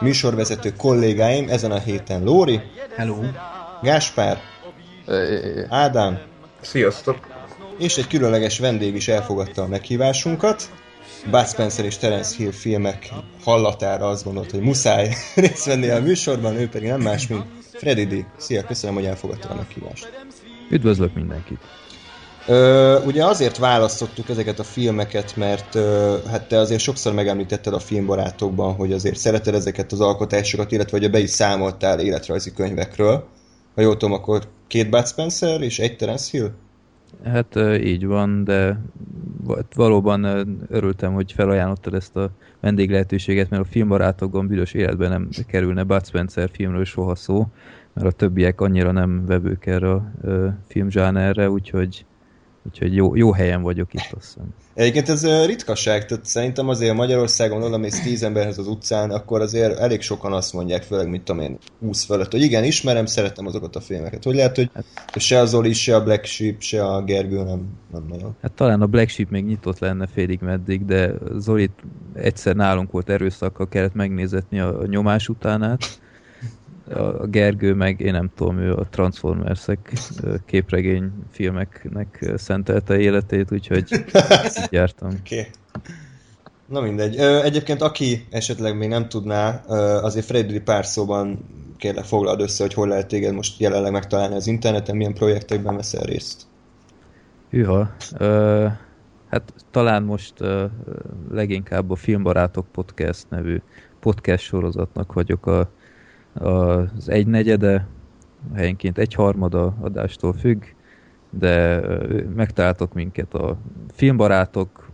Műsorvezető kollégáim ezen a héten Lóri, Hello. Gáspár, Ádám, Sziasztok! és egy különleges vendég is elfogadta a meghívásunkat. Bud Spencer és Terence Hill filmek hallatára azt gondolt, hogy muszáj részt venni a műsorban, ő pedig nem más, mint Freddy D. Szia, köszönöm, hogy elfogadta a meghívást. Üdvözlök mindenkit. Ö, ugye azért választottuk ezeket a filmeket, mert ö, hát te azért sokszor megemlítetted a filmbarátokban, hogy azért szereted ezeket az alkotásokat, illetve hogy be is számoltál életrajzi könyvekről. Ha jól tudom, akkor két Bud Spencer és egy Terence Hill? Hát így van, de va- valóban örültem, hogy felajánlottad ezt a vendég lehetőséget, mert a filmbarátokban büdös életben nem kerülne Bud Spencer filmről soha szó, mert a többiek annyira nem vevők erre a filmzsánerre, úgyhogy, úgyhogy jó, jó helyen vagyok itt, azt hiszem. Egyébként ez ritkaság, tehát szerintem azért Magyarországon oda mész tíz emberhez az utcán, akkor azért elég sokan azt mondják, főleg mit tudom én, 20 fölött, hogy igen, ismerem, szeretem azokat a filmeket. Hogy lehet, hogy se az Oli, se a Black Sheep, se a Gergő nem, nem nagyon. Hát talán a Black Sheep még nyitott lenne félig meddig, de Zolit egyszer nálunk volt erőszakkal, kellett megnézetni a nyomás utánát. A Gergő meg, én nem tudom, ő a Transformersek képregény filmeknek szentelte életét, úgyhogy így jártam. Okay. Na mindegy. Egyébként aki esetleg még nem tudná, azért Freddy pár szóban kérlek foglald össze, hogy hol lehet téged most jelenleg megtalálni az interneten, milyen projektekben veszel részt. Hűha. Hát talán most leginkább a Filmbarátok Podcast nevű podcast sorozatnak vagyok a, az egynegyede, helyenként egyharmada adástól függ, de megtaláltok minket a Filmbarátok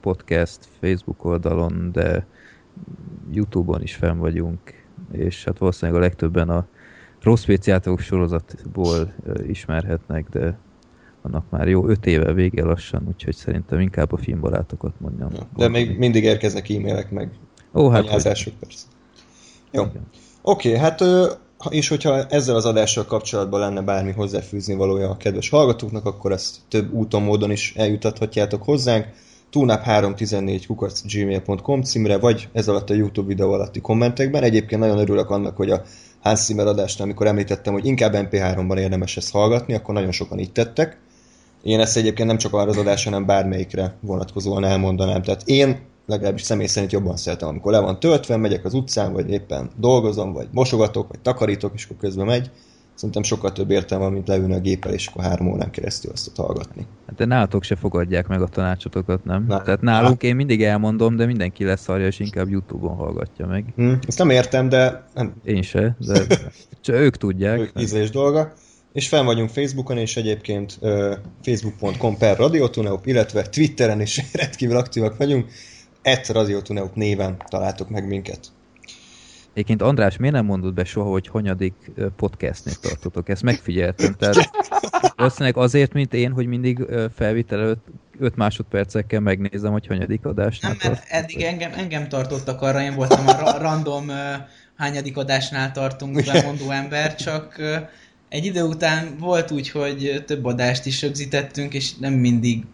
podcast Facebook oldalon, de Youtube-on is fenn vagyunk, és hát valószínűleg a legtöbben a rossz játékok sorozatból ismerhetnek, de annak már jó öt éve vége lassan, úgyhogy szerintem inkább a filmbarátokat mondjam. Ja. De még mindig érkeznek e-mailek meg Ó, hát anyázások persze. Jó. Oké, okay, hát és hogyha ezzel az adással kapcsolatban lenne bármi hozzáfűzni valója a kedves hallgatóknak, akkor ezt több úton, módon is eljutathatjátok hozzánk. tunap314 kukac gmail.com címre, vagy ez alatt a YouTube videó alatti kommentekben. Egyébként nagyon örülök annak, hogy a Hans Zimmer adásnál, amikor említettem, hogy inkább MP3-ban érdemes ezt hallgatni, akkor nagyon sokan így tettek. Én ezt egyébként nem csak arra az adásra, hanem bármelyikre vonatkozóan elmondanám. Tehát én legalábbis személy szerint jobban szeretem, amikor le van töltve, megyek az utcán, vagy éppen dolgozom, vagy mosogatok, vagy takarítok, és akkor közben megy. Szerintem sokkal több értelme van, mint leülni a géppel, és akkor három órán keresztül azt hallgatni. Hát de nálatok se fogadják meg a tanácsotokat, nem? Na. Tehát nálunk én mindig elmondom, de mindenki leszarja, és inkább Youtube-on hallgatja meg. Hm, ezt nem értem, de nem, Én se, de csak ők tudják. ők ízlés dolga. És fenn vagyunk Facebookon, és egyébként uh, facebook.com per Radiotuneup, illetve Twitteren is rendkívül aktívak vagyunk. Et Radiotuneup néven találtok meg minket. Egyébként András, miért nem mondod be soha, hogy hanyadik podcastnél tartotok? Ezt megfigyeltem. Tehát valószínűleg azért, mint én, hogy mindig felvétel előtt 5 másodpercekkel megnézem, hogy hanyadik adásnál Nem, mert eddig engem, engem tartottak arra, én voltam a ra- random uh, hányadik adásnál tartunk bemondó ember, csak uh, egy idő után volt úgy, hogy több adást is rögzítettünk, és nem mindig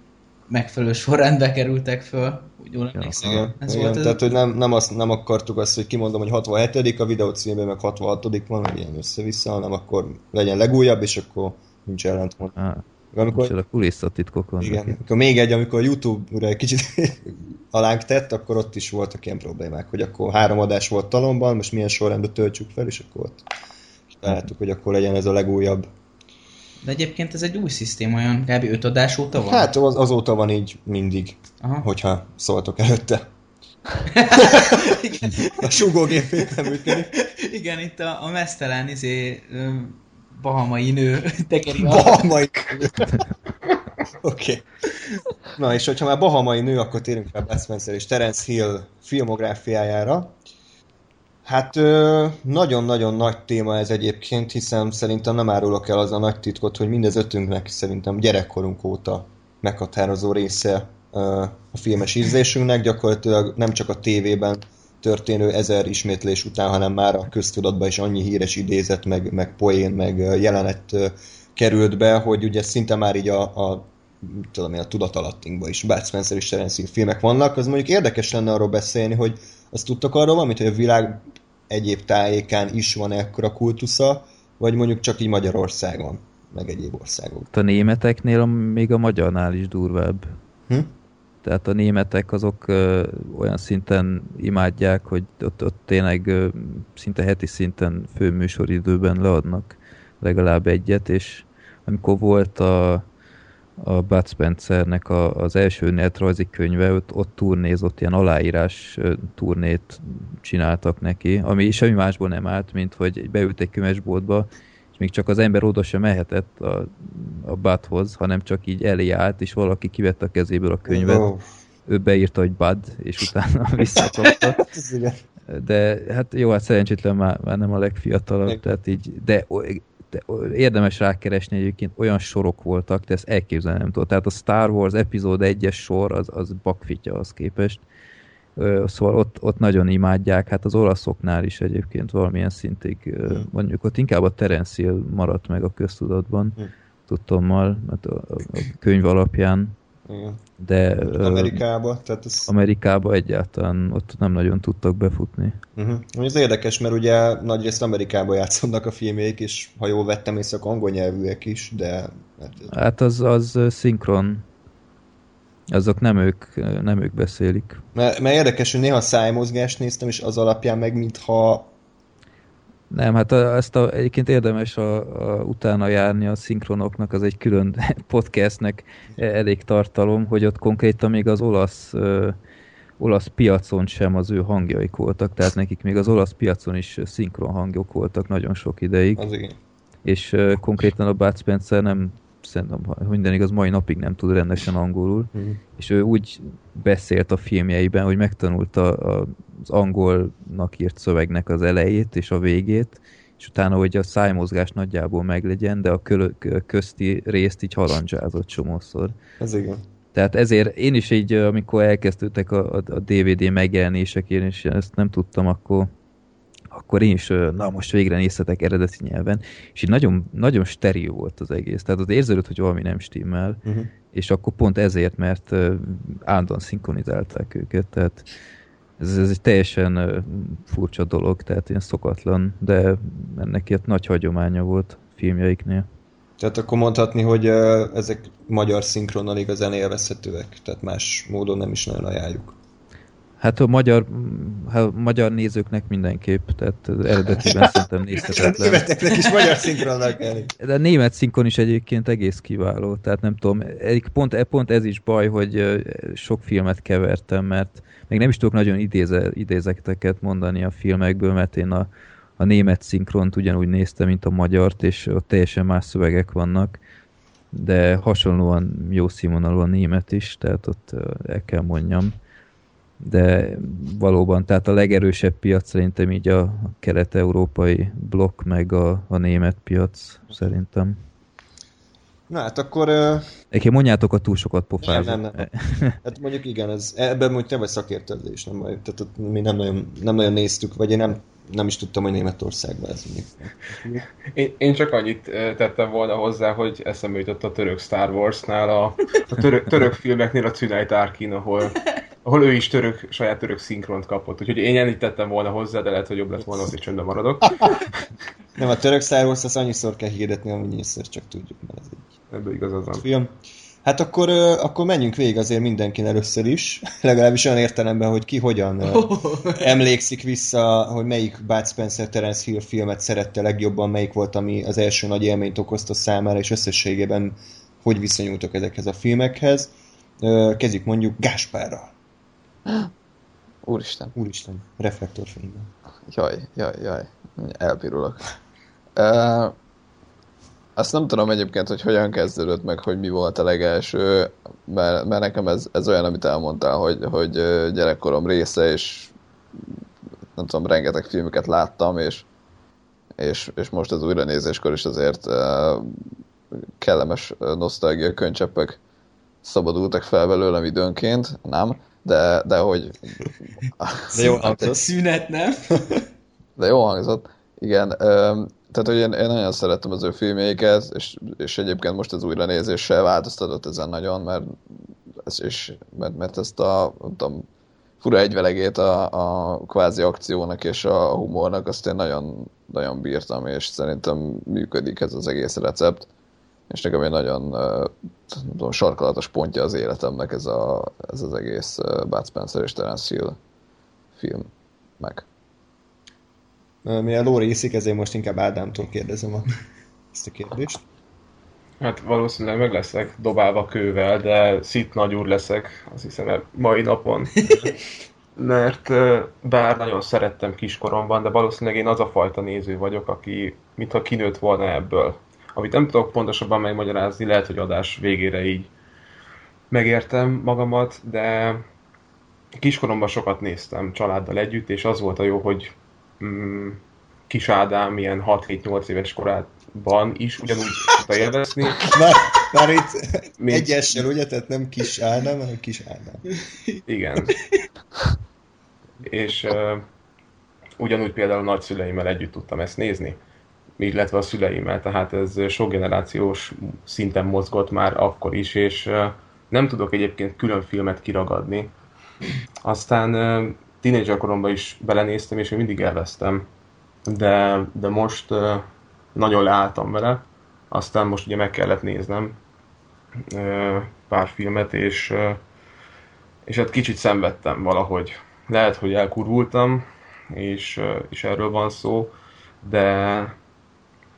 megfelelő sorrendbe kerültek föl. Úgy jól emlékszem. Igen, Ez igen. volt az... tehát hogy nem, nem, azt, nem akartuk azt, hogy kimondom, hogy 67 a videó címében, meg 66 van, meg ilyen össze-vissza, hanem akkor legyen legújabb, és akkor nincs ellentmond. Ah, Amikor, micsoda kulisszatitkok vannak. igen, itt. akkor még egy, amikor YouTube-ra egy kicsit alánk tett, akkor ott is voltak ilyen problémák, hogy akkor három adás volt talomban, most milyen sorrendben töltsük fel, és akkor ott találtuk, hogy akkor legyen ez a legújabb. De egyébként ez egy új szisztém, olyan kb. öt adás óta van? Hát az, azóta van így mindig, Aha. hogyha szóltok előtte. a sugógép működik. Igen, itt a, a mesztelen izé, bahamai nő tekeri. Bahamai Oké. Okay. Na, és hogyha már bahamai nő, akkor térünk rá Bud Spencer és Terence Hill filmográfiájára. Hát nagyon-nagyon nagy téma ez egyébként, hiszen szerintem nem árulok el az a nagy titkot, hogy mindez ötünknek szerintem gyerekkorunk óta meghatározó része a filmes ízlésünknek, gyakorlatilag nem csak a tévében történő ezer ismétlés után, hanem már a köztudatban is annyi híres idézet, meg, meg poén, meg jelenet került be, hogy ugye szinte már így a, a tudom én, a tudatalattinkban is Bud Spencer és Terence filmek vannak, az mondjuk érdekes lenne arról beszélni, hogy azt tudtok arról valamit, hogy a világ egyéb tájékán is van ekkora kultusza, vagy mondjuk csak így Magyarországon, meg egyéb országok. A németeknél még a magyarnál is durvább. Hm? Tehát a németek azok ö, olyan szinten imádják, hogy ott, ott tényleg ö, szinte heti szinten főműsoridőben leadnak legalább egyet, és amikor volt a, a Bud Spencernek a, az első netrajzi könyve, ott, ott turnézott, ilyen aláírás turnét csináltak neki, ami semmi másból nem állt, mint hogy beült egy könyvesboltba, és még csak az ember oda sem mehetett a, a Budhoz, hanem csak így elé állt, és valaki kivette a kezéből a könyvet, ő beírta, hogy Bud, és utána visszakapta. De hát jó, hát szerencsétlen már, már nem a legfiatalabb, tehát így, de, érdemes rákeresni egyébként, olyan sorok voltak, de ezt elképzelni nem tudod. Tehát a Star Wars epizód 1-es sor, az, az bakfitja az képest. Szóval ott, ott nagyon imádják, hát az olaszoknál is egyébként valamilyen szintig, Hmm. mondjuk ott inkább a Terence maradt meg a köztudatban, Hmm. tudtommal, a, a a könyv alapján, igen. de Amerikába, tehát ez... Amerikába egyáltalán ott nem nagyon tudtak befutni. Uh-huh. Ez érdekes, mert ugye nagyrészt Amerikában játszódnak a filmjék, és ha jól vettem észre, angol nyelvűek is, de... hát Hát az, az szinkron. Azok nem ők, nem ők beszélik. Mert, mert érdekes, hogy néha szájmozgást néztem, és az alapján meg mintha... Nem, hát a, ezt a, egyébként érdemes a, a, utána járni a szinkronoknak, az egy külön podcastnek elég tartalom, hogy ott konkrétan még az olasz ö, olasz piacon sem az ő hangjaik voltak, tehát nekik még az olasz piacon is szinkron hangok voltak nagyon sok ideig. Az igen. és uh, konkrétan a Bud Spencer nem, szerintem, ha minden igaz, mai napig nem tud rendesen angolul, Mhm. és ő úgy beszélt a filmjeiben, hogy megtanulta az angolnak írt szövegnek az elejét és a végét, és utána, hogy a szájmozgás nagyjából meglegyen, de a kö, közti részt így harandzsázott csomószor. Ez igen. Tehát ezért én is így, amikor elkezdődtek a, a, a DVD megjelenések, én is ezt nem tudtam, akkor akkor én is, na most végre nézhetek eredeti nyelven, és így nagyon, nagyon steril volt az egész. Tehát az érződött, hogy valami nem stimmel, Uh-huh. és akkor pont ezért, mert állandóan szinkronizálták őket, tehát ez, ez egy teljesen furcsa dolog, tehát ilyen szokatlan, de ennek ilyet nagy hagyománya volt filmjeiknél. Tehát akkor mondhatni, hogy ezek magyar szinkronnal igazán élvezhetőek, tehát más módon nem is nagyon ajánljuk. Hát a magyar, hát a magyar nézőknek mindenképp, tehát eredetiben szerintem nézhetetlen. Németeknek is magyar szinkronnal kell. De a német szinkron is egyébként egész kiváló, tehát nem tudom, pont, pont ez is baj, hogy sok filmet kevertem, mert még nem is tudok nagyon idéze, idézeteket mondani a filmekből, mert én a, a német szinkront ugyanúgy néztem, mint a magyart, és ott teljesen más szövegek vannak, de hasonlóan jó színvonalú a német is, tehát ott el kell mondjam. De valóban, tehát a legerősebb piac szerintem így a kelet-európai blokk, meg a, a német piac szerintem. Na hát akkor... Egyébként mondjátok, a túl sokat pofázom. Nem, nem, nem. hát mondjuk igen, ez, ebben mondjuk te vagy szakértő, is nem baj. Tehát mi nem nagyon, nem nagyon néztük, vagy én nem, nem is tudtam, hogy Németországban ez mondjuk. Én, én csak annyit tettem volna hozzá, hogy eszembe jutott a török Star Wars-nál, a, a török, török filmeknél a Cüneyt Arkin, ahol, ahol ő is török, saját török szinkront kapott. Úgyhogy én ennyit tettem volna hozzá, de lehet, hogy jobb lett volna, hogy csöndben maradok. Nem, a török Star Wars azt annyiszor kell hirdetni, amennyiszor csak tudjuk, mert ez egy Ebből igazad van. film. Hát akkor, akkor menjünk végig azért mindenkin először is, legalábbis olyan értelemben, hogy ki hogyan emlékszik vissza, hogy melyik Bud Spencer Terence Hill filmet szerette legjobban, melyik volt, ami az első nagy élményt okozta számára, és összességében hogy viszonyultok ezekhez a filmekhez. Kezdjük mondjuk Gáspárral. Úristen. Úristen, reflektorfényben. Jaj, jaj, jaj. Elpirulok. Uh, azt nem tudom egyébként, hogy hogyan kezdődött meg, hogy mi volt a legelső, mert, mert nekem ez, ez olyan, amit elmondtál, hogy, hogy gyerekkorom része, és nem tudom, rengeteg filmüket láttam, és, és, és most az újranézéskor is azért kellemes nosztalgia könycseppek szabadultak fel belőlem időnként, nem, de, de hogy... De jó hangzott. szünet, nem? De jó hangzott. Igen, tehát hogy én, én nagyon szerettem az ő filmjeiket, és, és egyébként most az újranézéssel változtatott ezen nagyon, mert, ez is, mert, mert ezt a, nem fura egyvelegét a, a kvázi akciónak és a humornak azt én nagyon, nagyon bírtam, és szerintem működik ez az egész recept. És nekem egy nagyon tudom, sarkalatos pontja az életemnek ez, a, ez az egész Bud Spencer és Terence Hill film meg. Mivel Lóri iszik, ezért most inkább Ádámtól kérdezem a, ezt a kérdést. Hát valószínűleg meg leszek dobálva kővel, de szit nagy úr leszek, azt hiszem e- mai napon. Mert bár nagyon szerettem kiskoromban, de valószínűleg én az a fajta néző vagyok, aki mintha kinőtt volna ebből. Amit nem tudok pontosabban megmagyarázni, lehet, hogy adás végére így megértem magamat, de kiskoromban sokat néztem családdal együtt, és az volt a jó, hogy mm, kis Ádám ilyen 6-7-8 éves korában is ugyanúgy tudta élvezni, Már, már itt Mint- egyessel, ugye? Tehát nem kis Ádám, hanem kis Ádám. Igen. És uh, ugyanúgy például nagyszüleimmel együtt tudtam ezt nézni, illetve a szüleimmel, tehát ez sok generációs szinten mozgott már akkor is, és nem tudok egyébként külön filmet kiragadni. Aztán tínédzser koromban is belenéztem, és még mindig elvesztem, de, de most nagyon leálltam vele, aztán most ugye meg kellett néznem pár filmet, és és hát kicsit szenvedtem valahogy. Lehet, hogy elkurvultam, és, és erről van szó, de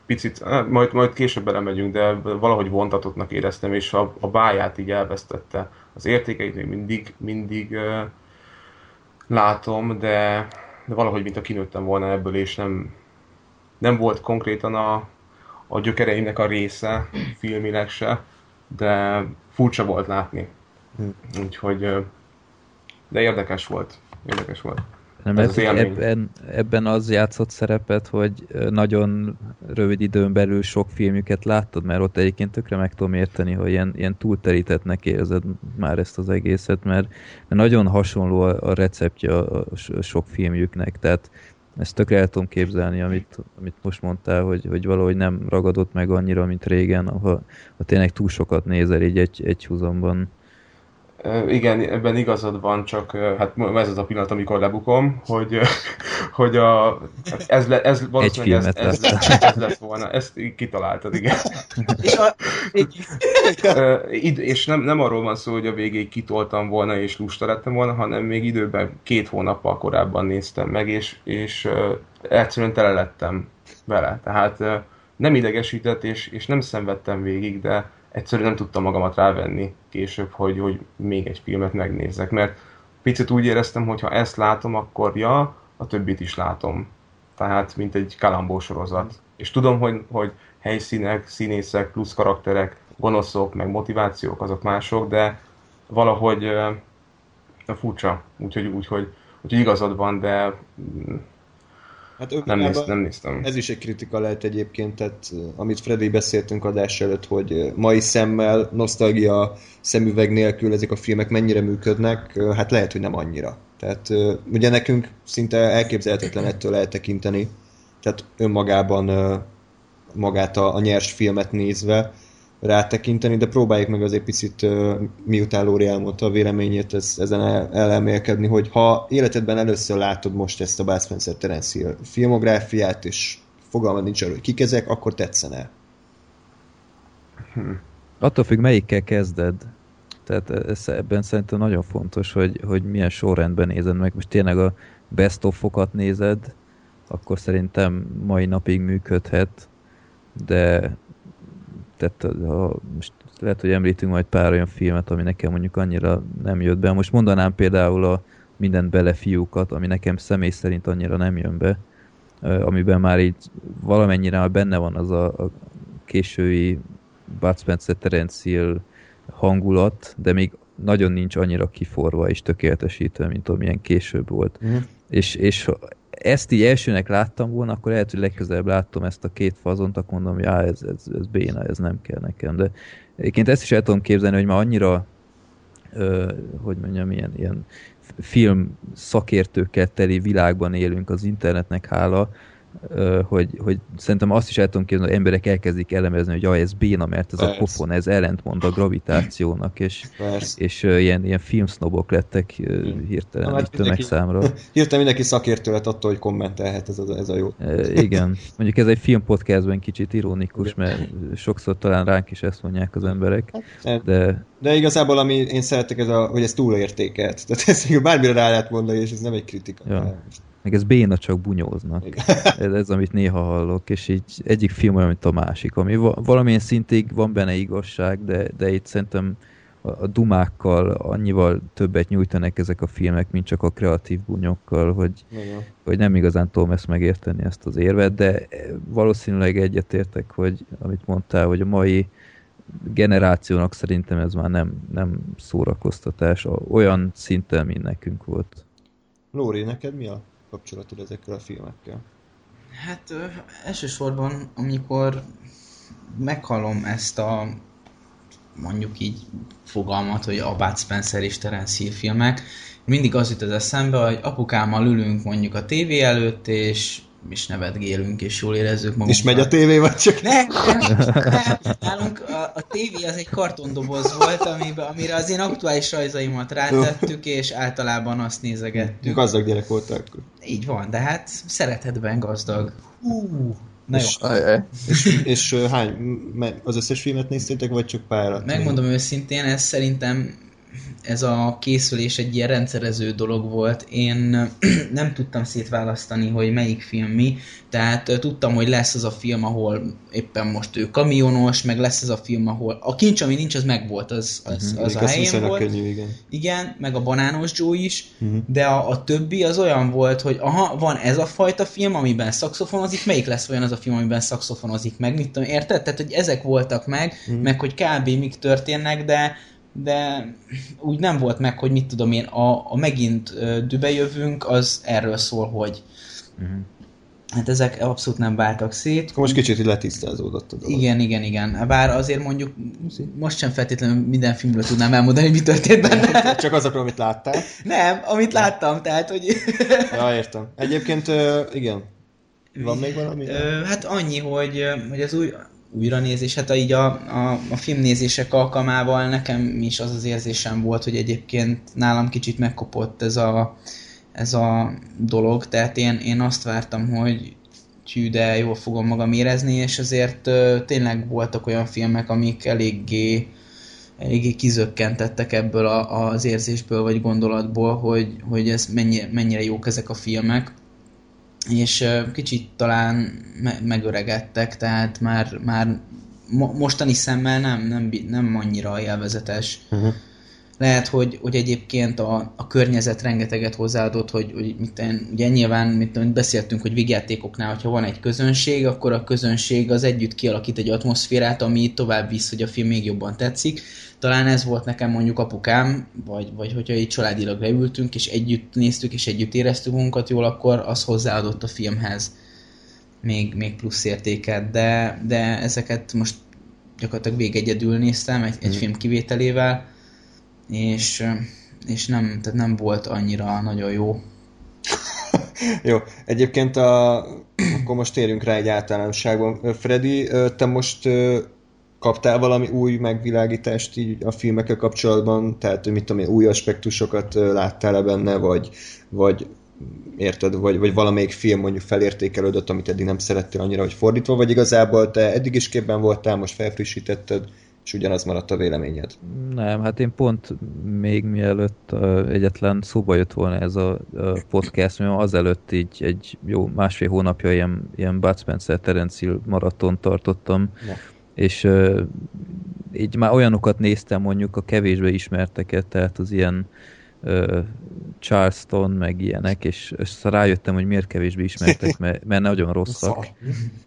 picit, hát majd, majd később belemegyünk, de valahogy vontatottnak éreztem, és a, a báját így elvesztette. Az értékeit még mindig, mindig uh, látom, de, de valahogy mint a kinőttem volna ebből, és nem, nem volt konkrétan a, a gyökereimnek a része filmileg se, de furcsa volt látni. Úgyhogy, ö, de érdekes volt. Érdekes volt. Nem, Ez élmény. ebben, ebben az játszott szerepet, hogy nagyon rövid időn belül sok filmjüket láttad, mert ott egyébként tökre meg tudom érteni, hogy ilyen, ilyen túlterítettnek érzed már ezt az egészet, mert, mert nagyon hasonló a, a receptje a, a so- sok filmjüknek, tehát ezt tökre el tudom képzelni, amit, amit most mondtál, hogy, hogy valahogy nem ragadott meg annyira, mint régen, ha, ha tényleg túl sokat nézel így egy, egy húzomban. Igen, ebben igazad van, csak hát ez az a pillanat, amikor lebukom, hogy, hogy a, ez, le, ez valószínűleg ez, filmet ez, ez, ez lett volna, ezt kitaláltad, igen. És a, id- és nem, nem arról van szó, hogy a végéig kitoltam volna és lusta lettem volna, hanem még időben két hónappal korábban néztem meg, és, és egyszerűen tele lettem vele. Tehát nem idegesített, és, és nem szenvedtem végig, de egyszerűen nem tudtam magamat rávenni később, hogy, hogy még egy filmet megnézzek, mert picit úgy éreztem, hogy ha ezt látom, akkor ja, a többit is látom. Tehát, mint egy kalambó sorozat. És tudom, hogy, hogy helyszínek, színészek, plusz karakterek, gonoszok, meg motivációk, azok mások, de valahogy uh, furcsa. Úgyhogy, úgyhogy, úgyhogy igazad van, de mm, Hát nem, néz, nem néztem. Ez is egy kritika lehet egyébként, tehát amit Freddy beszéltünk adás előtt, hogy mai szemmel, nosztalgia szemüveg nélkül ezek a filmek mennyire működnek, hát lehet, hogy nem annyira. Tehát ugye nekünk szinte elképzelhetetlen ettől eltekinteni, tehát önmagában magát a, a nyers filmet nézve rátekinteni, de próbáljuk meg azért picit, miután Lóri elmondta a véleményét, ez, ezen el, hogy ha életedben először látod most ezt a Bud Spencer Terence Hill filmográfiát, és fogalmad nincs arról, hogy kik ezek, akkor tetszene. Attól függ, melyikkel kezded. Tehát ez, ebben szerintem nagyon fontos, hogy, hogy milyen sorrendben nézed meg. Most tényleg a best of-okat nézed, akkor szerintem mai napig működhet, de tehát ha most lehet, hogy említünk majd pár olyan filmet, ami nekem mondjuk annyira nem jött be. Most mondanám például a Mindent bele fiúkat, ami nekem személy szerint annyira nem jön be, amiben már így valamennyire már benne van az a, a késői Bud Spencer Terence Hill hangulat, de még nagyon nincs annyira kiforva és tökéletesítve, mint amilyen később volt. Mhm. És, és ezt így elsőnek láttam volna, akkor lehet, hogy legközelebb láttam ezt a két fazont, akkor mondom, hogy á, ez, ez, ez béna, ez nem kell nekem. De egyébként ezt is el tudom képzelni, hogy már annyira, ö, hogy mondjam, ilyen, ilyen film szakértőkkel teli világban élünk az internetnek hála, hogy, hogy szerintem azt is el tudom képzelni, hogy emberek elkezdik elemezni, hogy jaj, ez béna, mert ez a Persze. pofon, ez ellentmond a gravitációnak, és, Persze. és ilyen, ilyen filmsznobok lettek ö, hirtelen hát mindenki- tömegszámra. Hirtelen mindenki szakértő lett attól, hogy kommentelhet, ez a, ez a jó. Igen. Mondjuk ez egy filmpodcastben kicsit ironikus, mert sokszor talán ránk is ezt mondják az emberek, De, de de igazából, ami én szeretek, ez a, hogy ez túlértékelt. Tehát ezt bármire rá lehet mondani, és ez nem egy kritika. Ja. Meg ez béna csak bunyóznak. Ez, ez, amit néha hallok, és így egyik film olyan, mint a másik, ami va- valamilyen szintig van benne igazság, de, de itt szerintem a, dumákkal annyival többet nyújtanak ezek a filmek, mint csak a kreatív bunyokkal, hogy, Igen. hogy nem igazán tudom ezt megérteni, ezt az érvet, de valószínűleg egyetértek, hogy amit mondtál, hogy a mai generációnak szerintem ez már nem, nem szórakoztatás, olyan szinten, mint nekünk volt. Lóri, neked mi a kapcsolatod ezekkel a filmekkel? Hát ö, elsősorban, amikor meghallom ezt a mondjuk így fogalmat, hogy a Bud Spencer és Terence Hill filmek, mindig az jut az eszembe, hogy apukámmal ülünk mondjuk a tévé előtt, és, és nevetgélünk, és jól érezzük magunkat. És megy a tévé, vagy csak... Nem, nem, nem. Nálunk a, a tévé az egy kartondoboz volt, amiben, amire az én aktuális rajzaimat rátettük, és általában azt nézegettük. Gazdag gyerek voltál akkor. Így van, de hát szeretetben gazdag. Hú, na jó. És- Ajaj. És, és ö, hány, az összes filmet néztétek, vagy csak párat? Megmondom őszintén, ez szerintem ez a készülés egy ilyen rendszerező dolog volt. Én nem tudtam szétválasztani, hogy melyik film mi, tehát tudtam, hogy lesz az a film, ahol éppen most ő kamionos, meg lesz az a film, ahol a kincs, ami nincs, az megvolt, az, az, az a helyén volt. könnyű, igen. Igen, meg a Banános Joe is, uh-huh. de a, a többi az olyan volt, hogy aha, van ez a fajta film, amiben szakszofonozik, melyik lesz olyan az a film, amiben szakszofonozik meg, mit tudom, érted? Tehát, hogy ezek voltak meg, uh-huh. meg hogy kb. mik történnek, de de úgy nem volt meg, hogy mit tudom én, a, a megint ö, dübe jövünk, az erről szól, hogy Uh-huh. hát ezek abszolút nem váltak szét. Akkor most kicsit letisztázódott a dolog. Igen, igen, igen. Bár azért mondjuk most sem feltétlenül minden filmről tudnám elmondani, hogy mi történt benne. Csak azokról, amit láttál. Nem, amit láttam, tehát, hogy... Ja, értem. Egyébként, igen. Van még valami? Ö, hát annyi, hogy, hogy az új, újranézés, hát a, így a, a, a filmnézések alkalmával nekem is az az érzésem volt, hogy egyébként nálam kicsit megkopott ez a, ez a dolog, tehát én, én azt vártam, hogy hű, de jól fogom magam érezni, és azért ö, tényleg voltak olyan filmek, amik eléggé eléggé kizökkentettek ebből a, az érzésből, vagy gondolatból, hogy, hogy ez mennyi, mennyire jók ezek a filmek és kicsit talán me- megöregedtek, tehát már, már mo- mostani szemmel nem, nem, nem annyira élvezetes. Uh-huh. Lehet, hogy, hogy egyébként a, a környezet rengeteget hozzáadott, hogy, hogy mit, ugye nyilván mit, tudom, beszéltünk, hogy vígjátékoknál, hogyha van egy közönség, akkor a közönség az együtt kialakít egy atmoszférát, ami tovább visz, hogy a film még jobban tetszik. Talán ez volt nekem mondjuk apukám, vagy, vagy hogyha így családilag leültünk, és együtt néztük, és együtt éreztük magunkat jól, akkor az hozzáadott a filmhez még, még plusz értéket, de, de ezeket most gyakorlatilag végegyedül néztem, egy, egy film kivételével, és, és nem, tehát nem volt annyira nagyon jó. Jó, egyébként a, akkor most térjünk rá egy általánosságban. Freddy, te most kaptál valami új megvilágítást így a filmekkel kapcsolatban? Tehát, hogy mit tudom én, új aspektusokat ö, láttál-e benne, vagy, vagy érted, vagy, vagy valamelyik film mondjuk felértékelődött, amit eddig nem szerettél annyira, hogy fordítva, vagy igazából te eddig is képben voltál, most felfrissítetted, és ugyanaz maradt a véleményed. Nem, hát én pont még mielőtt uh, egyetlen szóba jött volna ez a uh, podcast, mert azelőtt így egy jó másfél hónapja ilyen, ilyen Bud Spencer Terence Hill maraton tartottam, Na. És uh, így már olyanokat néztem mondjuk a kevésbé ismerteket, tehát az ilyen uh, Charleston, meg ilyenek, és, és rájöttem, hogy miért kevésbé ismertek, mert, mert nagyon rosszak. Szar.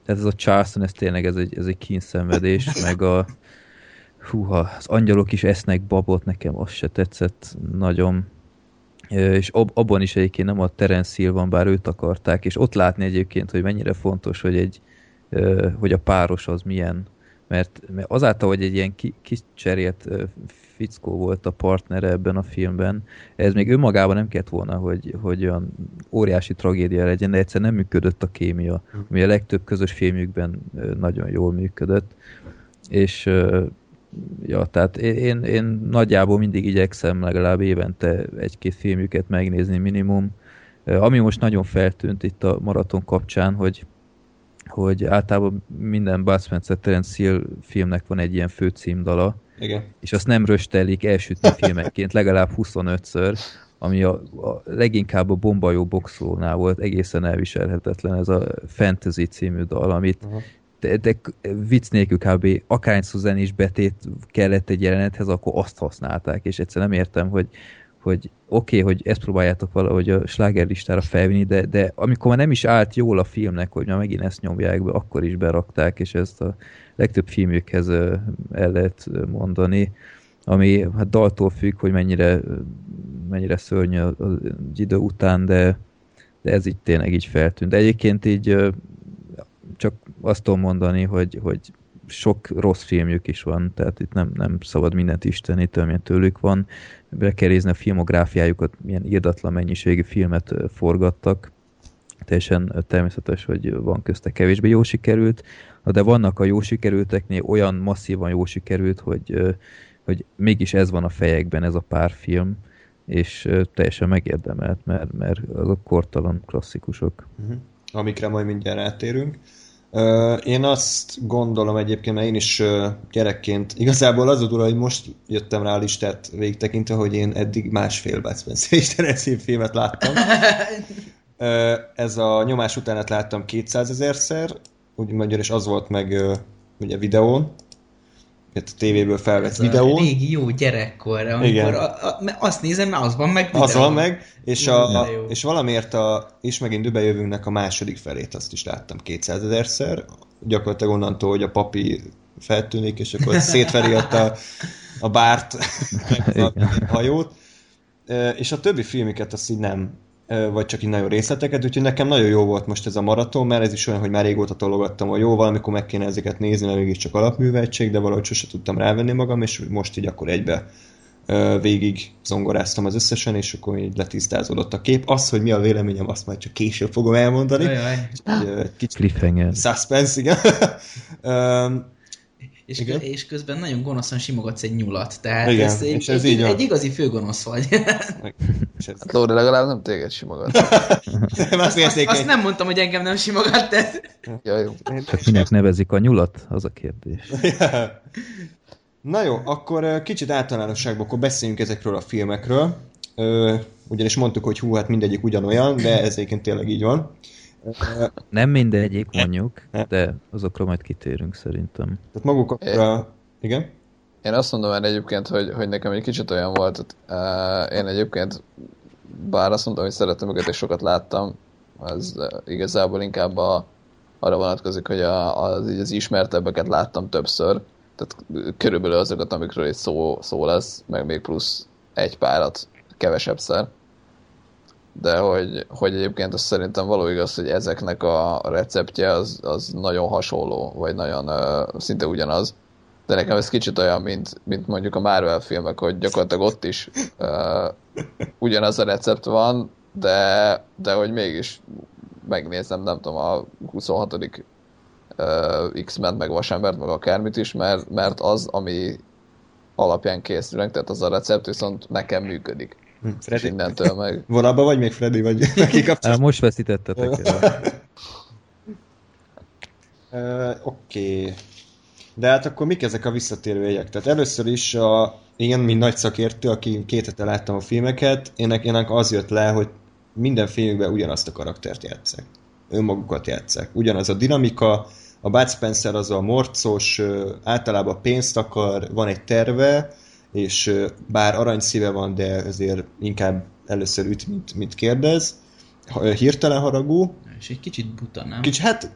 Tehát ez a Charleston, ez tényleg ez egy, ez egy kínszenvedés, meg a húha, az angyalok is esznek babot, nekem az se tetszett nagyon. És ab, abban is egyébként nem a Terence Hill van, bár őt akarták, és ott látni egyébként, hogy mennyire fontos, hogy egy hogy a páros az milyen, mert, mert azáltal, hogy egy ilyen ki, kis cserélt ö, fickó volt a partnere ebben a filmben, ez még önmagában nem kellett volna, hogy, hogy olyan óriási tragédia legyen, de egyszer nem működött a kémia, ami a legtöbb közös filmjükben nagyon jól működött, és ja, tehát én, én, nagyjából mindig igyekszem legalább évente egy-két filmjüket megnézni minimum. Ami most nagyon feltűnt itt a maraton kapcsán, hogy hogy általában minden Bud Spencer Terence Hill filmnek van egy ilyen főcímdala, Igen. és azt nem röstelik elsütni filmenként legalább 25-ször, ami a, a leginkább a bombajó boxolónál volt egészen elviselhetetlen, ez a Fantasy című dal, amit Aha. de, de vicc nélkül kb. akárányszor zenés betét kellett egy jelenethez, akkor azt használták, és egyszer nem értem, hogy hogy oké, okay, hogy ezt próbáljátok valahogy a slágerlistára felvinni, de, de amikor már nem is állt jól a filmnek, hogy már megint ezt nyomják be, akkor is berakták, és ezt a legtöbb filmjükhez el lehet mondani, ami hát daltól függ, hogy mennyire, mennyire szörnyű az idő után, de, de ez így tényleg így feltűnt. De egyébként így csak azt tudom mondani, hogy, hogy sok rossz filmjük is van, tehát itt nem, nem szabad mindent isteníteni, amilyen tőlük van. Be kell nézni a filmográfiájukat, milyen írdatlan mennyiségű filmet forgattak. Teljesen természetes, hogy van közte kevésbé jó sikerült, de vannak a jó sikerülteknél olyan masszívan jó sikerült, hogy, hogy mégis ez van a fejekben, ez a pár film, és teljesen megérdemelt, mert, mert azok kortalan klasszikusok. Uh-huh. Amikre majd mindjárt rátérünk. Én azt gondolom egyébként, mert én is gyerekként, igazából az a durva, hogy most jöttem rá a listát végtekintve, hogy én eddig másfél Bud Spencer és Terence filmet láttam. Ez a nyomás utánat láttam 200 ezerszer, úgy magyar, és az volt meg ugye videón, a tévéből felvett Ez a videón. régi jó gyerekkor, amikor Igen. a, a, azt nézem, mert az van meg Az videón. van meg, és, a, a, és valamiért a, és megint Dübe jövőnknek a második felét azt is láttam 200 ezerszer, gyakorlatilag onnantól, hogy a papi feltűnik, és akkor szétveri ott a, a bárt, meg a hajót, és a többi filmiket azt így nem, vagy csak így nagyon részleteket, úgyhogy nekem nagyon jó volt most ez a maraton, mert ez is olyan, hogy már régóta tologattam, hogy jó, valamikor meg kéne ezeket nézni, mert mégiscsak alapműveltség, de valahogy sose tudtam rávenni magam, és most így akkor egybe végig zongoráztam az összesen, és akkor így letisztázódott a kép. Az, hogy mi a véleményem, azt majd csak később fogom elmondani. Jaj, Egy, egy kicsit Cliffhanger. suspense, igen. És, Igen. és közben nagyon gonoszan simogatsz egy nyulat, tehát Igen, ez, egy, és ez egy, így van. egy igazi főgonosz vagy. és ez, Hát Lóri legalább nem téged simogat. nem azt azt, azt nem mondtam, hogy engem nem simogat, de... Ja, jó. Csak minek nevezik a nyulat? Az a kérdés. Na jó, akkor kicsit általánosságban akkor beszéljünk ezekről a filmekről. Ö, ugyanis mondtuk, hogy hú, hát mindegyik ugyanolyan, de ez egyébként tényleg így van. Nem mindegyik mondjuk, de azokra majd kitérünk szerintem. tehát maguk a... Igen? Én azt mondom el egyébként, hogy, hogy nekem egy kicsit olyan volt, hogy uh, én egyébként, bár azt mondtam, hogy szeretem őket és sokat láttam, az uh, igazából inkább a, arra vonatkozik, hogy a, az, így az ismertebbeket láttam többször, tehát körülbelül azokat, amikről itt szó, szó lesz, meg még plusz egy párat kevesebbszer. De hogy, hogy egyébként azt szerintem való igaz, hogy ezeknek a receptje az, az nagyon hasonló, vagy nagyon uh, szinte ugyanaz. De nekem ez kicsit olyan, mint, mint mondjuk a Marvel filmek, hogy gyakorlatilag ott is uh, ugyanaz a recept van, de, de hogy mégis megnézem, nem tudom, a 26. Uh, X-Men, meg Vasembert, meg akármit is, mert, mert az, ami alapján készülnek, tehát az a recept viszont nekem működik. Hm, És Freddy. innentől meg... Vonalban vagy még Freddy, vagy neki Á, most veszítettetek el. Uh, Oké. Okay. De hát akkor mik ezek a visszatérő jegyek? Tehát először is a, én, mint nagy szakértő, aki két hete láttam a filmeket, ének, ének az jött le, hogy minden filmükben ugyanazt a karaktert játszák. Önmagukat játszák. Ugyanaz a dinamika, a Bud Spencer az a morcos, általában pénzt akar, van egy terve, és bár aranyszíve van, de azért inkább először üt, mint, mint kérdez. Hirtelen haragú, És egy kicsit buta, nem? Kicsit, hát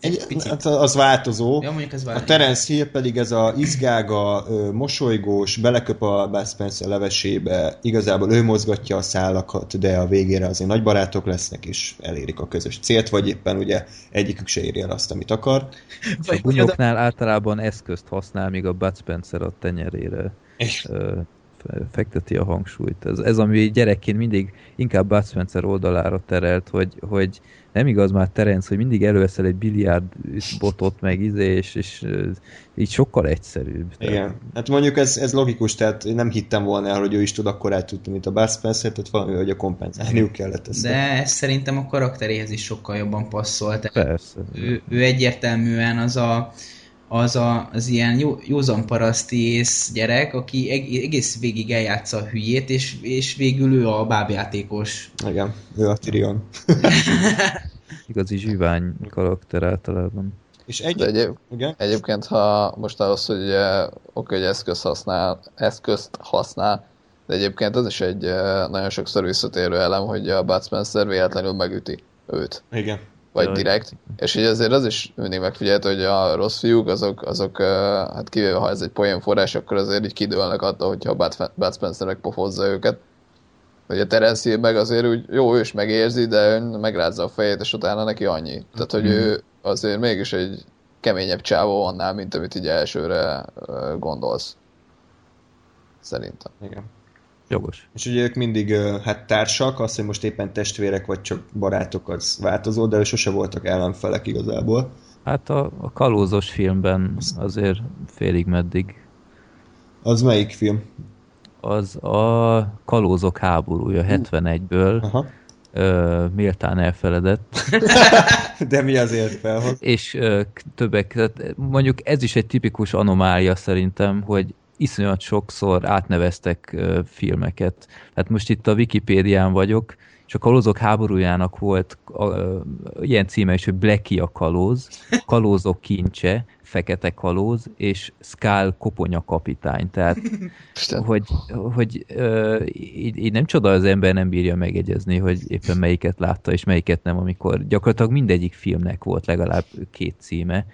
Egy, picit. hát az változó. Ja, mondjuk ez A változó. Terence Hill pedig ez a izgága, mosolygós, beleköp a Bud Spencer levesébe, igazából ő mozgatja a szálakat, de a végére azért nagy barátok lesznek, és elérik a közös célt, vagy éppen ugye egyikük se éri el azt, amit akar. A bunyóknál általában eszközt használ, míg a Bud Spencer a tenyerére fekteti a hangsúlyt. Ez, ez ami gyerekként mindig inkább Bud Spencer oldalára terelt, hogy, hogy nem igaz már Terence, hogy mindig előveszel egy biliárd botot meg izé, és, és így sokkal egyszerűbb. igen. Hát mondjuk ez, ez logikus, tehát én nem hittem volna el, hogy ő is tud akkor el tudni, mint a Bud Spencer, tehát valami, hogy a kompenzálniuk kellett ezt. De ez szerintem a karakteréhez is sokkal jobban passzol. Tehát Persze. ő, ő egyértelműen az a, az, a, az ilyen jó, józan paraszti ész gyerek, aki eg- egész végig eljátsza a hülyét, és, és végül ő a bábjátékos. Igen, ő a Tyrion. Igazi zsivány karakter általában. És egy... De egyéb, Igen? egyébként, ha most ahhoz, hogy oké, hogy eszköz használ, eszközt használ, de egyébként az is egy nagyon sokszor visszatérő elem, hogy a Bud Spencer véletlenül megüti őt. Igen. Vagy direkt. És így azért az is mindig megfigyelt, hogy a rossz fiúk, azok, azok hát kivéve ha ez egy poén forrás, akkor azért így kidőlnek attól, hogyha Bud, Spencer megpofozza őket. Hogy a Terence Hill meg azért úgy, jó, ő is megérzi, de ön megrázza a fejét, és utána neki annyi. Tehát, hogy ő azért mégis egy keményebb csávó annál, mint amit így elsőre gondolsz. Szerintem. Igen. Jogos. És ugye ők mindig hát társak, az, hogy most éppen testvérek vagy csak barátok, az változó, de ők sose voltak ellenfelek igazából. Hát a, a kalózos filmben azért félig meddig Az melyik film? az a kalózok háborúja 71-ből Aha. ö, méltán elfeledett, De mi azért felhoz? és ö, többek, tehát mondjuk ez is egy tipikus anomália szerintem, hogy iszonyat sokszor átneveztek filmeket. Hát most itt a Wikipédián vagyok, és a kalózok háborújának volt ö, ilyen címe is, hogy Blackie a kalóz, kalózok kincse, fekete kalóz, és Skull koponya kapitány. Tehát hogy, hogy ö, így, így nem csoda, az ember nem bírja megegyezni, hogy éppen melyiket látta, és melyiket nem, amikor gyakorlatilag mindegyik filmnek volt legalább két címe.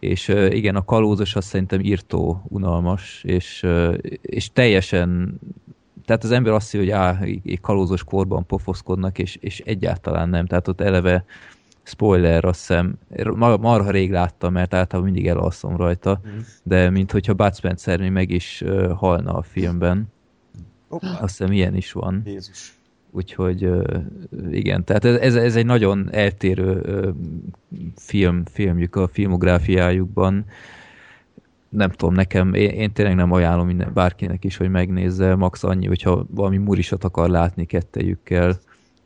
És igen, a kalózos azt szerintem írtó unalmas, és, és teljesen tehát az ember azt hiszi, hogy á, kalózos korban pofoszkodnak, és, és egyáltalán nem. Tehát ott eleve spoiler, azt hiszem, mar- marha rég láttam, mert általában mindig elalszom rajta, de mint hogyha Bud Spencer még meg is halna a filmben. Hoppá. Azt hiszem ilyen is van. Jézus. Úgyhogy igen, tehát ez, ez, egy nagyon eltérő film, filmjük a filmográfiájukban. Nem tudom, nekem, én, én tényleg nem ajánlom minden, bárkinek is, hogy megnézze, max annyi, hogyha valami murisat akar látni kettejükkel.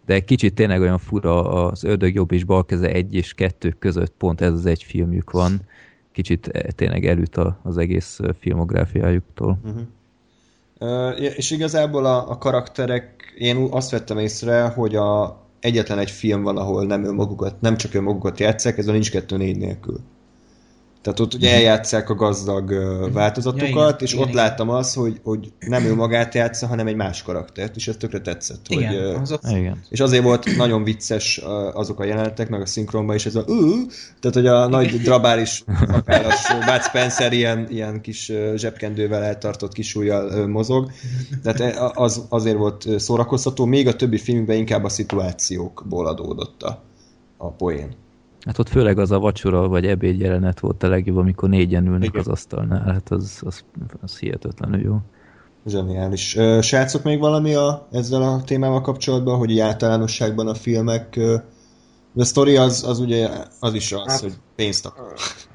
De kicsit tényleg olyan fura az ördög jobb és bal keze egy és kettő között pont ez az egy filmjük van. Kicsit eh, tényleg elüt az egész filmográfiájuktól. Ö, és igazából a, a karakterek, én azt vettem észre, hogy a, egyetlen egy film van, ahol nem önmagukat, nem csak önmagukat játszák, ez a Nincs 2 4 nélkül. Tehát ott ugye eljátszák a gazdag változatokat, Ja, és igen, ott igen. láttam azt, hogy, hogy nem ő magát játsza, hanem egy más karaktert, és ez tökre tetszett. Igen, hogy, ö, azok, Igen. és azért volt nagyon vicces azok a jelenetek, meg a szinkronban is ez a ő, tehát hogy a nagy drabális szakállas Bud Spencer ilyen, ilyen kis zsebkendővel eltartott kis ujjal ö, mozog, tehát az azért volt szórakoztató, még a többi filmben inkább a szituációkból adódott a, a poén. Hát ott főleg az a vacsora vagy ebéd jelenet volt a legjobb, amikor négyen ülnek Igen. az asztalnál. Hát az, az, az hihetetlenül jó. Zseniális. Srácok, még valami a, ezzel a témával kapcsolatban, hogy általánosságban a filmek, de a sztori az, az ugye az is az, Hát- hogy pénzt akar.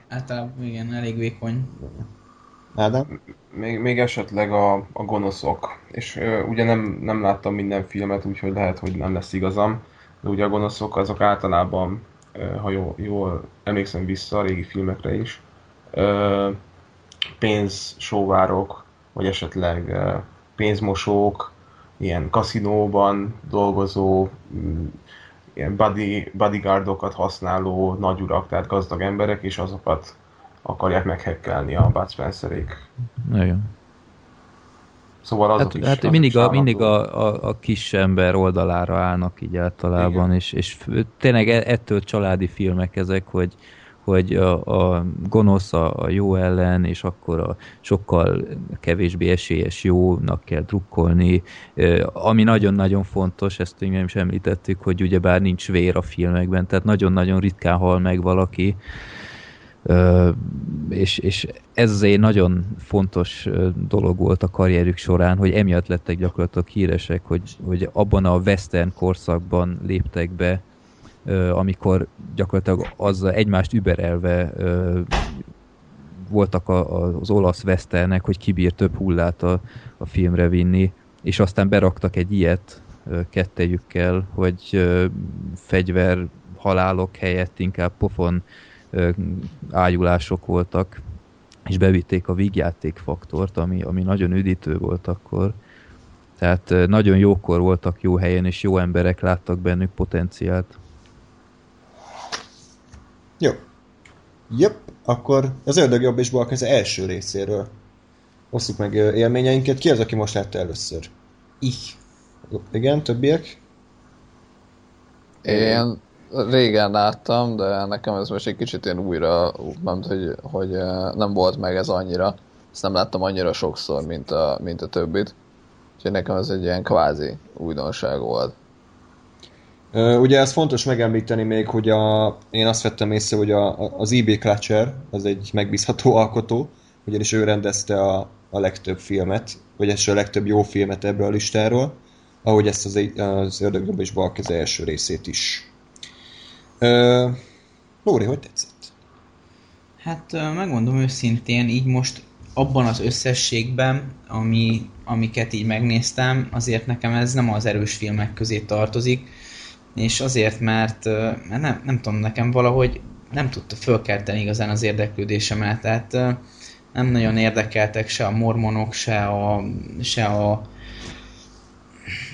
általában igen, elég vékony. Ádám? Még, még esetleg a, a gonoszok. És ö, ugye nem, nem láttam minden filmet, úgyhogy lehet, hogy nem lesz igazam. De ugye a gonoszok azok általában, ha jól, jól emlékszem vissza a régi filmekre is, pénzsóvárok, vagy esetleg pénzmosók, ilyen kaszinóban dolgozó, mm, ilyen body, bodyguardokat használó nagyurak, tehát gazdag emberek, és azokat akarják meghekkelni a Bud Spencerék. Nagyon. Szóval azok Hát, is, hát azok mindig, is a, mindig a, a, a kis ember oldalára állnak így általában, Igen. és, és tényleg e- ettől családi filmek ezek, hogy, hogy a, a gonosz a, a jó ellen, és akkor a sokkal kevésbé esélyes jónak kell drukkolni. Ami nagyon-nagyon fontos, ezt még nem is említettük, hogy ugyebár nincs vér a filmekben, tehát nagyon-nagyon ritkán hal meg valaki, és, és ez azért nagyon fontos dolog volt a karrierük során, hogy emiatt lettek gyakorlatilag híresek, hogy, hogy abban a western korszakban léptek be, amikor gyakorlatilag az egymást überelve voltak a, a, az olasz westernek, hogy kibír több hullát a, a filmre vinni, és aztán beraktak egy ilyet kettejükkel, hogy fegyver halálok helyett inkább pofon ájulások voltak, és bevitték a vígjáték faktort, ami, ami nagyon üdítő volt akkor. Tehát nagyon jókor voltak jó helyen, és jó emberek láttak bennük potenciált. Jó. Jep, akkor az ördög jobb és balk az első részéről. Osszuk meg élményeinket. Ki az, aki most látta először? Ich. Igen, többiek? Én régen láttam, de nekem ez most egy kicsit én újra, nem hogy, hogy nem volt meg ez annyira. Ezt nem láttam annyira sokszor, mint a, mint a többit. Úgyhogy nekem ez egy ilyen kvázi újdonság volt. Ugye ez fontos megemlíteni még, hogy a, én azt vettem észre, hogy a, az E.B. Clutcher az egy megbízható alkotó, ugyanis ő rendezte a, a legtöbb filmet, vagy a legtöbb jó filmet ebből a listáról, ahogy ezt az, az Ördögjobb és Balkez első részét is. Ö, Lóri, hogy tetszett? Hát megmondom őszintén, így most abban az összességben, ami, amiket így megnéztem, azért nekem ez nem az erős filmek közé tartozik, és azért, mert, mert nem, nem tudom, nekem valahogy nem tudta fölkelteni igazán az érdeklődésemet, tehát nem nagyon érdekeltek se a mormonok, se a, se a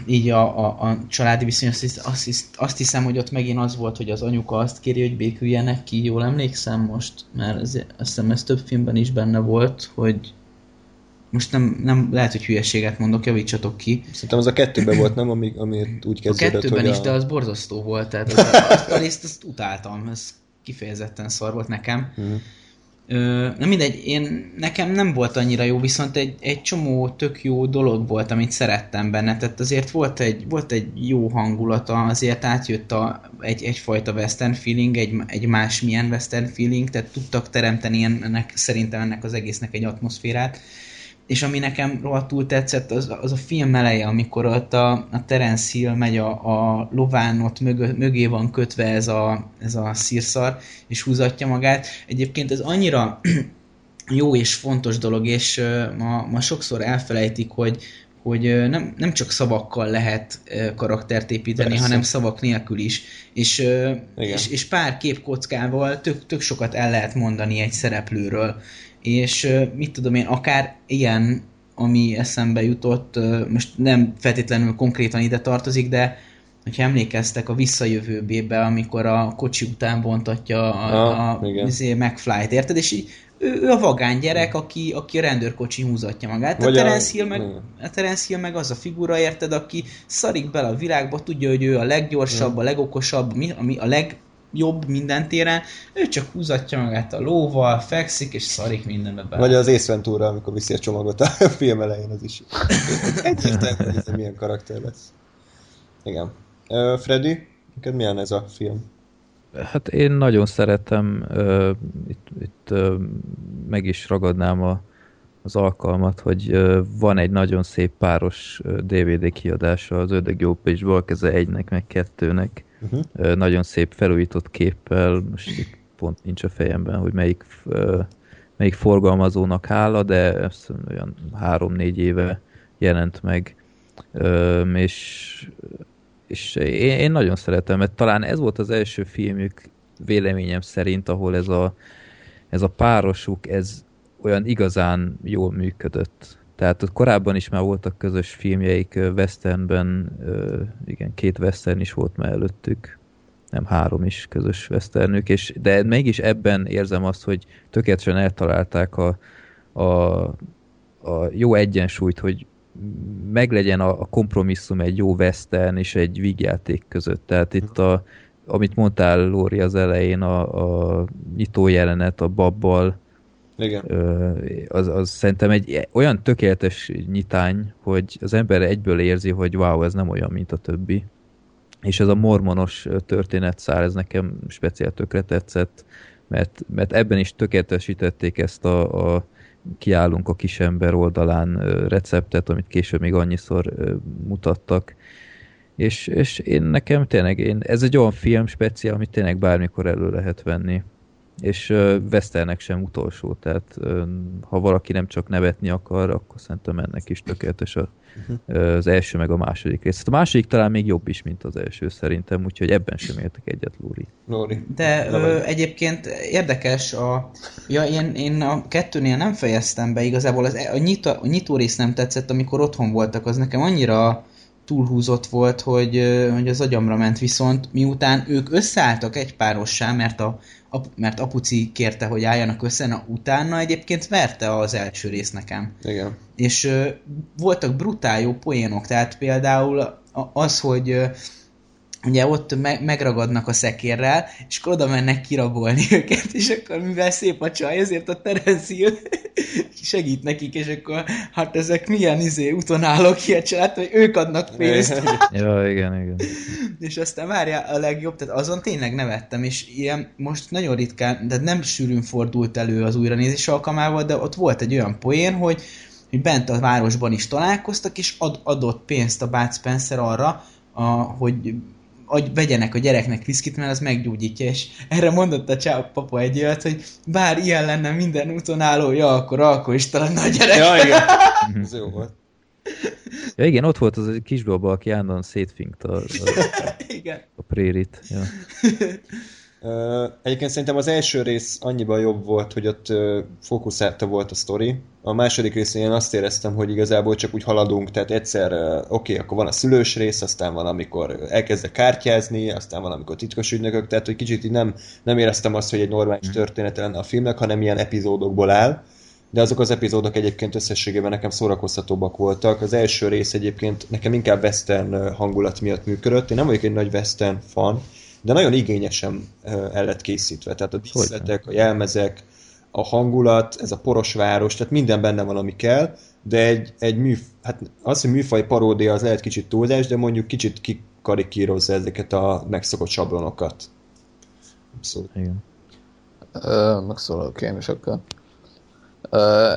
így a, a, a családi viszony, azt, hisz, azt, hisz, azt hiszem, hogy ott megint az volt, hogy az anyuka azt kéri, hogy béküljenek ki, jól emlékszem most, mert ez, azt hiszem ez több filmben is benne volt, hogy most nem, nem lehet, hogy hülyeséget mondok, javítsatok ki. Szerintem az a kettőben volt, nem? Ami, ami úgy A kezdődött, kettőben hogy is, a... de az borzasztó volt, tehát az, azt a részt azt utáltam, ez kifejezetten szar volt nekem. Mhm. Ö, na mindegy, én, nekem nem volt annyira jó, viszont egy, egy csomó tök jó dolog volt, amit szerettem benne, tehát azért volt egy, volt egy jó hangulata, azért átjött a, egy, egyfajta western feeling, egy, egy másmilyen western feeling, tehát tudtak teremteni ennek, szerintem ennek az egésznek egy atmoszférát, és ami nekem rohadtul tetszett, az, az a film eleje, amikor ott a, a Terence Hill megy a, a lován, ott mögö, mögé van kötve ez a, ez a szírszar, és húzatja magát. Egyébként ez annyira jó és fontos dolog, és ma, ma sokszor elfelejtik, hogy, hogy nem, nem csak szavakkal lehet karaktert építeni, Persze. hanem szavak nélkül is. És, Igen. és, és pár képkockával tök, tök sokat el lehet mondani egy szereplőről. És mit tudom én, akár ilyen, ami eszembe jutott, most nem feltétlenül konkrétan ide tartozik, de hogyha emlékeztek a visszajövőbébe, amikor a kocsi után bontatja a, Ah, a, igen. izé, McFly-t, érted? És így ő, ő a vagány gyerek, aki, aki a rendőrkocsi húzatja magát. Vagy a Terence, Hill meg, igen. a Terence Hill meg az a figura, érted, aki szarik bele a világba, tudja, hogy ő a leggyorsabb, a legokosabb, mi, ami a legjobb minden téren, ő csak húzatja magát a lóval, fekszik, és szarik mindenbe bele. Vagy az Ace Ventura, amikor viszi a csomagot a film elején, az is. Egyértelmű, hogy ez milyen karakter lesz. Igen. Uh, Freddy, neked milyen ez a film? Hát én nagyon szeretem, ö, itt, itt ö, meg is ragadnám a, az alkalmat, hogy ö, van egy nagyon szép páros DVD kiadása az Ördög Jobb és Balkeze egynek, meg kettőnek. Uh-huh. Nagyon szép felújított képpel, most pont nincs a fejemben, hogy melyik, melyik forgalmazónak hála, de ez olyan három-négy éve jelent meg. És és én, én nagyon szeretem, mert talán ez volt az első filmük véleményem szerint, ahol ez a, ez a párosuk, ez olyan igazán jól működött. Tehát ott korábban is már voltak közös filmjeik westernben, igen, két western is volt már előttük, nem három is közös westernük, és, de mégis ebben érzem azt, hogy tökéletesen eltalálták a, a, a jó egyensúlyt, hogy meglegyen a, a kompromisszum egy jó western és egy vígjáték között. Tehát itt a, amit mondtál Lóri az elején, a, a nyitó jelenet a babbal, Igen. Az, az szerintem egy olyan tökéletes nyitány, hogy az ember egyből érzi, hogy wow, ez nem olyan, mint a többi. És ez a mormonos történetszár, ez nekem speciál tökre tetszett, mert, mert ebben is tökéletesítették ezt a, a kiállunk a kisember oldalán receptet, amit később még annyiszor mutattak. És, és én nekem tényleg, én, ez egy olyan film speciál, amit tényleg bármikor elő lehet venni és Westernek sem utolsó, tehát ha valaki nem csak nevetni akar, akkor szerintem ennek is tökéletes a, uh, az első meg a második rész. Hát a második talán még jobb is, mint az első szerintem, úgyhogy ebben sem értek egyet, Lóri. Lóri. De ö, egyébként érdekes, a, ja, én, én a kettőnél nem fejeztem be igazából, az, a, nyitó, a nyitó rész nem tetszett, amikor otthon voltak, az nekem annyira túlhúzott volt, hogy, hogy az agyamra ment, viszont miután ők összeálltak egy párossá, mert, a, ap, mert apuci kérte, hogy álljanak össze, na utána egyébként verte az első rész nekem Igen. és ö, voltak brutál jó poénok, tehát például az, hogy ö, ugye ott me- megragadnak a szekérrel, és akkor oda mennek kirabolni őket, és akkor mivel szép a csaj, ezért a Terence segít nekik, és akkor hát ezek milyen izé utonállók ilyen család, hogy ők adnak pénzt. Ja, igen, igen. És aztán várjál a legjobb, tehát azon tényleg nevettem, és ilyen most nagyon ritkán, de nem sűrűn fordult elő az újranézés alkalmával, de ott volt egy olyan poén, hogy, hogy bent a városban is találkoztak, és ad, adott pénzt a Bud Spencer arra, a, hogy hogy vegyenek a gyereknek viszkit, mert az meggyógyítja, és erre mondott a csá papa egy olyat, hogy bár ilyen lenne minden úton állója, akkor alkoholista a gyerek. Ja, igen. Ez jó volt. Ja, igen, ott volt az a kisbaba, aki állandóan szétfinkt a, a, Igen. a prérit. Ja. Egyébként szerintem az első rész annyiban jobb volt, hogy ott fókuszálta volt a sztori. A második részén én azt éreztem, hogy igazából csak úgy haladunk, tehát egyszer, oké, okay, akkor van a szülős rész, aztán van, amikor elkezdek kártyázni, aztán van, amikor titkos ügynökök, tehát hogy kicsit így nem, nem éreztem azt, hogy egy normális története lenne a filmnek, hanem ilyen epizódokból áll. De azok az epizódok egyébként összességében nekem szórakoztatóbbak voltak. Az első rész egyébként nekem inkább western hangulat miatt működött. Én nem vagyok egy nagy western fan, de nagyon igényesen el lett készítve. Tehát a díszletek, a jelmezek, a hangulat, ez a poros város, tehát minden benne van, ami kell, de egy, egy mű, hát az, hogy műfaj paródia, az lehet kicsit túlzás, de mondjuk kicsit kikarikírozza ezeket a megszokott sablonokat. Abszolút. Igen. Ö, megszólalok én is akkor. Ö,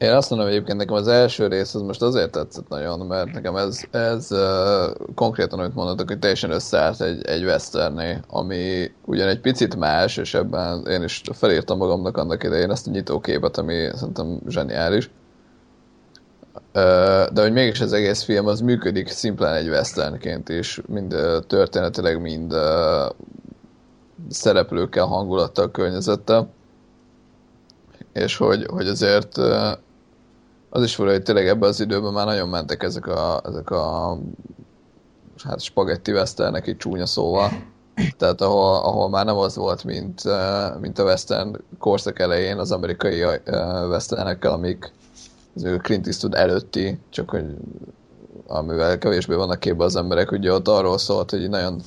én azt mondom, hogy egyébként nekem az első rész az most azért tetszett nagyon, mert nekem ez, ez uh, konkrétan, amit mondhatok, hogy teljesen összeállt egy, egy westerné, ami ugyan egy picit más, és ebben én is felírtam magamnak annak idején ezt a nyitóképet, ami szerintem zseniális. Ö, de hogy mégis az egész film az működik szimplán egy westernként is, mind ö, történetileg, mind ö, szereplőkkel, hangulattal, környezettel. És hogy, hogy azért az is fura, hogy tényleg ebben az időben már nagyon mentek ezek a, ezek a hát spagetti westernek így csúnya szóval. Tehát ahol, ahol már nem az volt, mint, ö, mint a western korszak elején az amerikai ö, westernekkel, amik az ő Clint Eastwood előtti, csak hogy amivel kevésbé vannak képbe az emberek, ugye ott arról szólt, hogy nagyon,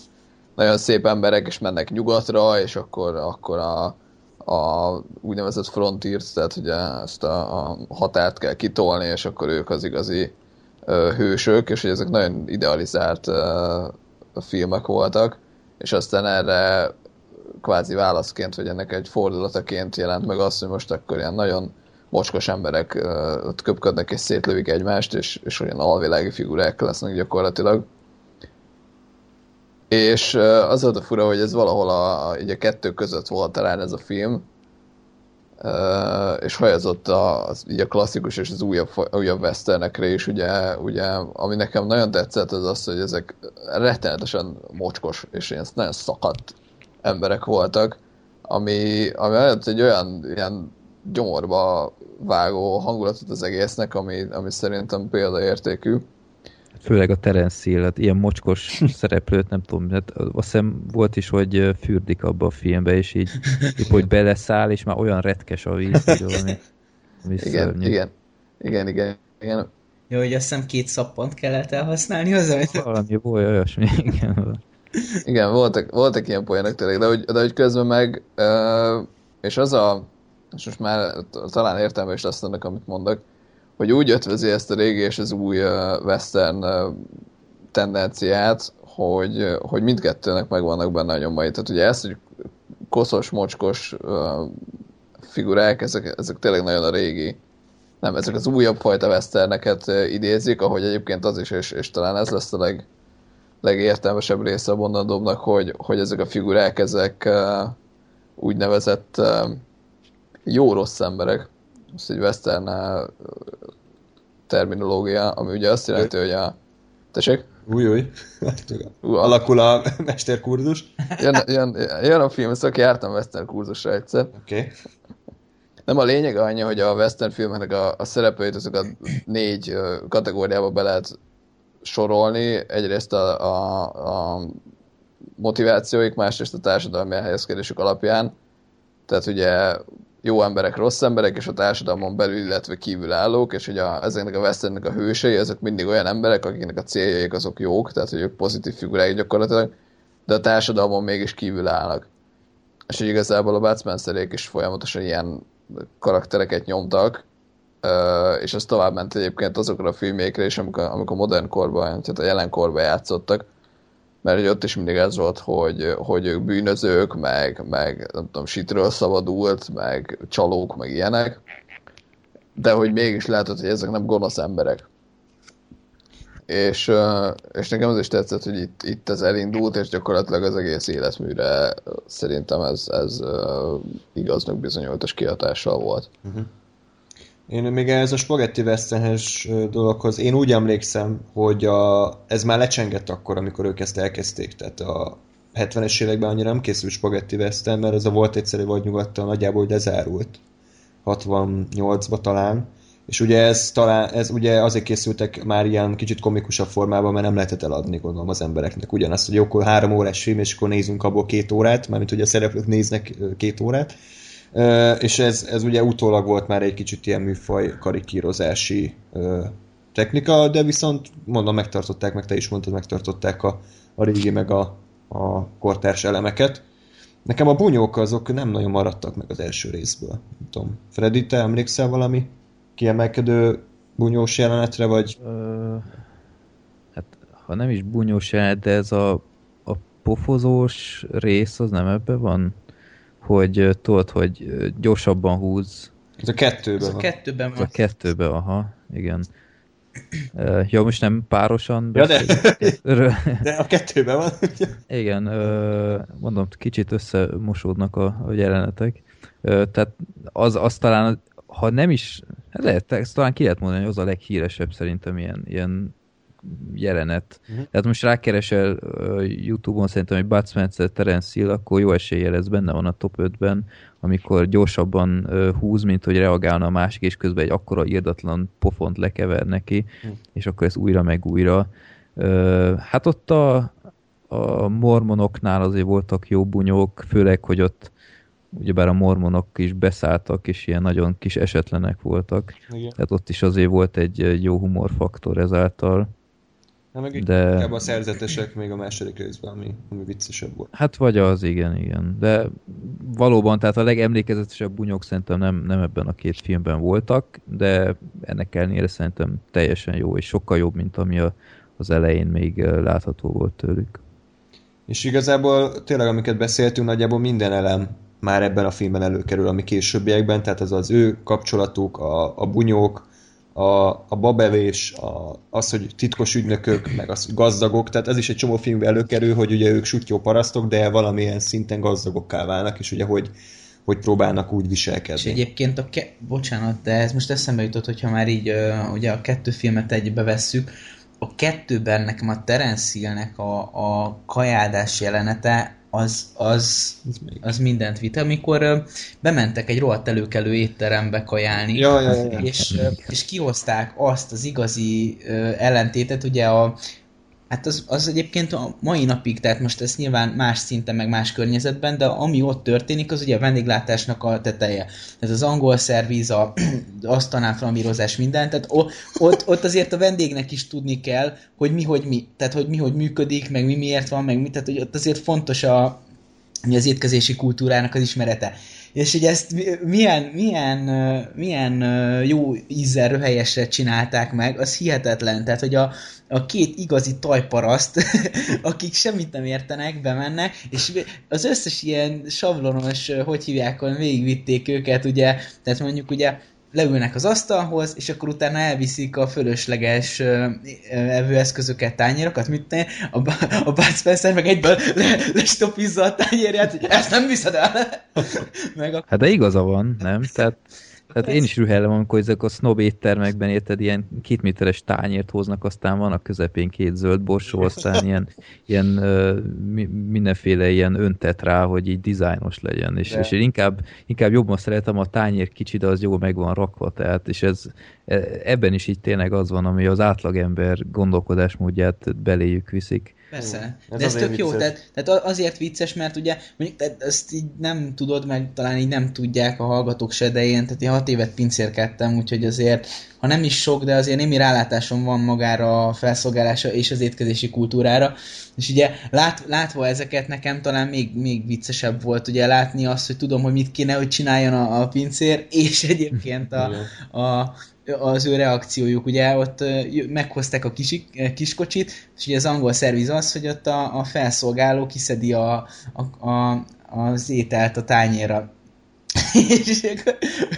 nagyon szép emberek is mennek nyugatra, és akkor, akkor a, a úgynevezett frontiert, tehát ugye ezt a, a határt kell kitolni, és akkor ők az igazi ö, hősök, és hogy ezek nagyon idealizált ö, filmek voltak, és aztán erre kvázi válaszként, vagy ennek egy fordulataként jelent meg az, hogy most akkor ilyen nagyon mocskos emberek ö, ott köpködnek és szétlövik egymást, és, és olyan alvilági figurák lesznek gyakorlatilag. És az volt a fura, hogy ez valahol a, a, a kettő között volt talán ez a film, és hajazott a, az, így a klasszikus és az újabb, újabb westernekre is, ugye, ugye, ami nekem nagyon tetszett, az az, hogy ezek rettenetesen mocskos, és ilyen nagyon szakadt emberek voltak, ami, ami adott egy olyan ilyen gyomorba vágó hangulatot az egésznek, ami, ami szerintem példaértékű. Főleg a Terence Hill, hát ilyen mocskos szereplőt, nem tudom, hát azt hiszem volt is, hogy fürdik abba a filmbe, és így, így hogy beleszáll, és már olyan retkes a víz, hogy valami, Igen, szörnyű. igen, igen, igen, igen. Jó, hogy azt hiszem két szappant kellett elhasználni hozzá, amit Valami volt olyasmi, igen. Igen, voltak, voltak ilyen poénok tényleg, de hogy, de hogy közben meg, uh, és az a, és most már talán értelme is lesz annak, amit mondok, hogy úgy ötvözi ezt a régi és az új western tendenciát, hogy, hogy mindkettőnek megvannak benne a nyomai. Tehát ugye ezt, hogy koszos, mocskos figurák, ezek, ezek tényleg nagyon a régi, nem, ezek az újabb fajta westerneket idézik, ahogy egyébként az is, és, és talán ez lesz a leg, legértelmesebb része a mondandómnak, hogy, hogy ezek a figurák, ezek úgynevezett jó-rossz emberek. Ez egy western uh, terminológia, ami ugye azt jelenti, hogy a... Tessék? Új, új. Alakul a mesterkurzus. Jön, jön, jön a film, szóval jártam western kurzusra egyszer. Oké. Okay. Nem a lényeg annyi, hogy a western filmeknek a, a szereplőit azokat négy kategóriába be lehet sorolni. Egyrészt a, a, a motivációik, másrészt a társadalmi elhelyezkedésük alapján. Tehát ugye jó emberek, rossz emberek, és a társadalmon belül, illetve kívül állók, és hogy a, ezeknek a westernnek a hősei, ezek mindig olyan emberek, akiknek a céljaik azok jók, tehát hogy ők pozitív figurák gyakorlatilag, de a társadalmon mégis kívül állnak. És hogy igazából a Spencerék is folyamatosan ilyen karaktereket nyomtak, és ez tovább ment egyébként azokra a filmékre is, amikor, amikor modern korban, tehát a jelen korban játszottak, mert hogy ott is mindig ez volt, hogy, hogy ők bűnözők, meg, meg nem tudom, sitről szabadult, meg csalók, meg ilyenek, de hogy mégis látod, hogy ezek nem gonosz emberek. És, és nekem az is tetszett, hogy itt, itt ez elindult, és gyakorlatilag az egész életműre szerintem ez, ez igaznak bizonyult, kihatással volt. Uh-huh. Én még ez a spagetti westernhes dologhoz, én úgy emlékszem, hogy a, ez már lecsengett akkor, amikor ők ezt elkezdték, tehát a 70-es években annyira nem készült spagetti western, mert ez a volt egyszerű vagy nyugattal nagyjából lezárult. 68-ba talán. És ugye ez talán, ez ugye azért készültek már ilyen kicsit komikusabb formában, mert nem lehetett eladni, gondolom az embereknek. Ugyanazt, hogy akkor három órás film, és akkor nézzünk abból két órát, mármint hogy a szereplők néznek két órát és ez, ez ugye utólag volt már egy kicsit ilyen műfaj karikírozási technika, de viszont mondom, megtartották, meg te is mondtad, megtartották a, a régi meg a, a kortárs elemeket. Nekem a bunyók azok nem nagyon maradtak meg az első részből. Nem tudom. Freddy, te emlékszel valami kiemelkedő bunyós jelenetre, vagy... Hát, ha nem is bunyós jelenet, de ez a, a pofozós rész, az nem ebben van? Hogy tudod, hogy gyorsabban húz. Ez a kettőben Ez a kettőben van. Ez a kettőben, aha, igen. Ja, most nem párosan ja, de, de a kettőben van. Igen, mondom, kicsit összemosódnak a, a jelenetek. Tehát az, az talán, ha nem is, hát lehet, talán ki lehet mondani, hogy az a leghíresebb szerintem ilyen, ilyen jelenet. Uh-huh. Tehát most rákeresel uh, Youtube-on szerintem, hogy Bud Spencer, Terence Hill, akkor jó eséllyel ez benne van a top 5-ben, amikor gyorsabban uh, húz, mint hogy reagálna a másik, és közben egy akkora írdatlan pofont lekever neki, uh-huh. és akkor ez újra meg újra. Uh, hát ott a, a mormonoknál azért voltak jó bunyók, főleg, hogy ott ugyebár a mormonok is beszálltak, és ilyen nagyon kis esetlenek voltak. Igen. Tehát ott is azért volt egy jó humorfaktor ezáltal. Na meg de... inkább a szerzetesek még a második részben, ami, ami viccesebb volt. Hát vagy az, igen, igen. De valóban, tehát a legemlékezetesebb bunyok szerintem nem, nem ebben a két filmben voltak, de ennek ellenére szerintem teljesen jó, és sokkal jobb, mint ami a, az elején még látható volt tőlük. És igazából tényleg, amiket beszéltünk, nagyjából minden elem már ebben a filmben előkerül, ami későbbiekben, tehát ez az ő kapcsolatuk, a, a bunyók, a, a babevés, a, az, hogy titkos ügynökök, meg az gazdagok, tehát ez is egy csomó filmben előkerül, hogy ugye ők sutyó parasztok, de valamilyen szinten gazdagokká válnak, és ugye hogy, hogy próbálnak úgy viselkedni. És egyébként a ke- bocsánat, de ez most eszembe jutott, hogyha már így ugye a kettő filmet egybe vesszük, a kettőben nekem a Terence a, a kajádás jelenete az, az, az mindent vitt. Amikor bementek egy rohadt előkelő étterembe kajálni, ja, ja, ja. És, és kihozták azt az igazi ellentétet, ugye a Hát az, az egyébként a mai napig, tehát most ez nyilván más szinten, meg más környezetben, de ami ott történik, az ugye a vendéglátásnak a teteje. Ez az angol szerviz, a asztalnál flamírozás, minden, tehát ott, ott azért a vendégnek is tudni kell, hogy mi, hogy mi, tehát hogy mi, hogy működik, meg mi miért van, meg mi, tehát hogy ott azért fontos a, az étkezési kultúrának az ismerete. És hogy ezt milyen, milyen, milyen jó ízzel röhelyesre csinálták meg, az hihetetlen. Tehát, hogy a, a két igazi tajparaszt, akik semmit nem értenek, bemennek, és az összes ilyen sablonos, hogy hívják, végigvitték őket, ugye, tehát mondjuk ugye leülnek az asztalhoz, és akkor utána elviszik a fölösleges evőeszközöket, tányérokat, mit a, a Bud Spencer meg egyből le, lestopizza a tányérját, hogy ezt nem viszed el. meg a... Hát de igaza van, nem? Tehát tehát én is rühellem, amikor ezek a snob éttermekben érted, ilyen két méteres tányért hoznak, aztán van a közepén két zöld borsó, aztán ilyen, ilyen mindenféle ilyen öntet rá, hogy így dizájnos legyen. És, és én inkább, inkább jobban szeretem a tányér kicsi, de az jó meg van rakva, tehát, és ez e, ebben is így tényleg az van, ami az átlagember gondolkodásmódját beléjük viszik. Persze, ez de ez tök jó, tehát, tehát azért vicces, mert ugye mondjuk tehát ezt így nem tudod, meg talán így nem tudják a hallgatók se, de én, tehát én hat évet pincérkedtem, úgyhogy azért, ha nem is sok, de azért némi rálátásom van magára a felszolgálása és az étkezési kultúrára, és ugye lát, látva ezeket nekem talán még, még viccesebb volt ugye látni azt, hogy tudom, hogy mit kéne, hogy csináljon a, a pincér, és egyébként a, a, az ő reakciójuk, ugye ott meghozták a kis, kiskocsit, és ugye az angol szerviz az, hogy ott a, a felszolgáló kiszedi a, a, a, az ételt a tányéra. és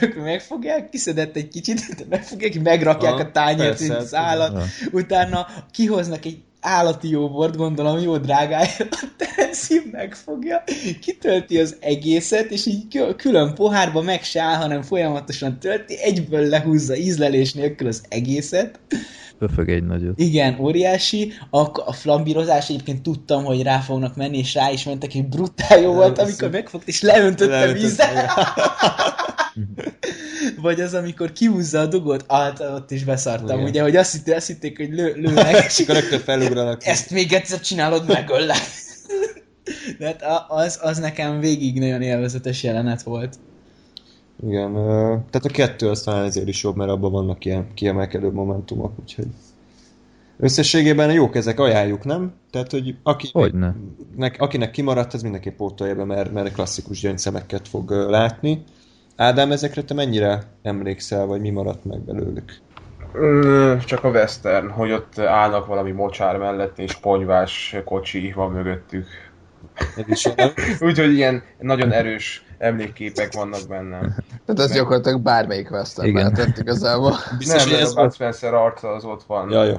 ők megfogják, kiszedett egy kicsit, megfogják, megrakják a tányért, mint az állat, utána kihoznak egy állati jó bort, gondolom jó drágáért, a Terence megfogja, kitölti az egészet, és így külön pohárba meg se áll, hanem folyamatosan tölti, egyből lehúzza ízlelés nélkül az egészet. Pöfög egy nagyot. Igen, óriási. A, a flambírozás egyébként tudtam, hogy rá fognak menni, és rá is mentek, és brutál jó volt, amikor megfogt, és leöntötte vízzel. Vagy az, amikor kihúzza a dugot, hát ott is beszartam, Igen. ugye, hogy azt, hitték, azt hitték, hogy lő, lőnek. és akkor rögtön felugranak. Ezt még egyszer csinálod, megöllek. De hát az, az nekem végig nagyon élvezetes jelenet volt. Igen, tehát a kettő aztán ezért is jobb, mert abban vannak ilyen kiemelkedő momentumok, úgyhogy összességében jók ezek, ajánljuk, nem? Tehát, hogy aki, nek, akinek kimaradt, ez mindenképp pótolja be, mert, mert klasszikus gyöngyszemeket fog látni. Ádám, ezekre te mennyire emlékszel, vagy mi maradt meg belőlük? Csak a western, hogy ott állnak valami mocsár mellett, és ponyvás kocsi van mögöttük. Úgyhogy ilyen nagyon erős emlékképek vannak bennem. Tehát ez gyakorlatilag bármelyik western tett igazából. Biztos, nem, ez a Bud Spencer arca az ott van. Ja, jó.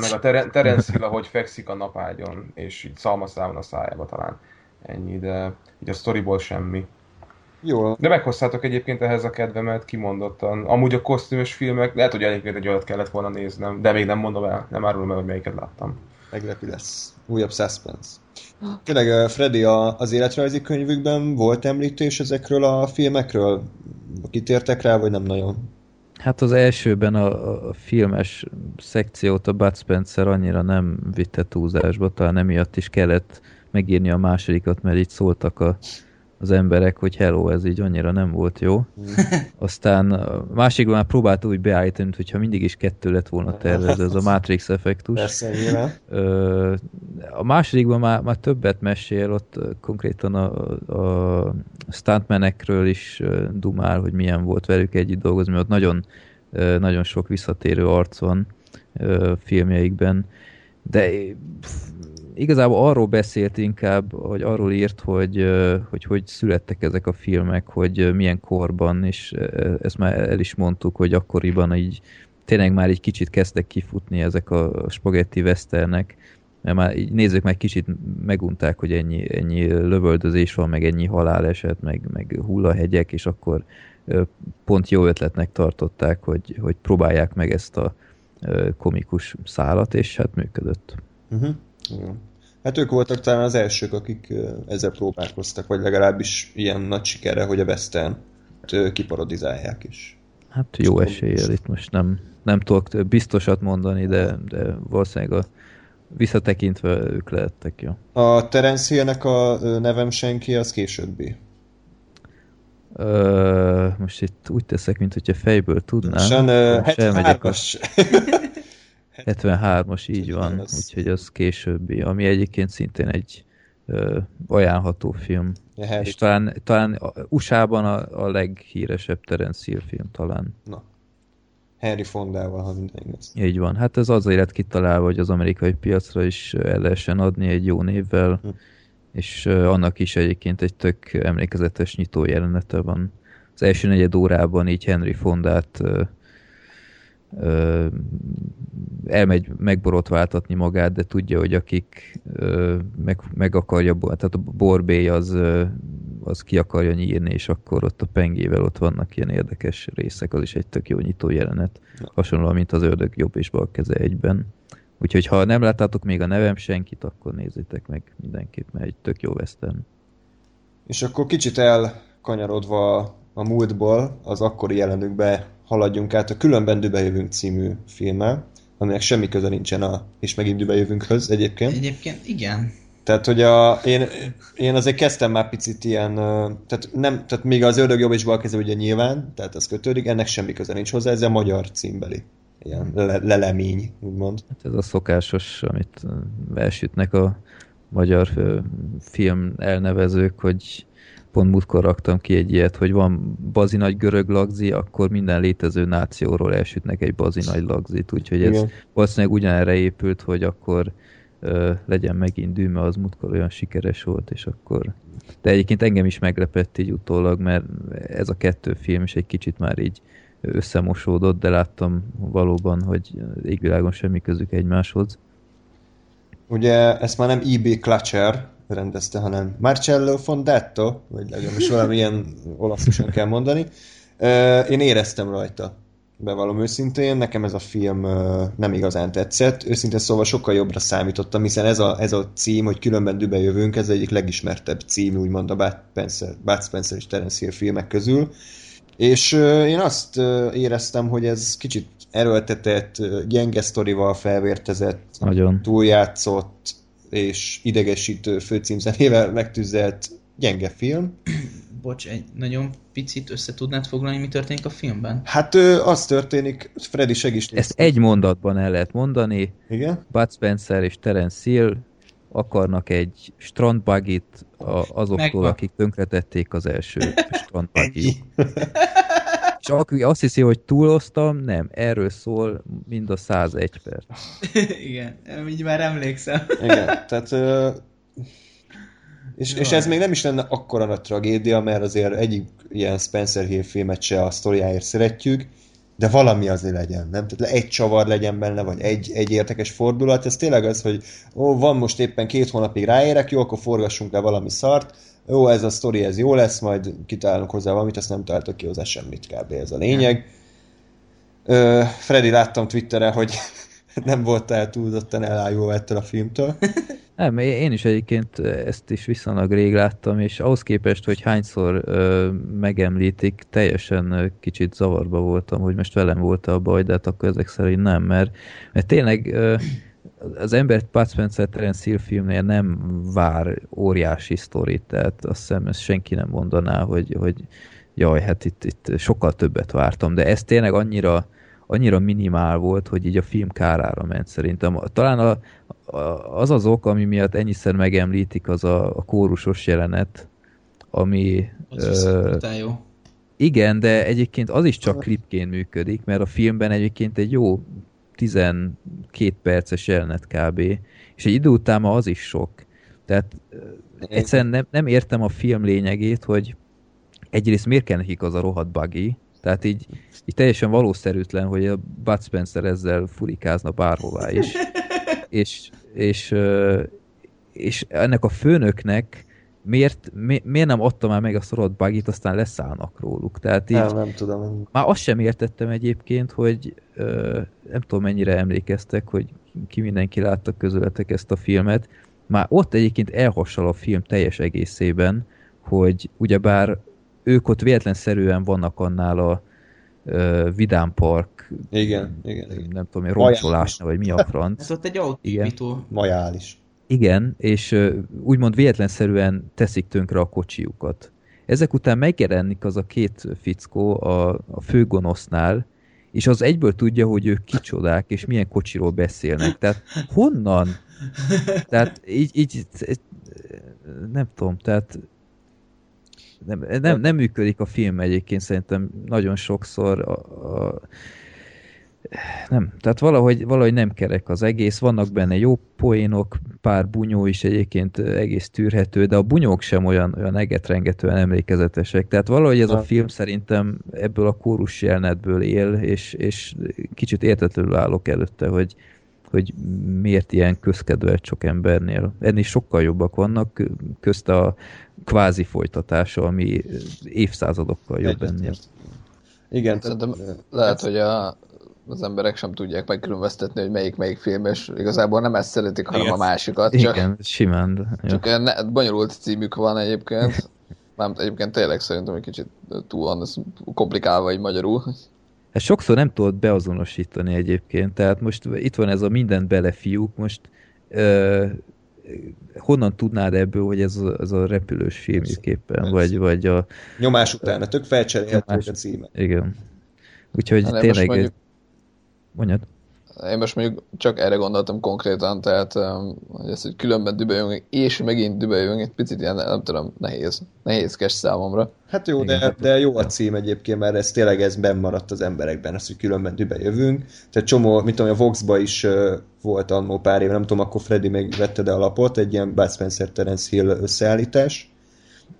Meg a Ter- Terence Hill, ahogy fekszik a napágyon, és így szalmaszál a szájába talán. Ennyi, de így a storyból semmi. Jó. De meghoztátok egyébként ehhez a kedvemet kimondottan. Amúgy a kosztümös filmek, lehet, hogy egyébként egy olyat kellett volna néznem, de még nem mondom el, nem árulom el, hogy melyiket láttam. Meglepi lesz. Újabb suspense. Tényleg, Freddy, a, az életrajzi könyvükben volt említés ezekről a filmekről? Kitértek rá, vagy nem nagyon? Hát az elsőben a, a filmes szekciót a Bud Spencer annyira nem vitte túlzásba, talán emiatt is kellett megírni a másodikat, mert így szóltak a az emberek, hogy hello, ez így annyira nem volt jó. Aztán másikban már próbált úgy beállítani, hogyha mindig is kettő lett volna tervezve, ez a Matrix effektus. Persze, nyilván. A másodikban már, már többet mesél, ott konkrétan a, a stuntmenekről is dumál, hogy milyen volt velük együtt dolgozni, mert ott nagyon, nagyon sok visszatérő arc van filmjeikben, de igazából arról beszélt inkább, hogy arról írt, hogy, hogy hogy születtek ezek a filmek, hogy milyen korban, és ezt már el is mondtuk, hogy akkoriban így tényleg már egy kicsit kezdtek kifutni ezek a spagetti westernek, mert már így nézzük meg kicsit megunták, hogy ennyi, ennyi lövöldözés van, meg ennyi haláleset, meg, meg hullahegyek, és akkor pont jó ötletnek tartották, hogy, hogy próbálják meg ezt a komikus szálat, és hát működött. Uh-huh. Hát ők voltak talán az elsők, akik ezzel próbálkoztak, vagy legalábbis ilyen nagy sikere, hogy a western kiparodizálják is. Hát jó eséllyel itt most nem, nem tudok biztosat mondani, de, de valószínűleg a, visszatekintve ők lehettek, jó. A Terence Hill-nek a nevem senki, az későbbi. Ö, most itt úgy teszek, mint hogyha fejből tudnám. Sen, elmegyek a 73-as. 73-as, így van, Az- úgyhogy az későbbi, ami egyébként szintén egy ö, ajánlható film. Ja, És talán, talán USA-ban a, a leghíresebb Terence Hill film talán. Na. Harry Fondával, ha minden igaz. Így van. Hát ez azért lett kitalálva, hogy az amerikai piacra is el lehessen adni egy jó névvel, Hm. és ö, annak is egyébként egy tök emlékezetes nyitó jelenete van. Az első negyed órában így Henry Fondát ö, ö, elmegy megborotváltatni magát, de tudja, hogy akik ö, meg, meg akarja, tehát a borbély az, ö, az ki akarja nyírni, és akkor ott a pengével ott vannak ilyen érdekes részek, az is egy tök jó nyitó jelenet. Hasonlóan, mint az ördög jobb és bal keze egyben. Úgyhogy ha nem láttátok még a nevem senkit, akkor nézzétek meg mindenképp, mert egy tök jó western. És akkor kicsit elkanyarodva a múltból, az akkori jelenükbe haladjunk át a Különben Dübe jövünk című filmmel, aminek semmi köze nincsen a És megint Dübe jövünkhöz egyébként. Egyébként igen. Tehát, hogy a, én, én azért kezdtem már picit ilyen, tehát, nem, tehát még az ördög jobb és bal keze ugye nyilván, tehát ez kötődik, ennek semmi köze nincs hozzá, ez a magyar címbeli. Ilyen le, lelemény, úgymond. Hát ez a szokásos, amit elsütnek a magyar film elnevezők, hogy pont múltkor raktam ki egy ilyet, hogy van bazi nagy görög lagzi, akkor minden létező nációról elsütnek egy bazi nagy lagzit, úgyhogy ez Igen. valószínűleg ugyanerre épült, hogy akkor ö, legyen megint dűme, az múltkor olyan sikeres volt, és akkor... De egyébként engem is meglepett így utólag, mert ez a kettő film is egy kicsit már így összemosódott, de láttam valóban, hogy égvilágon semmi közük egymáshoz. Ugye ezt már nem E.B. Clutcher rendezte, hanem Marcello Fondetto, vagy legalábbis valamilyen olaszosan kell mondani. Én éreztem rajta, bevallom őszintén, nekem ez a film nem igazán tetszett. Őszintén szóval sokkal jobbra számítottam, hiszen ez a, ez a cím, hogy különben dübe jövünk, ez egyik legismertebb cím, úgymond a Bud Spencer, Bud Spencer és Terence Hill filmek közül. És én azt éreztem, hogy ez kicsit erőltetett, gyenge sztorival felvértezett, Nagyon. túljátszott és idegesítő főcímzenével megtűzelt gyenge film. Bocs, egy nagyon picit össze tudnád foglalni, mi történik a filmben? Hát ö, az történik, Freddy segíts Ezt egy mondatban el lehet mondani. Igen? Bud Spencer és Terence Hill akarnak egy strandbugit azoktól, Megvan. akik tönkretették az első strandbugit. És aki azt hiszi, hogy túloztam, nem. Erről szól mind a 101 perc. Igen, így már emlékszem. Igen, tehát... Ö, és, és ez még nem is lenne akkora nagy tragédia, mert azért egyik ilyen Spencer Hill filmet se a sztoriáért szeretjük, de valami azért legyen, nem? Tehát egy csavar legyen benne, vagy egy, egy értekes fordulat, ez tényleg az, hogy ó, van most éppen két hónapig ráérek, jó, akkor forgassunk le valami szart, jó, ez a sztori, ez jó lesz, majd kitalálunk hozzá valamit, azt nem találtak ki hozzá semmit, kb. ez a lényeg. Ö, Freddy láttam Twitteren, hogy nem voltál túlzottan elájulva ettől a filmtől. Nem, én is egyébként ezt is viszonylag rég láttam, és ahhoz képest, hogy hányszor ö, megemlítik, teljesen ö, kicsit zavarba voltam, hogy most velem volt a baj, de hát akkor ezek szerint nem, mert, mert tényleg ö, az ember Bud Spencer Terence Hill filmnél nem vár óriási sztorit, tehát azt hiszem ezt senki nem mondaná, hogy, hogy jaj, hát itt, itt sokkal többet vártam, de ez tényleg annyira annyira minimál volt, hogy így a film kárára ment szerintem. Talán a, a, az az ok, ami miatt ennyiszer megemlítik, az a, a kórusos jelenet, ami... Ö, jó. igen, de egyébként az is csak klipként működik, mert a filmben egyébként egy jó 12 perces jelenet kb. És egy idő után ma az is sok. Tehát egyszerűen nem, nem értem a film lényegét, hogy egyrészt miért kell nekik az a rohadt buggy, tehát így, így teljesen valószerűtlen, hogy a Bud Spencer ezzel furikázna bárhová is. és, és, és ennek a főnöknek miért, mi, miért nem adta már meg a szorott buggyt, aztán leszállnak róluk. Tehát így, Nem, nem tudom. már azt sem értettem egyébként, hogy ö, nem tudom mennyire emlékeztek, hogy ki mindenki látta közületek ezt a filmet. Már ott egyébként elhassal a film teljes egészében, hogy ugyebár ők ott véletlenszerűen vannak annál a ö, Vidám Park, Igen, igen, igen. nem tudom, roncsolásna, vagy mi a Ez franc. ott egy autóépító. Majális. Igen, és ö, úgymond véletlenszerűen teszik tönkre a kocsiukat. Ezek után megjelenik az a két fickó a, a főgonosznál, és az egyből tudja, hogy ők kicsodák, és milyen kocsiról beszélnek. Tehát honnan? Tehát így, így nem tudom, tehát nem, nem, nem működik a film egyébként szerintem nagyon sokszor a, a, nem, tehát valahogy, valahogy nem kerek az egész, vannak benne jó poénok, pár bunyó is egyébként egész tűrhető, de a bunyók sem olyan, olyan egetrengetően emlékezetesek. Tehát valahogy ez a film szerintem ebből a kórus jelenetből él, és, és kicsit értetlenül állok előtte, hogy, hogy miért ilyen közkedvelt sok embernél. Ennél sokkal jobbak vannak, közt a kvázi folytatása, ami évszázadokkal jobb ennél. Igen, Szerintem lehet, hogy a, az emberek sem tudják megkülönböztetni, hogy melyik melyik film, és igazából nem ezt szeretik, hanem Igen. a másikat. Csak, Igen, simán. Ja. csak olyan ne, bonyolult címük van egyébként. Nem, egyébként tényleg szerintem egy kicsit túl van ez komplikálva így magyarul. Hát sokszor nem tudod beazonosítani egyébként, tehát most itt van ez a mindent bele fiúk, most ö, honnan tudnád ebből, hogy ez a, ez a repülős filmjük éppen, persze. vagy, vagy a, nyomás után, tök felcserélhetők Nyomás. a címe. igen. Úgyhogy Hát, most tényleg, mondjuk- mondjad. Én most mondjuk csak erre gondoltam konkrétan, tehát um, hogy ez, hogy különben düböljünk, és megint düböljünk, egy picit ilyen, nem tudom, nehéz, nehézkes számomra. Hát jó, Igen. de, de jó a cím egyébként, mert ez tényleg ez benn maradt az emberekben, az, hogy különben dübe jövünk. Tehát csomó, mit tudom, a Voxba is uh, volt annó pár éve, nem tudom, akkor Freddy még vette de alapot, egy ilyen Bud Spencer Terence Hill összeállítás,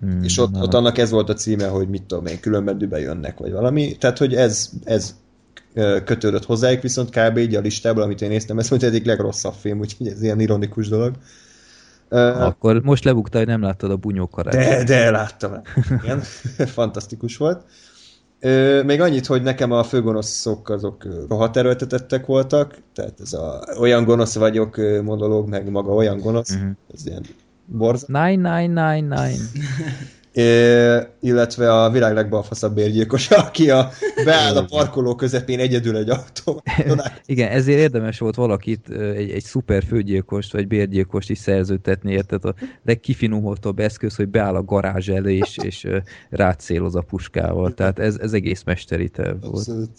Hmm, és ott, ott annak ez volt a címe, hogy mit tudom én, különben dübe jönnek, vagy valami. Tehát, hogy ez, ez kötődött hozzájuk, viszont kb. így a listából, amit én néztem, ez volt egyik legrosszabb film, úgyhogy ez ilyen ironikus dolog. Akkor most lebuktál, hogy nem láttad a bunyókarát. de, de láttam. Igen, fantasztikus volt. Még annyit, hogy nekem a főgonoszok azok rohadt erőltetettek voltak, tehát ez a olyan gonosz vagyok monológ, meg maga olyan gonosz, Mhm. ez ilyen borzasztó. Nine, nine, nine, nine. É, illetve a világ legbalfaszabb bérgyilkosa, aki a, beáll a parkoló közepén egyedül egy autó. Igen, ezért érdemes volt valakit, egy, egy szuper főgyilkost, vagy bérgyilkost is szerződtetni, érted? A legkifinomultabb eszköz, hogy beáll a garázs elé, és, és rácéloz a puskával. Tehát ez, ez egész mesteri terv volt. Abszolút.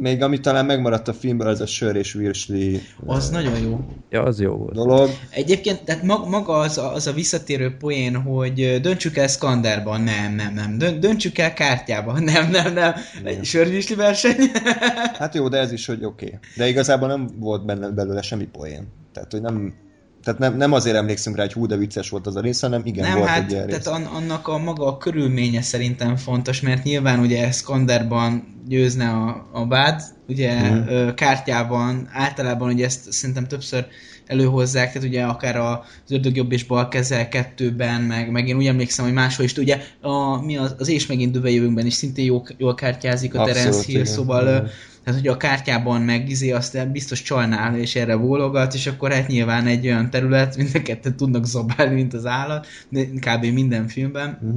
Még ami talán megmaradt a filmből, az a sör és virsli Az nagyon jó. Ja, az jó volt. dolog. Egyébként, tehát mag- maga az a, az a visszatérő poén, hogy döntsük el Skanderban, nem, nem, nem. Dön- döntsük el kártyában, nem, nem, nem. Egy sörvisli verseny. Hát jó, de ez is, hogy oké. Okay. De igazából nem volt benne belőle semmi poén. Tehát, hogy nem, tehát nem, nem azért emlékszünk rá, hogy hú, de vicces volt az a rész, hanem igen, nem, volt hát egy ilyen rész. tehát an- annak a maga a körülménye szerintem fontos, mert nyilván ugye Skanderban győzne a, a vád, ugye mm. kártyában általában ugye ezt szerintem többször előhozzák, tehát ugye akár az ördög jobb és bal kezel kettőben, meg, meg én úgy emlékszem, hogy máshol is, ugye a, mi az, az és megint dövejövőnkben is szintén jól, jól kártyázik a Abszolút, Terence Hill, igen. szóval Igen. tehát, hogy a kártyában meg izé azt biztos csalnál, és erre bólogat, és akkor hát nyilván egy olyan terület, mind a ketten tudnak zabálni, mint az állat, de kb. minden filmben, Mhm.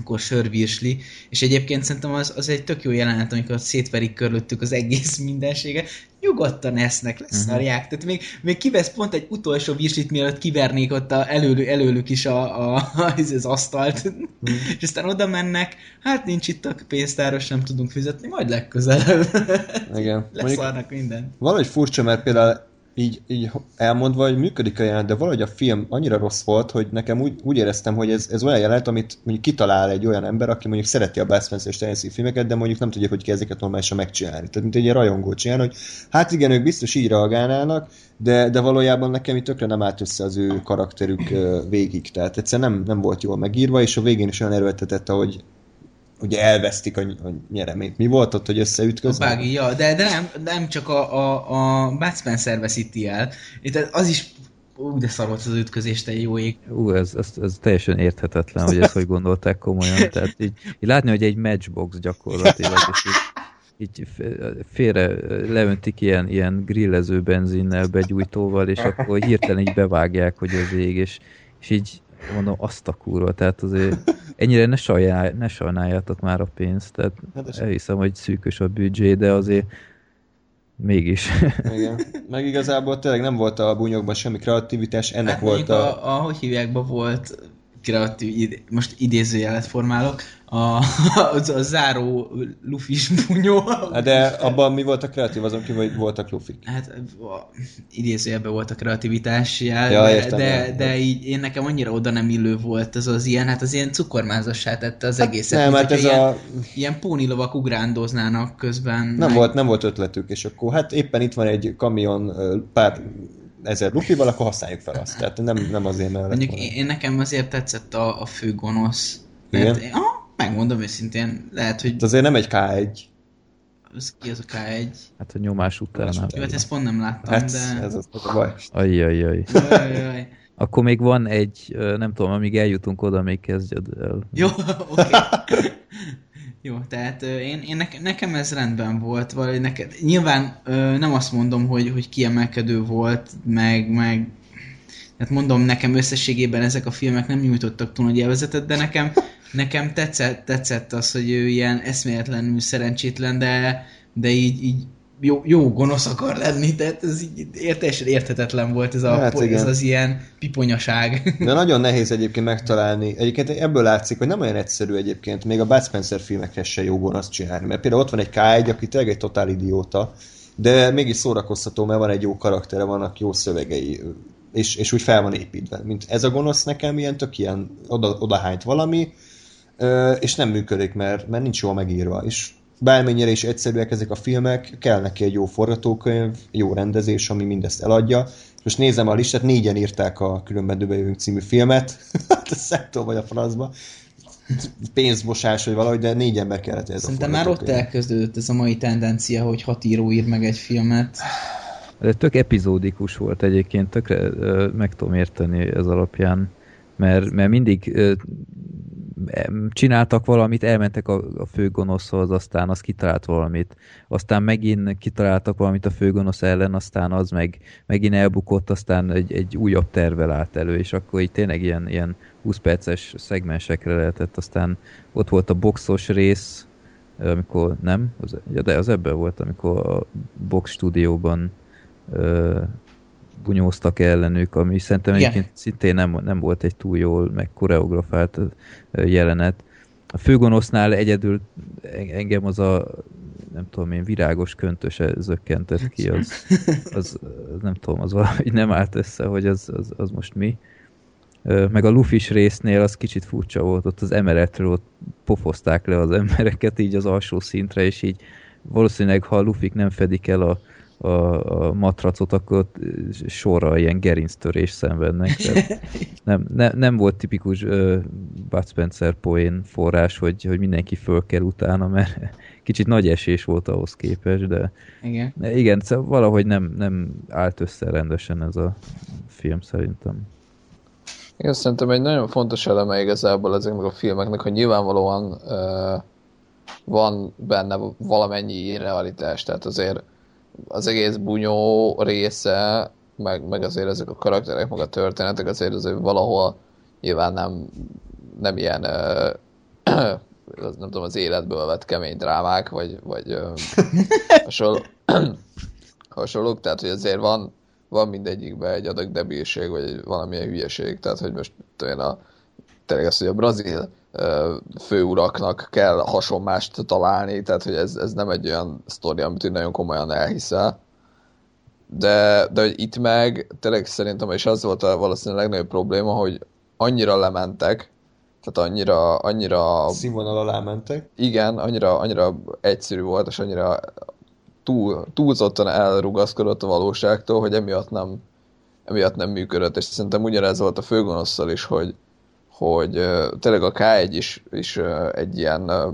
Akkor sörvirsli, és egyébként szerintem az, az egy tök jó jelenet, amikor szétverik körülöttük az egész mindenséget, nyugodtan esznek, leszarják, tehát még, még kivesz pont egy utolsó virslit, mielőtt kivernék ott a, előlük, előlük is a, a, az, az asztalt, és aztán oda mennek, hát nincs itt a pénztáros, nem tudunk fizetni, majd legközelebb. Igen. Mondjuk leszarnak minden. valahogy furcsa, mert például így, így elmondva, hogy működik a jelenet, de valahogy a film annyira rossz volt, hogy nekem úgy, úgy éreztem, hogy ez, ez olyan jelenet, amit mondjuk kitalál egy olyan ember, aki mondjuk szereti a Bud Spencer és Hill filmeket, de mondjuk nem tudja, hogy kell ezeket normálisan megcsinálni. Tehát mint egy ilyen rajongó csinál, hogy hát igen, ők biztos így reagálnának, de, de valójában nekem itt tökre nem állt össze az ő karakterük végig. Tehát egyszerűen nem, nem volt jól megírva, és a végén is olyan erőltetett, hogy ugye elvesztik a, a nyereményt. Mi volt ott, hogy A összeütköznek? bági, ja, de, de nem, nem csak a, a, a Bud Spencer veszíti el. Itt az is, ú, de szar volt az ütközés, te jó ég. Ú, ez, ez, ez teljesen érthetetlen, hogy ezt hogy gondolták komolyan. Tehát így, így látni, hogy egy matchbox gyakorlatilag, és így, így félre leöntik ilyen, ilyen grillező benzinnel, begyújtóval, és akkor hirtelen így bevágják, hogy az ég, és, és így mondom, azt a kurva, tehát azért ennyire ne, sajnál, ne sajnáljátok már a pénzt, tehát Hát elhiszem, hogy szűkös a büdzsé, de azért mégis. Igen. Meg igazából tényleg nem volt a bunyokban semmi kreativitás, ennek Hát volt a... a... a... hogy hívják, volt kreatív, id- most idézőjelet formálok, a, az a záró lufis bunyó. Hát de abban mi volt a kreatív, azon kívül, hogy voltak lufik. Hát idézőjelben volt a kreativitás jel, Ja, de, értem, de, ja. de így én nekem annyira oda nem illő volt ez az ilyen, hát az ilyen cukormázassá tette az egészet. Nem, hát ez ilyen, a... ilyen pónilovak ugrándoznának közben. Nem volt, nem volt ötletük, és akkor hát éppen itt van egy kamion pár ezer lufival, akkor használjuk fel azt. Tehát nem, nem azért mellett. Mondjuk én, én nekem azért tetszett a, a fő gonosz. Igen? Mert, én, ah, megmondom őszintén, lehet, hogy Hát azért nem egy K1. az, ki az a K1. Hát a nyomás után. után. Jó, hát ezt pont nem láttam, Hát de... ez az, az a baj. Ajjajjaj. Jaj, jaj. Akkor még van egy, nem tudom, amíg eljutunk oda, még kezdjed el. Jó, oké. Jó, tehát én, én nekem, nekem ez rendben volt, vagy neked, nyilván nem azt mondom, hogy, hogy kiemelkedő volt, meg, meg hát mondom, nekem összességében ezek a filmek nem nyújtottak túl nagy élvezetet, de nekem, nekem tetszett, tetszett az, hogy ő ilyen eszméletlenül szerencsétlen, de, de így, így jó, jó gonosz akar lenni, tehát ez így ért- teljesen érthetetlen volt ez, a, Hát ez az ilyen piponyaság. De nagyon nehéz egyébként megtalálni. Egyébként ebből látszik, hogy nem olyan egyszerű egyébként még a Bud Spencer filmekhez se jó gonosz csinálni. Mert például ott van egy K1, aki tényleg egy totál idióta, de mégis szórakoztató, mert van egy jó karaktere, vannak jó szövegei, és, és úgy fel van építve. Mint ez a gonosz nekem ilyen tök ilyen oda, odahányt valami, és nem működik, mert, mert nincs jól megírva. És bármennyire is egyszerűek ezek a filmek, kell neki egy jó forgatókönyv, jó rendezés, ami mindezt eladja. Most nézem a listát, négyen írták a Különben Döbejövünk című filmet. Hát ez szektor vagy a francba. Pénzmosás, vagy valahogy, de négy ember kellett ez Szerintem a már ott elkezdődött ez a mai tendencia, hogy hat író ír meg egy filmet. De tök epizódikus volt egyébként, tökre meg tudom érteni ez alapján, mert, mert mindig csináltak valamit, elmentek a, a főgonoszhoz, aztán az kitalált valamit, aztán megint kitaláltak valamit a főgonosz ellen, aztán az meg megint elbukott, aztán egy, egy újabb tervel állt elő, és akkor így tényleg ilyen, ilyen 20 perces szegmensekre lehetett, aztán ott volt a boxos rész, amikor nem, az, ja, de az ebben volt, amikor a box stúdióban bunyóztak ellenük, ami szerintem Igen. egyébként szintén nem, nem volt egy túl jól meg koreografált jelenet. A főgonosznál egyedül en- engem az a nem tudom én, virágos köntöse zökkentett ki, az, az, nem tudom, az valahogy nem állt össze, hogy az, az, az most mi. Meg a lufis résznél az kicsit furcsa volt, ott az emeletről ott pofozták le az embereket így az alsó szintre, és így valószínűleg, ha a lufik nem fedik el a, a, a matracot, akkor sorra ilyen gerinctörés szenvednek. Tehát nem, ne, nem volt tipikus uh, Bud Spencer poén forrás, hogy, hogy mindenki föl kell utána, mert kicsit nagy esés volt ahhoz képest, de Igen. igen, szóval valahogy nem, nem állt össze rendesen ez a film szerintem. Igen, szerintem egy nagyon fontos eleme igazából ezeknek a filmeknek, hogy nyilvánvalóan ö, van benne valamennyi realitás, tehát azért az egész bunyó része, meg, meg azért ezek a karakterek, meg a történetek azért azért valahol nyilván nem, nem ilyen ö, az nem tudom, az életből vett kemény drámák, vagy, vagy ö, hasonló, hasonlók, tehát hogy azért van, van mindegyikben egy adag debilség, vagy egy valamilyen hülyeség, tehát hogy most én a, tényleg az, hogy a brazil ö, főuraknak kell hasonmást találni, tehát hogy ez, ez nem egy olyan sztori, amit úgy nagyon komolyan elhiszel. De, de hogy itt meg tényleg szerintem, és az volt a valószínűleg legnagyobb probléma, hogy annyira lementek, tehát annyira, annyira Színvonal alá mentek. igen, annyira, annyira egyszerű volt, és annyira túl, túlzottan elrugaszkodott a valóságtól, hogy emiatt nem, emiatt nem működött, és szerintem ugyanez volt a főgonosszal is, hogy, hogy tényleg a K1 is, is egy ilyen ö,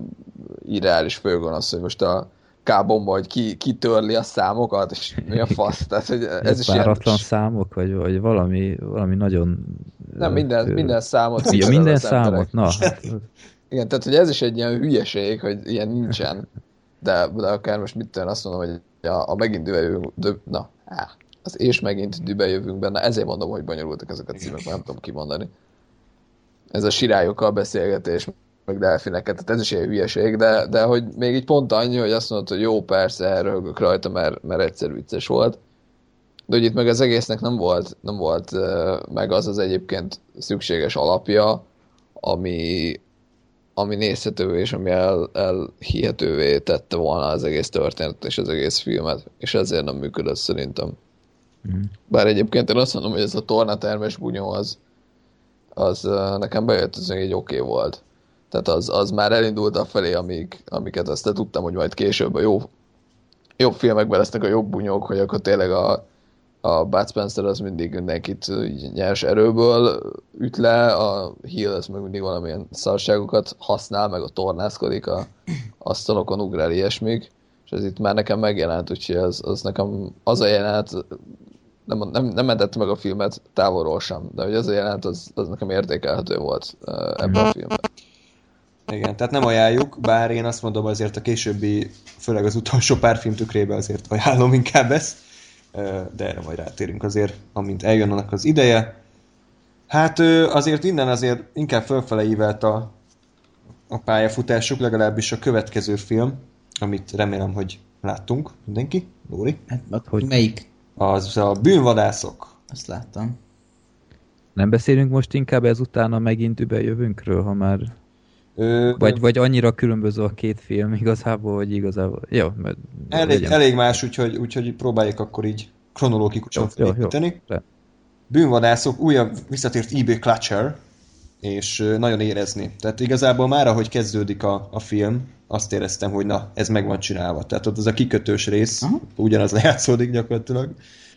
irreális főgonosz, hogy most a K-bomba, hogy ki, kitörli a számokat, és mi a fasz, tehát hogy ez is Páratlan ilyen... számok, vagy, vagy valami, valami nagyon... Nem, minden, minden számot Ja, minden számot? Na, hát, Igen, tehát hogy ez is egy ilyen hülyeség, hogy ilyen nincsen. De, de akár most mit tudom, azt mondom, hogy a, a megint dübejövünk, na, á, az és megint dübejövünk benne, ezért mondom, hogy bonyolultak ezek a címek, nem tudom kimondani. Ez a sirályokkal beszélgetés, meg delfineket, tehát ez is egy hülyeség, de, de hogy még így pont annyi, hogy azt mondod, hogy jó, persze, elröhögök rajta, mert, mert egyszer vicces volt. De hogy itt meg az egésznek nem volt, nem volt meg az az egyébként szükséges alapja, ami, ami nézhetővé és ami el, elhihetővé tette volna az egész történetet és az egész filmet, és ezért nem működött szerintem. Mm. Bár egyébként én azt mondom, hogy ez a tornatermes bunyó az, az nekem bejött, ez egy oké okay volt. Tehát az, az már elindult a felé, amik, amiket azt tudtam, hogy majd később a jó, jobb filmekben lesznek a jobb bunyók, hogy akkor tényleg a, a Bud Spencer az mindig mindenkit nyers erőből üt le, a Hill az meg mindig valamilyen szarságokat használ, meg a tornászkodik, a asztalokon ugrál ilyesmik, és ez itt már nekem megjelent, úgyhogy az, az nekem az a jelenet, nem, nem, nem mentette meg a filmet távolról sem, de hogy az a jelenet, az, az nekem értékelhető volt ebben a filmben. Igen, tehát nem ajánljuk, bár én azt mondom azért a későbbi, főleg az utolsó pár film tükrébe azért ajánlom inkább ezt de erre majd rátérünk azért, amint eljön annak az ideje. Hát azért innen azért inkább fölfele ívelt a, a pályafutásuk, legalábbis a következő film, amit remélem, hogy láttunk mindenki. Lóri? Hát, hogy melyik? Az a bűnvadászok. Azt láttam. Nem beszélünk most inkább ezután a megint jövünkről, ha már Ö, vagy, vagy annyira különböző a két film igazából, hogy igazából... Jó, mert elég, elég más, úgyhogy, úgyhogy próbáljuk akkor így kronológikusan felépíteni. Bűnvadászok, újabb visszatért eBay Clutcher, és nagyon érezni. Tehát igazából már ahogy kezdődik a, a film, azt éreztem, hogy na, ez meg van csinálva. Tehát ott az a kikötős rész, uh-huh. ugyanaz lejátszódik gyakorlatilag.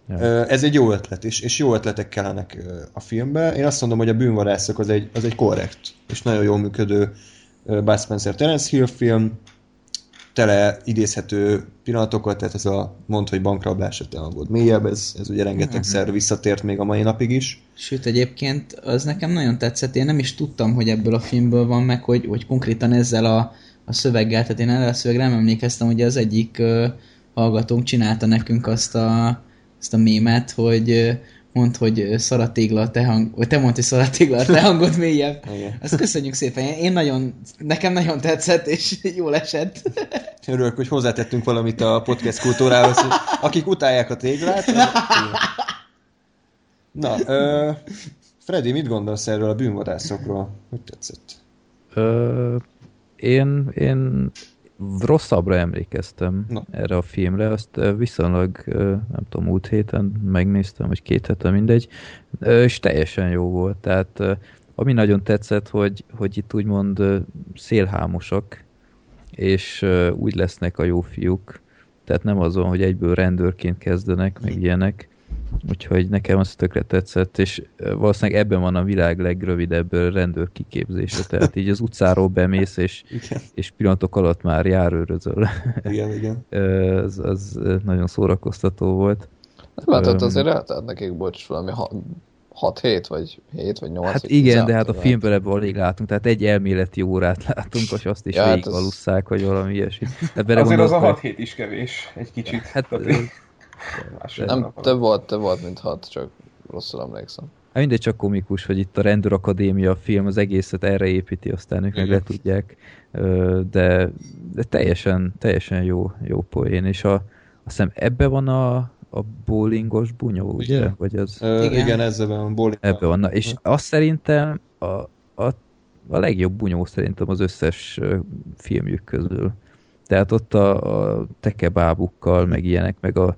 Ja. Ez egy jó ötlet, és, és jó ötletek kellenek a filmbe. Én azt mondom, hogy a bűnvadászok az egy, az egy korrekt, és nagyon jól működő Bud Spencer Terence Hill film, tele idézhető pillanatokat, tehát ez a mond, hogy bankrablás a volt mélyebb, ez, ez ugye rengetegszer uh-huh. visszatért még a mai napig is. Sőt, egyébként az nekem nagyon tetszett, én nem is tudtam, hogy ebből a filmből van meg, hogy, hogy konkrétan ezzel a, a szöveggel, tehát én erre a szövegre nem emlékeztem, hogy az egyik uh, hallgatónk csinálta nekünk azt a, azt a mémet, hogy mond, hogy szaratégla a te hang, vagy te mondd, hogy szaratégla a te hangod mélyebb. Igen. Ezt köszönjük szépen. Én nagyon, nekem nagyon tetszett, és jól esett. Örülök, hogy hozzátettünk valamit a podcast kultúrához, akik utálják a téglát. Na, uh, Freddy, mit gondolsz erről a bűnvadászokról? Hogy tetszett? Ö, én, én rosszabbra emlékeztem Na. erre a filmre, azt viszonylag, nem tudom, múlt héten megnéztem, vagy két hete, mindegy, és teljesen jó volt. Tehát ami nagyon tetszett, hogy, hogy itt úgymond szélhámosak, és úgy lesznek a jó fiúk, tehát nem azon, hogy egyből rendőrként kezdenek, meg ilyenek, Úgyhogy nekem az tökre tetszett, és valószínűleg ebben van a világ legrövidebb rendőr kiképzése, tehát így az utcáról bemész, és, és pillanatok alatt már járőrözöl. Igen, igen. az, az nagyon szórakoztató volt. Nem hát azért eltelt nekik, bocs, valami 6 hét, vagy 7, vagy 8 Hát igen, de hát a filmben ebből alig látunk, tehát egy elméleti órát látunk, és azt is ja, végigvalusszák, hát az... hogy valami ilyesmi. Azért az a 6 hét is kevés, egy kicsit. Hát, nem, több volt, több volt, mint hat, csak rosszul emlékszem. Hát mindegy, csak komikus, hogy itt a Rendőrakadémia film az egészet erre építi, aztán ők meg le tudják, de, de teljesen, teljesen jó, jó poén, és a, azt hiszem ebbe van a, a bowlingos bunyó, ugye? Igen. Vagy az... Ö, igen, igen ezzel van bowling. Ebbe van, na, és azt szerintem a, a, a legjobb bunyó szerintem az összes filmjük közül. Tehát ott a, a tekebábukkal, meg ilyenek, meg a,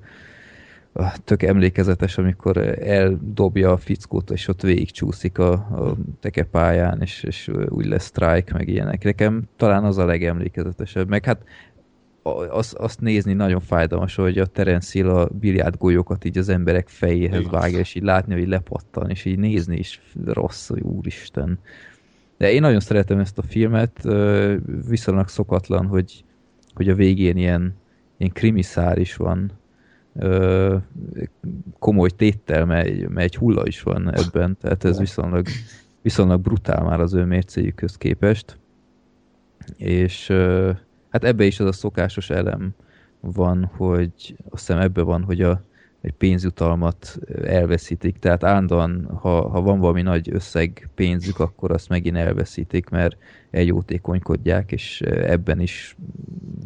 tök emlékezetes, amikor eldobja a fickót, és ott végigcsúszik a, a tekepályán, és, és úgy lesz strike, meg ilyenek. Nekem talán az a legemlékezetesebb. Meg hát azt, azt nézni nagyon fájdalmas, hogy a Terence Hill a golyókat így az emberek fejéhez vágja, és így látni, hogy lepattan, és így nézni is rossz, hogy úristen. De én nagyon szeretem ezt a filmet, viszonylag szokatlan, hogy, hogy a végén ilyen, ilyen krimiszár is van, komoly téttel, mert egy hulla is van ebben, tehát ez viszonylag, viszonylag brutál már az ő mércéjükhöz képest. És hát ebbe is az a szokásos elem van, hogy azt hiszem ebbe van, hogy a egy pénzjutalmat elveszítik. Tehát állandóan, ha, ha van valami nagy összeg pénzük, akkor azt megint elveszítik, mert eljótékonykodják, és ebben is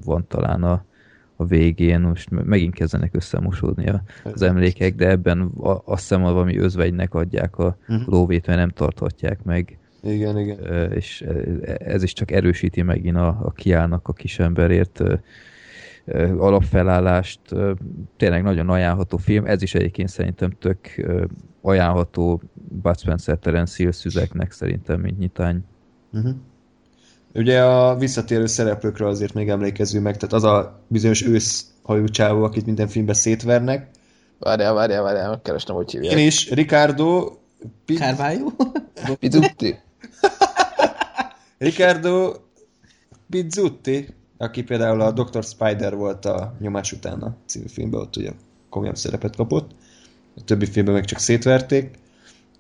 van talán a, a végén, most megint kezdenek összemosódni az emlékek, de ebben a, azt hiszem valami özvegynek adják a Mhm. lóvét, mert nem tarthatják meg, Igen, igen. És ez is csak erősíti megint a, a kiállnak a kisemberért alapfelállást. Tényleg nagyon ajánlható film, ez is egyébként szerintem tök ajánlható Bud Spencer Terence Hill szüzeknek szerintem, mint nyitány. Uh-huh. Ugye a visszatérő szereplőkről azért még emlékezzünk meg, tehát az a bizonyos őszhajú csávó, akit minden filmben szétvernek. Várjál, várjál, várjál, megkerestem, hogy hívják. Én is, Ricardo Pi- Carvalho? Pizzutti? Ricardo Pizzutti, aki például a Dr. Spider volt a Nyomás utána című filmben, ott ugye komolyabb szerepet kapott. A többi filmben meg csak szétverték.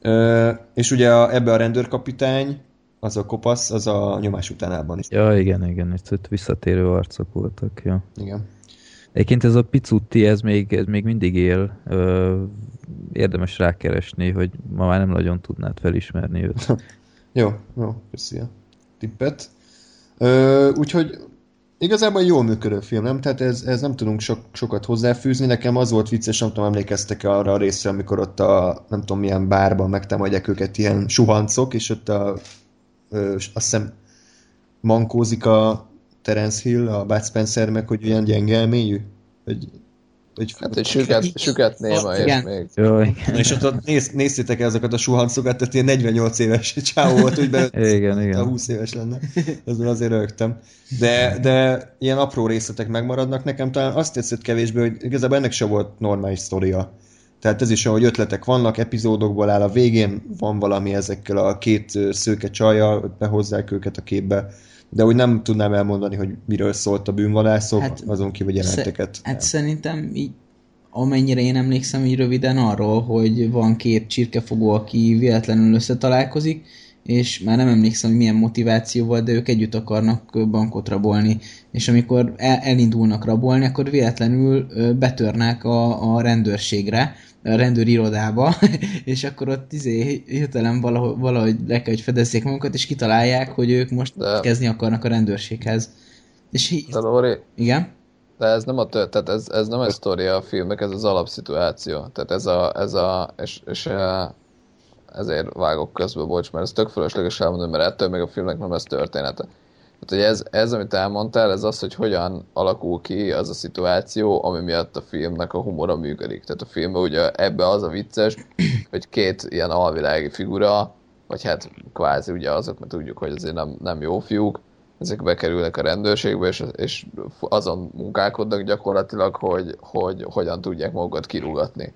Ö, és ugye a, ebbe a rendőrkapitány, az a kopasz, az a Nyomás utánában is. Ja, igen, igen, itt, visszatérő arcok voltak, ja. Igen. Egyébként ez a Picutti, ez még, ez még mindig él. Ö, érdemes rákeresni, hogy ma már nem nagyon tudnád felismerni őt. Jó, jó, köszi a tippet. Ö, úgyhogy igazából jól működő film, nem? Tehát ez, ez nem tudunk sok, sokat hozzáfűzni. Nekem az volt vicces, nem tudom, emlékeztek arra a részre, amikor ott a nem tudom milyen bárban megtámadják őket ilyen suhancok, és ott a, ö, azt hiszem mankózik a Terence Hill, a Bud Spencer meg, hogy olyan gyenge elmélyű. Hogy, hogy, Hát egy süket, süket néma, és Igen. még... Jó, igen. és ott, ott néz, néztétek ezeket a suhancokat, tehát ilyen 48 éves csávó volt, úgy be, Igen, a igen. 20 éves lenne. Ezzel azért rögtem. De, de ilyen apró részletek megmaradnak nekem. Talán azt tetszett kevésbé, hogy igazából ennek se volt normális sztoria. Tehát ez is, ahogy ötletek vannak, epizódokból áll a végén, van valami ezekkel a két szőke csajjal, behozzák őket a képbe, de úgy nem tudnám elmondani, hogy miről szólt a bűnvadászok, hát, azon kívül, hogy jeleneteket. Hát szerintem így, amennyire én emlékszem, így röviden arról, hogy van két csirkefogó, aki véletlenül összetalálkozik, és már nem emlékszem, hogy milyen motivációval, de ők együtt akarnak bankot rabolni. És amikor el, elindulnak rabolni, akkor véletlenül betörnek a, a rendőrségre, rendőrirodába, és akkor ott izé, hirtelen valahogy, valahogy le kell, hogy fedezzék magukat, és kitalálják, hogy ők most De- kezdni akarnak a rendőrséghez. És így, De Lóri, igen? de ez nem a tört, tehát ez, ez nem egy sztoria a filmnek, ez az alapszituáció. Tehát ez a, ez a, és, és eh, ezért vágok közbe, bocs, mert ez tök fölösleges elmondani, mert ettől még a filmnek nem ez története. Tehát, hogy ez, ez, amit elmondtál, ez az, hogy hogyan alakul ki az a szituáció, ami miatt a filmnek a humora működik. Tehát a filmben ugye ebbe az a vicces, hogy két ilyen alvilági figura, vagy hát kvázi ugye azok, mert tudjuk, hogy azért nem, nem jó fiúk, ezek bekerülnek a rendőrségbe, és, és azon munkálkodnak gyakorlatilag, hogy, hogy hogyan tudják magukat kirúgatni.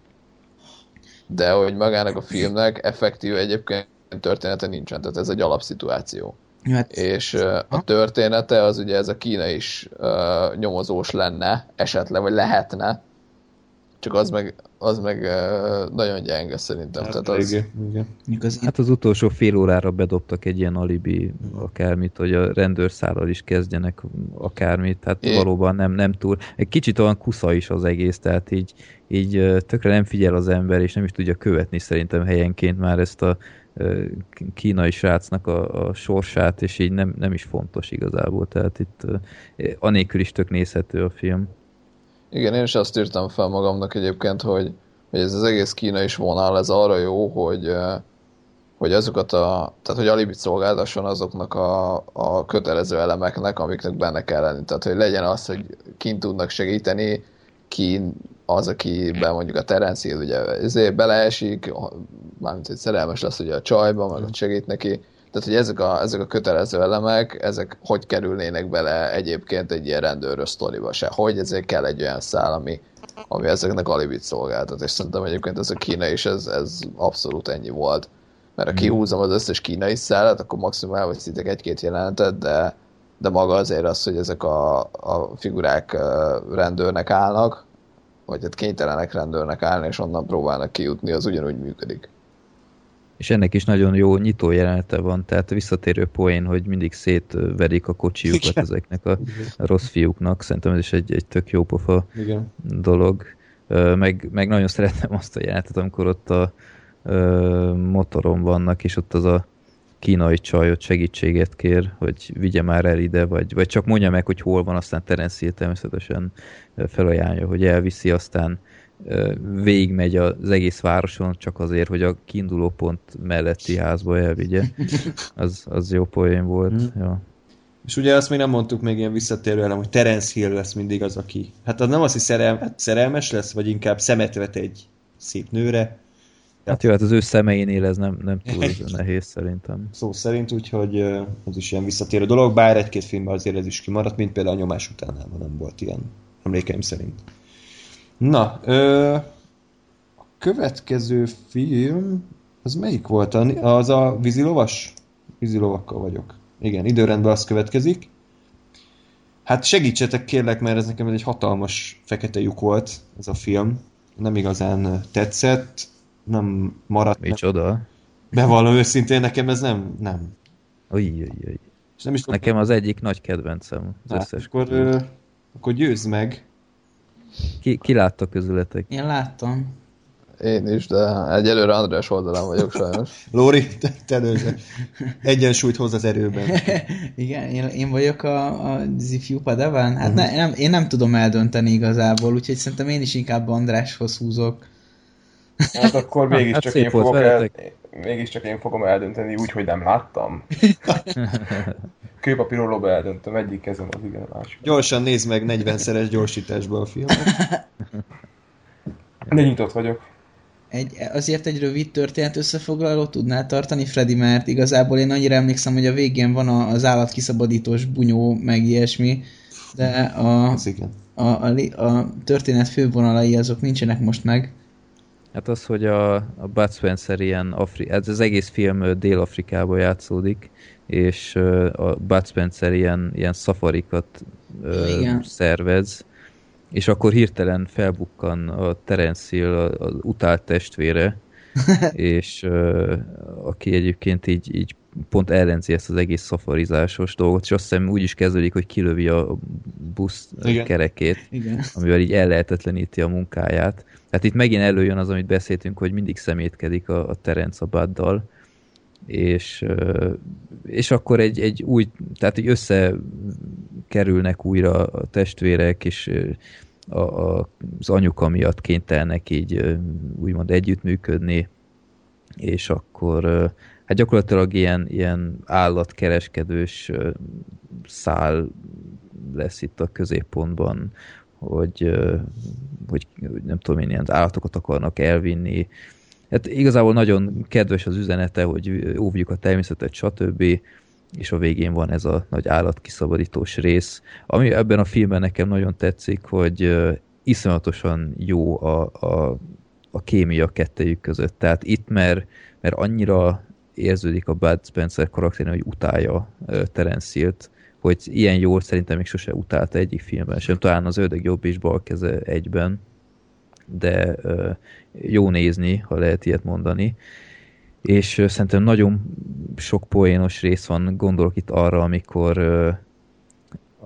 De hogy magának a filmnek effektív egyébként története nincsen, tehát ez egy alapszituáció. Hát, És ö, a története az ugye ez a Kína is ö, nyomozós lenne, esetleg, vagy lehetne, csak az meg, az meg ö, nagyon gyenge szerintem. Hát, Tehát az, igen. az Hát az utolsó fél órára bedobtak egy ilyen alibi akármit, hogy a rendőrszállal is kezdjenek akármit, tehát É. valóban nem, nem túl. Egy kicsit olyan kusza is az egész, tehát így, így tökre nem figyel az ember, és nem is tudja követni szerintem helyenként már ezt a kínai srácnak a, a sorsát, és így nem, nem is fontos igazából, tehát itt anélkül is tök nézhető a film. Igen, én is azt írtam fel magamnak egyébként, hogy, hogy ez az egész Kína is vonal, ez arra jó, hogy, hogy azokat a, tehát hogy alibit szolgáltasson azoknak a, a kötelező elemeknek, amiknek benne kell lenni. Tehát, hogy legyen az, hogy kint tudnak segíteni, kín az, akiben mondjuk a Terence Hill ugye ezért beleesik, mármint, hogy szerelmes lesz ugye a csajba, meg ott segít neki. Tehát, hogy ezek a, ezek a kötelező elemek, ezek hogy kerülnének bele egyébként egy ilyen rendőrös sztoriba se. Hogy ezért kell egy olyan szál, ami, ami ezeknek alibit szolgáltat. És szerintem egyébként ez a Kína is, ez, ez abszolút ennyi volt. Mert ha kihúzom az összes kínai szállat, akkor maximum elveszítek egy-két jelenetet, de, de maga azért az, hogy ezek a, a figurák rendőrnek állnak, vagy hát kénytelenek rendőrnek állni, és onnan próbálnak kijutni, az ugyanúgy működik. És ennek is nagyon jó nyitó jelenete van, tehát visszatérő poén, hogy mindig szétverik a kocsiukat Igen. ezeknek a rossz fiúknak. Szerintem ez is egy, egy tök jó pofa igen. dolog. Meg, meg nagyon szeretem azt a jelenetet, amikor ott a ö, motoron vannak, és ott az a kínai csaj ott segítséget kér, hogy vigye már el ide, vagy, vagy csak mondja meg, hogy hol van, aztán Terence Hill természetesen felajánlja, hogy elviszi, aztán végigmegy az egész városon csak azért, hogy a kiinduló pont melletti házba elvigye. Az, az jó poén volt. Mm. Ja. És ugye azt még nem mondtuk még ilyen visszatérő elem, hogy Terence Hill lesz mindig az, aki... Hát az nem az, hogy szerel, hát szerelmes lesz, vagy inkább szemet vet egy szép nőre, Hát jó, hát az ő szemeinél ez nem, nem túl nehéz szerintem. szó szerint, úgyhogy az is ilyen visszatérő dolog, bár egy-két filmben azért ez is kimaradt, mint például a nyomás utánában nem volt ilyen emlékeim szerint. Na, ö, a következő film, az melyik volt? Az a vízilovas? Vízilovakkal vagyok. Igen, időrendben az következik. Hát segítsetek kérlek, mert ez nekem egy hatalmas fekete lyuk volt, ez a film. Nem igazán tetszett, nem maradt. Micsoda? Bevallom őszintén, nekem ez nem, nem. Ujj, ujj, ujj. És nem is tudom, Nekem az egyik nagy kedvencem az hát, összes akkor, ö, akkor győzd meg. Ki, ki látta közületek? Én láttam. Én is, de egyelőre András oldalán vagyok sajnos. Lóri, te, te. Egyensúlyt hoz az erőben. Igen, én, én vagyok a, a Zifjú Padawan? Hát ne, nem, én nem tudom eldönteni igazából, úgyhogy szerintem én is inkább Andráshoz húzok. Hát akkor Hát mégiscsak szép én fogok el, mégiscsak én fogom eldönteni úgy, hogy nem láttam. Kőpapírolóba eldöntöm, egyik kezem az igen, a másik. Gyorsan nézd meg 40-szeres gyorsításban a filmet. De nyitott vagyok. Egy, azért egy rövid történet összefoglalót tudnál tartani, Freddy, mert igazából én annyira emlékszem, hogy a végén van a- az állatkiszabadítós bunyó, meg ilyesmi, de a, a, a, a történet fővonalai azok nincsenek most meg. Hát az, hogy a, a Bud Spencer ilyen Afri- ez az egész film Dél-Afrikában játszódik, és a Bud Spencer ilyen, ilyen szafarikat Igen. szervez, és akkor hirtelen felbukkan a Terence Hill, az utált testvére, és ö, aki egyébként így, így pont ellenzi ezt az egész szafarizásos dolgot, és azt hiszem úgy is kezdődik, hogy kilövi a busz Igen. kerekét, Igen. amivel így ellehetetleníti a munkáját. Hát itt megint előjön az, amit beszéltünk, hogy mindig szemétkedik a, a Terence a Buddal, és, és akkor egy, egy új, tehát így összekerülnek újra a testvérek, és a, a, az anyuka miatt kénytelnek így úgymond együttműködni, és akkor hát gyakorlatilag ilyen, ilyen állatkereskedős szál lesz itt a középpontban, hogy hogy nem tudom én, ilyen állatokat akarnak elvinni. Hát igazából nagyon kedves az üzenete, hogy óvjuk a természetet, stb. És a végén van ez a nagy állatkiszabadítós rész. Ami ebben a filmben nekem nagyon tetszik, hogy iszonyatosan jó a, a, a kémia kettejük között. Tehát itt, mert, mert annyira érződik a Bud Spencer karakterén, hogy utálja Terence Hill-t, hogy ilyen jól szerintem még sose utálta egyik filmben sem. Talán az ördög jobb és bal keze egyben, de jó nézni, ha lehet ilyet mondani. És szerintem nagyon sok poénos rész van, gondolok itt arra, amikor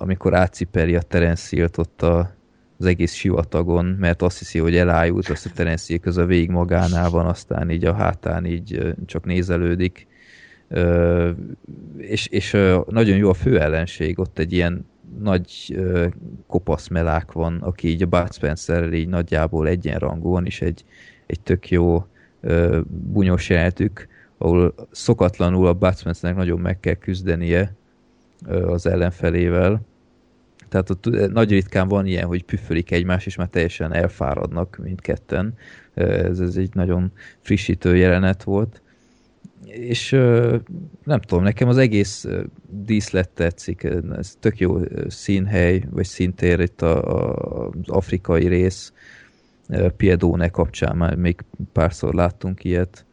amikor átcipeli a Terence ott a, az egész sivatagon, mert azt hiszi, hogy elájult, azt a Terence Hill közben végig magánál van, aztán így a hátán így csak nézelődik. És, és nagyon jó a főellenség, ott egy ilyen nagy kopasz melák van, aki így a Bud Spencer így nagyjából egyenrangú van, és egy, egy tök jó bunyos jeltük, ahol szokatlanul a Spencernek nagyon meg kell küzdenie az ellenfelével. Tehát ott nagy ritkán van ilyen, hogy püffölik egymást, és már teljesen elfáradnak mindketten. Ez, ez egy nagyon frissítő jelenet volt és nem tudom, nekem az egész díszlet tetszik, ez tök jó színhely, vagy színtér itt a, a, az afrikai rész, Piedone kapcsán már még párszor láttunk ilyet.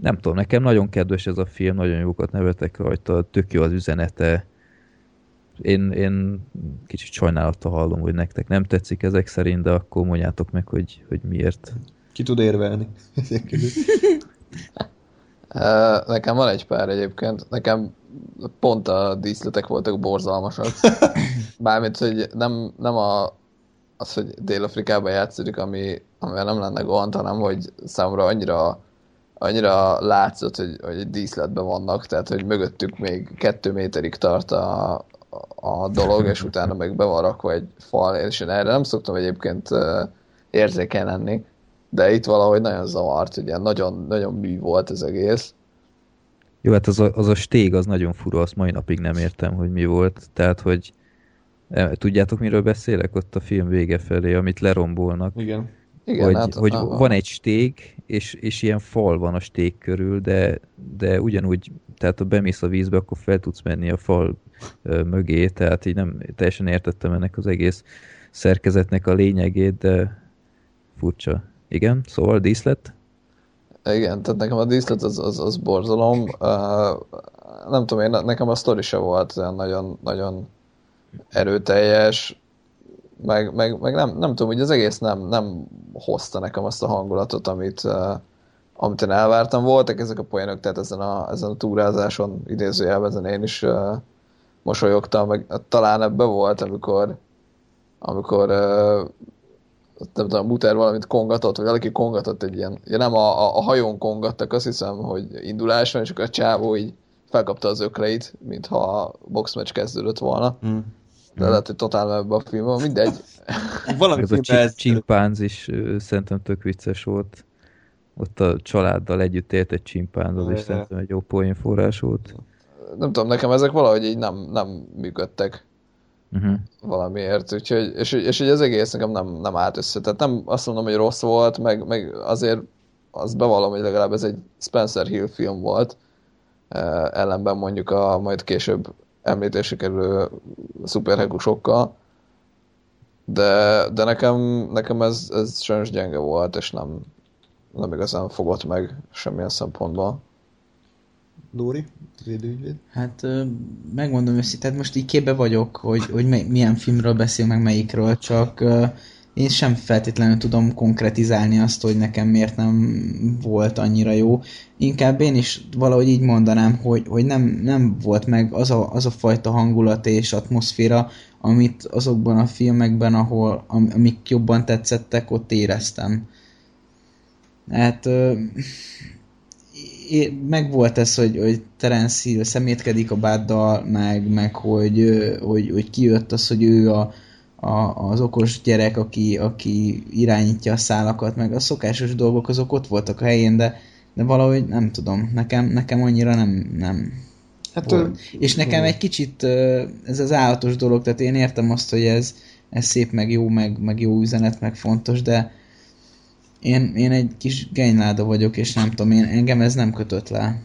Nem tudom, nekem nagyon kedves ez a film, nagyon jókat nevetek rajta, tök jó az üzenete. Én, én kicsit sajnálattal hallom, hogy nektek nem tetszik ezek szerint, de akkor mondjátok meg, hogy, hogy miért. Ki tud érvelni? Ezek Nekem van egy pár egyébként. Nekem pont a díszletek voltak borzalmasak. Bármint, hogy nem, nem a az, hogy Dél-Afrikában játszódik, ami, amivel nem lenne gond, hanem hogy számomra annyira annyira látszott, hogy, hogy egy díszletben vannak, tehát hogy mögöttük még kettő méterig tart a, a dolog, és utána meg be van rakva egy fal, és én erre nem szoktam egyébként érzékeny lenni, de itt valahogy nagyon zavart, ugye nagyon, nagyon mű volt ez egész. Jó, hát az a, az a stég az nagyon fura, azt mai napig nem értem, hogy mi volt. Tehát, hogy tudjátok, miről beszélek ott a film vége felé, amit lerombolnak? Igen. Igen, hogy, hát, hogy van egy stég, és, és ilyen fal van a stég körül, de, de ugyanúgy, tehát ha bemész a vízbe, akkor fel tudsz menni a fal ö, mögé, tehát így nem teljesen értettem ennek az egész szerkezetnek a lényegét, de furcsa. Igen, szóval díszlet? Igen, tehát nekem a díszlet az, az, az borzalom. Uh, nem tudom, én, nekem a sztori se volt olyan nagyon, nagyon erőteljes, meg, meg, meg nem, nem tudom, hogy az egész nem, nem hozta nekem azt a hangulatot, amit, uh, amit én elvártam. Voltak ezek a poénok, tehát ezen a, ezen a túrázáson idézőjelben ezen én is uh, mosolyogtam, meg talán ebbe volt, amikor amikor uh, nem tudom, Muter valamit kongatott, vagy valaki kongatott egy ilyen, ja nem a, a, a hajón kongattak, azt hiszem, hogy induláson, és akkor a csávó így felkapta az ökleit, mintha a boxmatch kezdődött volna. Mm. De lehet, hogy totál ebbe a filmben, mindegy. Valami Ez a csi- csimpánz is szerintem tök vicces volt. Ott a családdal együtt élt egy csimpánz, az is szerintem egy jó poénforrás volt. Nem tudom, nekem ezek valahogy így nem, nem működtek Uh-huh. valamiért, úgyhogy, és, és így az egész nekem nem, nem állt össze. Tehát nem azt mondom, hogy rossz volt, meg, meg azért azt bevallom, hogy legalább ez egy Spencer Hill film volt, ellenben mondjuk a majd később említésre kerülő szuperhegusokkal, de, de nekem, nekem ez, ez sajnos gyenge volt, és nem, nem igazán fogott meg semmilyen szempontból. Lóri? Védőügyvéd? Hát megmondom őszintén, tehát most így képbe vagyok, hogy, hogy milyen filmről beszél, meg melyikről, csak én sem feltétlenül tudom konkretizálni azt, hogy nekem miért nem volt annyira jó. Inkább én is valahogy így mondanám, hogy, hogy nem, nem volt meg az a, az a fajta hangulat és atmoszféra, amit azokban a filmekben, ahol, am, amik jobban tetszettek, ott éreztem. Hát ö, meg volt ez, hogy, hogy Terence Hill szemétkedik a báddal, meg, meg hogy, hogy, hogy kijött az, hogy ő a, a, az okos gyerek, aki, aki irányítja a szálakat, meg a szokásos dolgok azok ott voltak a helyén, de, de valahogy nem tudom, nekem, nekem annyira nem, nem Hát, volt. És nekem egy kicsit ez az állatos dolog, tehát én értem azt, hogy ez, ez szép, meg jó, meg, meg jó üzenet, meg fontos, de én, én egy kis genyláda vagyok, és nem tudom, én, engem ez nem kötött le.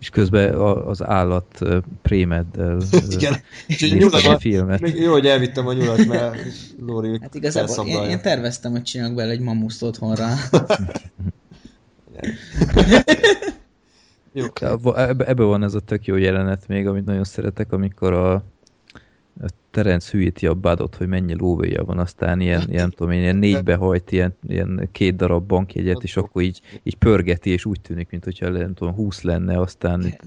És közben az állat prémeddel Igen. És egy néztem a nyulat, filmet. még jó, hogy elvittem a nyulat, mert Lóri Hát igazából én, én terveztem, hogy csinálok bele egy mamuszt otthonra. Jó, Ja, va- Ebbe, ebbe van ez a tök jó jelenet még, amit nagyon szeretek, amikor a Terence a Badot, hogy mennyi lóvéja van, aztán ilyen, ilyen, nem tudom én, ilyen négybe hajt ilyen, ilyen két darab bankjegyet, és akkor így, így pörgeti, és úgy tűnik, mint hogyha nem tudom, 20 lenne, aztán itt,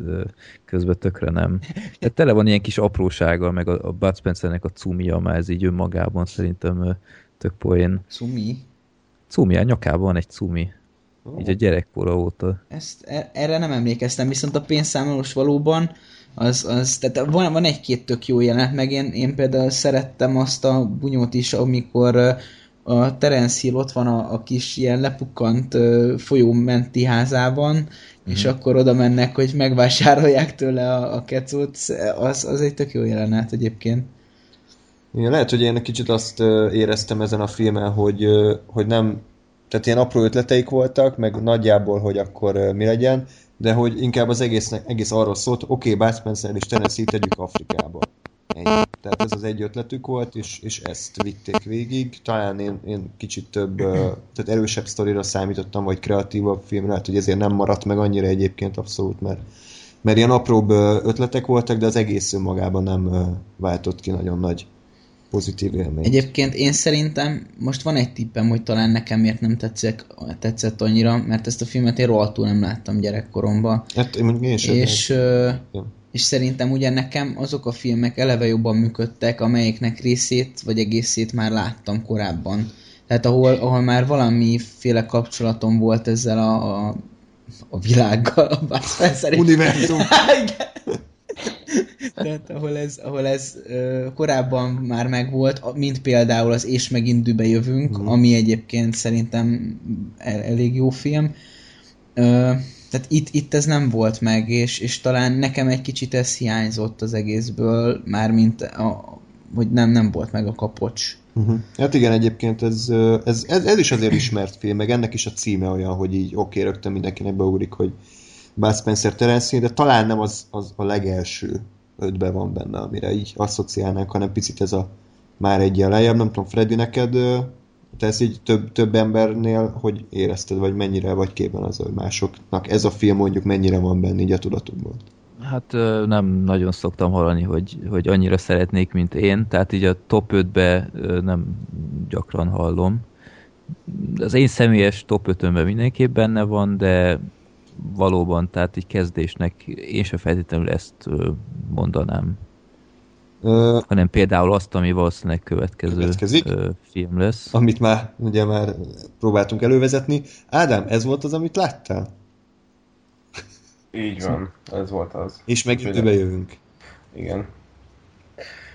közben tökre nem. Tehát tele van ilyen kis aprósággal, meg a, a Bud Spencernek a cumia, már ez így önmagában szerintem tök poén. Cumi? Cumi, a nyakában van egy cumi. Így a gyerekkora óta. Ezt, e- erre nem emlékeztem, viszont a pénzszámolós valóban az, az tehát van, van egy-két tök jó jelenet, meg én, én például szerettem azt a bunyót is, amikor a Terence Hill ott van a, a kis ilyen lepukkant folyó menti házában, mm. és akkor oda mennek, hogy megvásárolják tőle a, a kecót, az, az egy tök jó jelenet egyébként. Igen, lehet, hogy én egy kicsit azt éreztem ezen a filmen, hogy, hogy nem, tehát ilyen apró ötleteik voltak, meg nagyjából, hogy akkor mi legyen, de hogy inkább az egész, egész arról szólt, oké, okay, Bud Spencer és Tennessee tegyük Afrikába. Ennyi. Tehát ez az egy ötletük volt, és, és ezt vitték végig. Talán én, én kicsit több, tehát erősebb sztorira számítottam, vagy kreatívabb filmre, lehet, hogy ezért nem maradt meg annyira egyébként abszolút, mert, mert ilyen apróbb ötletek voltak, de az egész önmagában nem váltott ki nagyon nagy pozitív élményt. Egyébként én szerintem most van egy tippem, hogy talán nekem miért nem tetszett, tetszett annyira, mert ezt a filmet én rohadtul nem láttam gyerekkoromban. Hát én, én sem. És, ö, és szerintem ugye nekem azok a filmek eleve jobban működtek, amelyiknek részét vagy egészét már láttam korábban. Tehát ahol, ahol már valamiféle kapcsolatom volt ezzel a, a, a világgal, a és- Univerzum. Tehát ahol ez, ahol ez korábban már megvolt, mint például az És megint dübe jövünk, Mhm. ami egyébként szerintem el, elég jó film. Tehát itt, itt ez nem volt meg, és, és talán nekem egy kicsit ez hiányzott az egészből, mármint a, hogy nem, nem volt meg a kapocs. Uh-huh. Hát igen, egyébként ez, ez, ez, ez is azért ismert film, meg ennek is a címe olyan, hogy így oké, okay, rögtön mindenkinek beugrik, hogy Bud Spencer Terence de talán nem az, az a legelső ötben van benne, amire így asszociálnánk, hanem picit ez a már egy lejjebb. Nem tudom, Freddy, neked te ezt így több, több embernél hogy érezted, vagy mennyire vagy képben az, hogy másoknak ez a film mondjuk mennyire van benne így a tudatukban? Hát nem nagyon szoktam hallani, hogy, hogy annyira szeretnék, mint én, tehát így a top 5-be ö, nem gyakran hallom. Az én személyes top 5 mindenképp benne van, de valóban, tehát így kezdésnek én sem feltétlenül ezt mondanám, Ö, hanem például azt, ami valószínűleg következő Következik? ö, film lesz. amit már ugye már próbáltunk elővezetni. Ádám, ez volt az, amit láttál? Így van, ez volt az. És meg Úgyhogy- időbe jövünk. Igen.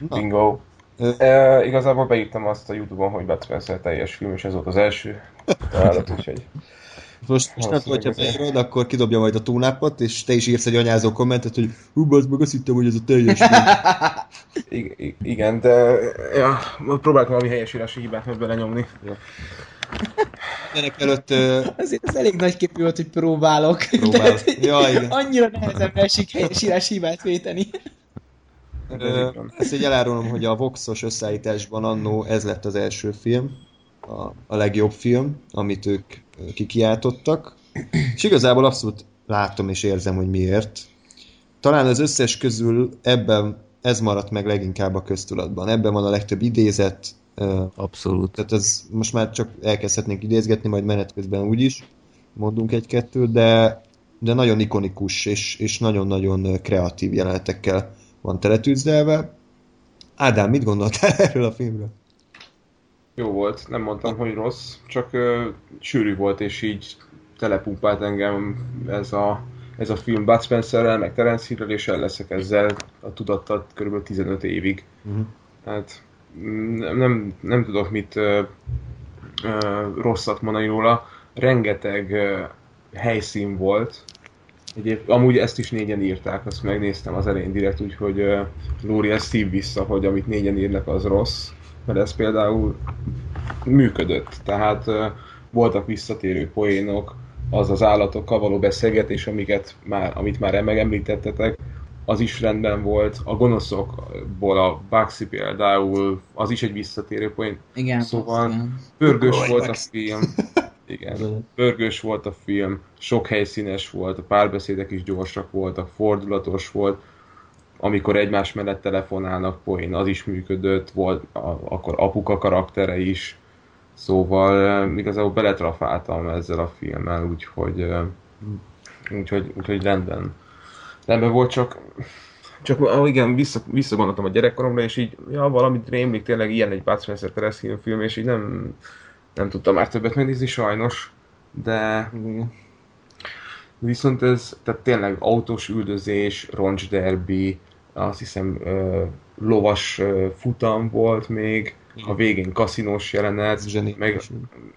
Na. Bingo. Ö- E, igazából beírtam azt a Youtube-on, hogy Spencer teljes film, és ez volt az első találat, úgyhogy Most, most nem Valószínűleg hogyha beírod, akkor kidobja majd a túnápot, és te is írsz egy anyázó kommentet, hogy hú, bazd meg, azt hittem, hogy ez a teljes. I- igen, de ja, próbálok valami helyesírási hibát majd belenyomni. Ennek előtt ö, Azért ez elég nagy képű volt, hogy próbálok. Próbál. Ja, igen. Annyira nehezen esik helyesírás hibát véteni. ö, ezt így elárulom, hogy a Voxos összeállításban annó ez lett az első film, a, a legjobb film, amit ők kikiáltottak. És igazából abszolút látom és érzem, hogy miért. Talán az összes közül ebben ez maradt meg leginkább a köztudatban. Ebben van a legtöbb idézet, Abszolút. Tehát ez most már csak elkezdhetnénk idézgetni, majd menet közben úgyis mondunk egy-kettőt, de, de nagyon ikonikus és, és nagyon-nagyon kreatív jelenetekkel van teletűzdelve. Ádám, mit gondoltál erről a filmről? Jó volt, nem mondtam, hogy rossz, csak ö, sűrű volt, és így telepumpált engem ez a, ez a film Bud Spencerrel, meg Terence Hill-rel, és el leszek ezzel a tudattal kb. 15 évig. Uh-huh. Hát nem, nem, nem tudok mit ö, ö, rosszat mondani róla. Rengeteg ö, helyszín volt. Egyéb, amúgy ezt is négyen írták, azt megnéztem az elején direkt, úgyhogy Lóri ezt szív vissza, hogy amit négyen írnak az rossz, mert ez például működött. Tehát voltak visszatérő poénok, az az állatokkal való beszélgetés, amiket már, amit már megemlítettetek, az is rendben volt. A gonoszokból a Baxi például, az is egy visszatérő poén. Igen. Szóval- igen. Pörgős volt a film. Igen. Pörgős volt a film, sok helyszínes volt, a párbeszédek is gyorsak voltak, fordulatos volt. Amikor egymás mellett telefonálnak, poén, az is működött, volt a, akkor apuka karaktere is. Szóval eh, igazából beletrafáltam ezzel a filmmel, úgyhogy, eh, úgyhogy, úgyhogy rendben. Rendben volt, csak csak ah, igen, vissza, visszagondoltam a gyerekkoromra, és így, ja, valamit rémlik, tényleg ilyen egy Bud Spencer film, és így nem, nem tudtam már többet megnézni sajnos, de viszont ez, tehát tényleg autós üldözés, roncsderbi, azt hiszem ö, lovas ö, futam volt még, a végén kaszinós jelenet, Ez zseniális. meg,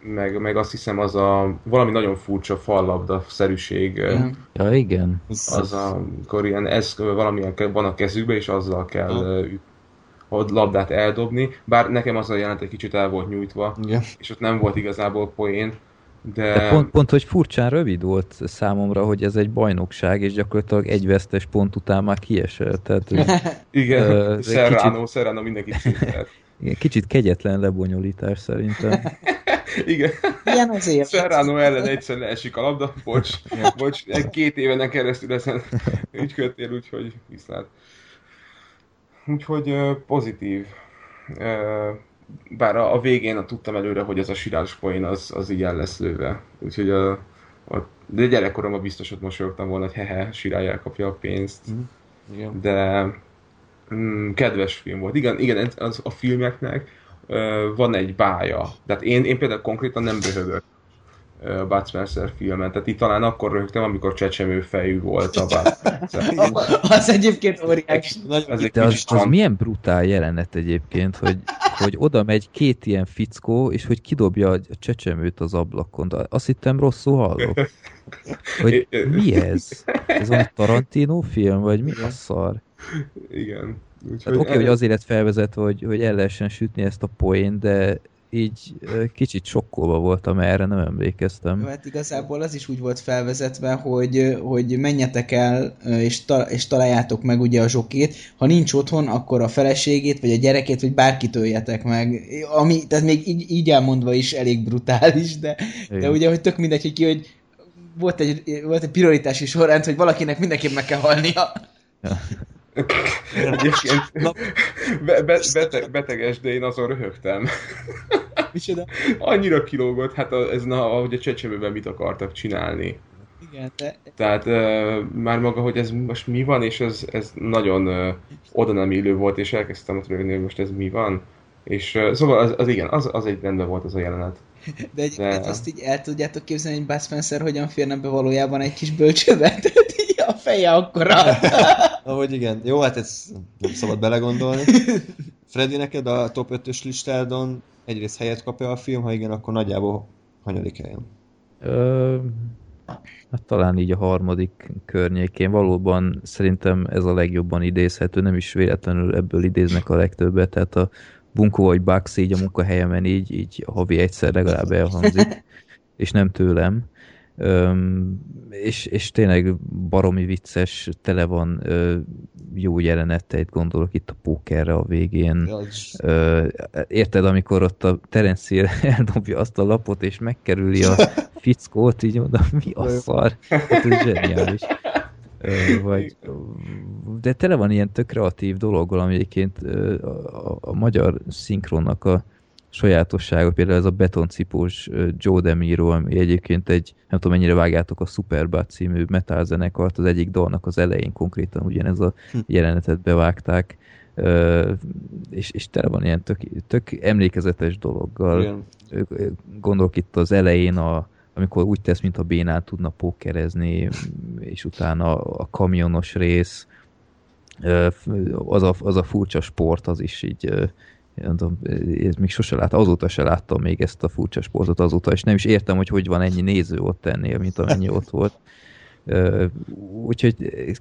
meg, meg azt hiszem az a valami nagyon furcsa fallabda-szerűség, Igen. Ja, igen. Ez, az a, amikor ilyen eszköz valamilyen van a kezükbe, és azzal kell a labdát eldobni, bár nekem az a jelenet egy kicsit el volt nyújtva, igen. és ott nem volt igazából poén, de, De pont, pont, hogy furcsán rövid volt számomra, hogy ez egy bajnokság, és gyakorlatilag egy vesztes pont után már kiesett. Tehát igen, Serrano, kicsit- Serrano mindenkit szintelt. egy kicsit kegyetlen lebonyolítás szerintem. Igen, Ilyen azért. Serrano ellen egyszer leesik a labda, bocs, bocs, egy két évenen keresztül ezen ügyködtél, úgyhogy viszlát. Úgyhogy pozitív. Bár a, a végén tudtam előre, hogy ez a sirás poén az, az így el lesz lőve. Úgyhogy a, a, de gyerekkoromban biztos ott mosolyogtam volna, hogy hehe, Sirály elkapja a pénzt. Mhm. Igen. de mm, kedves film volt. Igen, igen az, a filmeknek ö, van egy bája. Tehát én, én például konkrétan nem a Bud Spencer filmen. Tehát itt talán akkor röhögtem, amikor csecsemő fejű volt a Bud Spencer. Az egyébként óriási. Ez egy De az, az van. milyen brutál jelenet egyébként, hogy, hogy oda megy két ilyen fickó, és hogy kidobja a csecsemőt az ablakon. De Azt hittem rosszul hallok. Hogy mi ez? Ez valami Tarantino film, vagy mi a szar? Igen. Úgyhogy Hát oké, okay, hogy azért lett felvezetve, hogy, hogy el lehessen sütni ezt a poént, de így kicsit sokkolva voltam, erre nem emlékeztem. Jó, Hát igazából az is úgy volt felvezetve, hogy, hogy menjetek el, és, ta, és találjátok meg ugye a zsokét. Ha nincs otthon, akkor a feleségét, vagy a gyerekét, vagy bárkit öljetek meg. Ami, tehát még így, így elmondva is elég brutális, de, de Igen. ugye, hogy tök mindegy, hogy ki, hogy volt egy, volt egy prioritási sorrend, hogy valakinek mindenképp meg kell halnia. Egyébként be, be, beteg, beteges, de én azon röhögtem. Micsoda? Annyira kilógott, hát a, ez na, ahogy a csecsemőben mit akartak csinálni. Igen, de Tehát uh, már maga, hogy ez most mi van, és ez, ez nagyon uh, oda nem illő volt, és elkezdtem ott rögni, hogy most ez mi van. És uh, szóval az, az igen, az, az egy rendben volt az a jelenet. De egyébként De- azt így el tudjátok képzelni, hogy Bud Spencer hogyan férne be valójában egy kis bölcsőbe? Tehát így a feje akkora. Ahogy igen. Jó, hát ez nem szabad belegondolni. Freddy, neked a top 5-ös listádon egyrészt helyet kapja a film, ha igen, akkor nagyjából hanyadik helyen. Ö, hát talán így a harmadik környékén. Valóban szerintem ez a legjobban idézhető, nem is véletlenül ebből idéznek a legtöbbet, tehát a Bunko vagy Bugs így a munkahelyemen így, így havi egyszer legalább elhangzik, és nem tőlem. Öm, és, és tényleg baromi vicces, tele van ö, jó jeleneteit, gondolok itt a pókerre a végén. Ö, érted, amikor ott a Terence Hill eldobja azt a lapot, és megkerüli a fickót, így mondom, mi a szar? Hát ez zseniális. Ö, vagy, de tele van ilyen tök kreatív dologgal, ami egyébként a, a, a magyar szinkronnak a sajátossága, például ez a betoncipós Joe DeMiro, ami egyébként egy, nem tudom mennyire vágjátok a Superbad című metal zenekart, az egyik dalnak az elején konkrétan ugyanez a jelenetet bevágták, és, és tele van ilyen tök, tök emlékezetes dologgal. igen. Gondolok itt az elején, a, amikor úgy tesz, mint a bénán tudna pókerezni, és utána a kamionos rész, az a, az a furcsa sport, az is így nem tudom, ez még sose láttam, azóta se láttam még ezt a furcsa sportot azóta, és nem is értem, hogy hogy van ennyi néző ott ennél, mint amennyi ott volt. Úgyhogy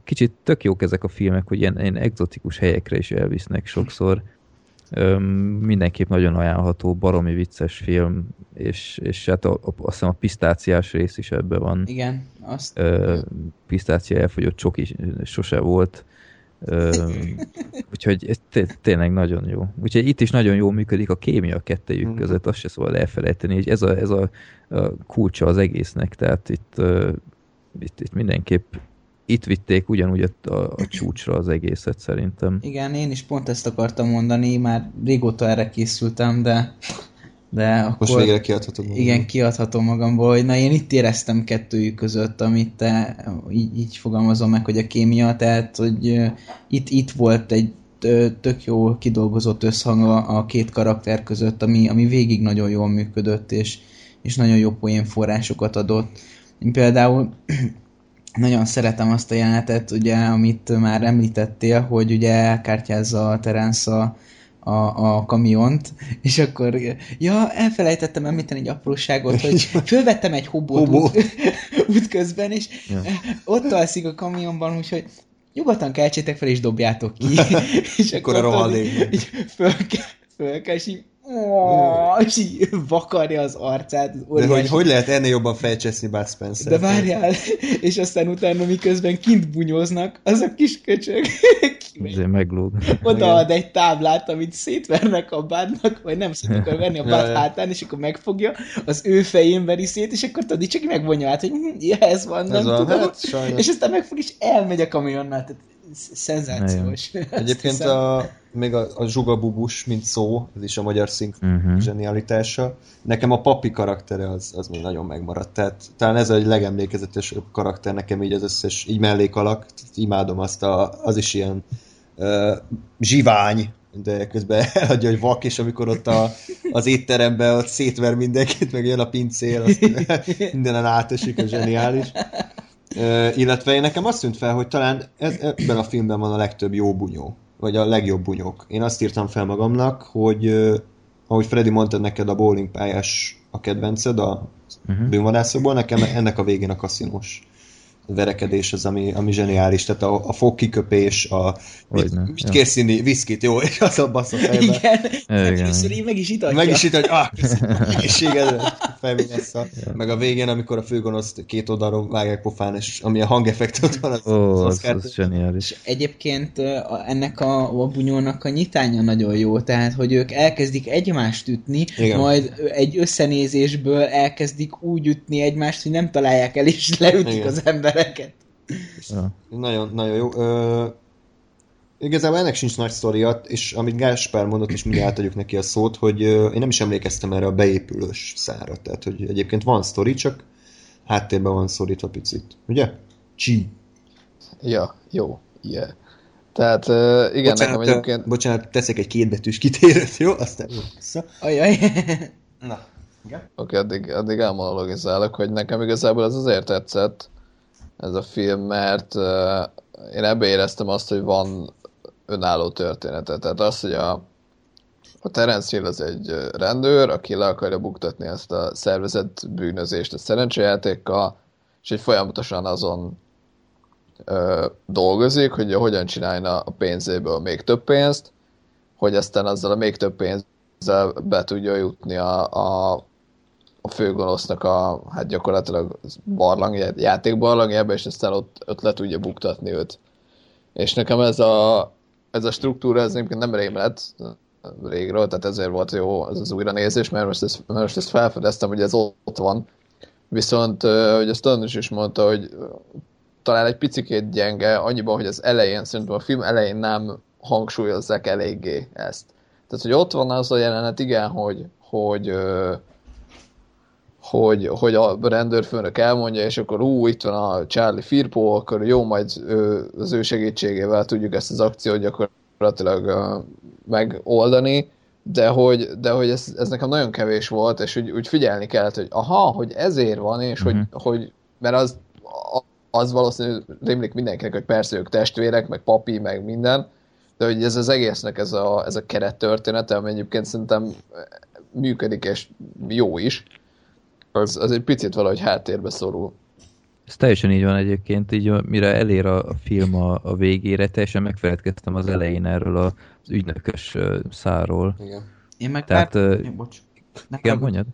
kicsit tök jók ezek a filmek, hogy ilyen, ilyen egzotikus helyekre is elvisznek sokszor. Mindenképp nagyon ajánlható, baromi vicces film, és, és hát a, a, azt hiszem a pisztáciás rész is ebben van. Igen, azt pisztácia elfogyott csoki sose volt. Ö, úgyhogy ez té- tényleg nagyon jó. Úgyhogy itt is nagyon jól működik a kémia a kettejük Mhm. között, azt se szabad elfelejteni, hogy ez a, ez a, a kulcsa az egésznek, tehát itt, ö, itt, itt mindenképp itt vitték ugyanúgy a, a, a csúcsra az egészet szerintem. Igen, én is pont ezt akartam mondani, már régóta erre készültem, de, de akkor... Most végre kiadhatod magad. Igen, kiadhatom magamból, hogy na én itt éreztem kettőjük között, amit te így, így fogalmazom meg, hogy a kémia, tehát hogy itt, itt volt egy tök jó kidolgozott összhang a, a két karakter között, ami, ami végig nagyon jól működött, és, és nagyon jó poén forrásokat adott. Én például nagyon szeretem azt a jelenetet, ugye, amit már említettél, hogy ugye elkártyázza a Terence a, a, a kamiont, és akkor, ja, elfelejtettem említeni egy apróságot, hogy fölvettem egy hobót Hobó. út, útközben, és Ja. ott alszik a kamionban, úgyhogy nyugodtan keltsétek fel, és dobjátok ki. és Akkor a rohadék. így föl kell, föl kell, és így, vakarja az arcát. az De hogy, hogy lehet ennél jobban felcseszni Bud Spencer? de várjál, és aztán utána miközben kint bunyóznak, az a kis köcsög meglóg. odaad egy táblát, amit szétvernek a bádnak, vagy nem szét akar venni a bád hátán, és akkor megfogja, az ő fején veri szét, és akkor tudod, csak megvonja át, hogy hm, ja, ez van, nem Ez tudom. hát sajnos. És aztán megfog, és elmegy a kamionnál, tehát szenzációs. Egyébként hiszem. a, még a, a zsugabubus, mint szó, ez is a magyar szink Mhm. zsenialitása. Nekem a papi karaktere az, az még nagyon megmaradt. Tehát talán ez a legemlékezetesebb karakter nekem így az összes, így mellékalak. Imádom azt, a, az is ilyen uh, zsivány, de közben eladja, hogy vak, és amikor ott a, az étteremben ott szétver mindenkit, meg jön a pincér, azt mindenen átesik, a zseniális. Uh, illetve én nekem azt tűnt fel, hogy talán ez, ebben a filmben van a legtöbb jó bunyó, vagy a legjobb bunyók. Én azt írtam fel magamnak, hogy ahogy Freddy mondta neked, a bowling pályás a kedvenced a Mhm. bűnvadászokból, nekem ennek a végén a kaszinós verekedés az, ami, ami zseniális. Tehát a, a fogkiköpés, a mit, Hogyne, mit kérsz inni? Viszkit, jó? És az a basz a fejbe. Igen. Igen, Először így meg is itatja. Meg is itt, hogy ah, köszönöm, egészségedre, felvigyessza. Meg a végén, amikor a főgonoszt két oldalról vágják pofán, és ami a hangeffekt ott van, az, Ó, az, Oscar- az zseniális. Egyébként ennek a, a bunyónak a nyitánya nagyon jó, tehát hogy ők elkezdik egymást ütni, Igen. majd egy összenézésből elkezdik úgy ütni egymást, hogy nem találják el, és leütik Igen. az embereket. Ja. Nagyon, nagyon jó. Ö, igazából ennek sincs nagy sztoria, és amit Gáspár mondott, és mindjárt átadjuk neki a szót, hogy ö, én nem is emlékeztem erre a beépülős szára. Tehát, hogy egyébként van sztori, csak háttérben van szorítva picit. Ugye? Csi. Ja, jó, yeah. Tehát uh, igen, bocsánat, nekem egyébként... bocsánat, teszek egy kétbetűs kitérőt, jó? Aztán jó vissza. Ajaj. Na. Oké, okay, addig, addig elmonologizálok, hogy nekem igazából ez azért tetszett, ez a film, mert én ebbe éreztem azt, hogy van önálló története. Tehát az, hogy a, a Terence Hill az egy rendőr, aki le akarja buktatni ezt a szervezett bűnözést a szerencsejátékkal, és hogy folyamatosan azon ö, dolgozik, hogy hogyan csinálna a pénzéből még több pénzt, hogy aztán azzal a még több pénzzel be tudja jutni a, a, a főgonosznak a, hát gyakorlatilag barlang, játékbarlangjába, és aztán ott, ott le tudja buktatni őt. És nekem ez a, ez a struktúra, ez egyébként nem rém lett régről, tehát ezért volt jó ez az újranézés, mert most ezt, mert most ezt felfedeztem, hogy ez ott van. Viszont, hogy ezt András is mondta, hogy talán egy picikét gyenge, annyiban, hogy az elején, szerintem a film elején nem hangsúlyozzák eléggé ezt. Tehát, hogy ott van az a jelenet, igen, hogy, hogy, hogy, hogy a rendőrfőnök elmondja, és akkor ú, itt van a Charlie Firpo, akkor jó, majd ő, az ő segítségével tudjuk ezt az akciót gyakorlatilag ö, megoldani, de hogy, de hogy ez, ez nekem nagyon kevés volt, és úgy, úgy figyelni kellett, hogy aha, hogy ezért van, és Mhm. hogy, hogy, mert az, az valószínűleg rémlik mindenkinek, hogy persze ők testvérek, meg papi, meg minden, de hogy ez az egésznek ez a, ez a keret története, ami egyébként szerintem működik, és jó is, az, az egy picit valahogy háttérbe szorul. Ez teljesen így van egyébként, így mire elér a, a film a, a végére, teljesen megfeledkeztem az elején erről a, az ügynökös száról. Igen. Én meg Tehát, ö, Ja, bocs. Ne Igen, mondjad?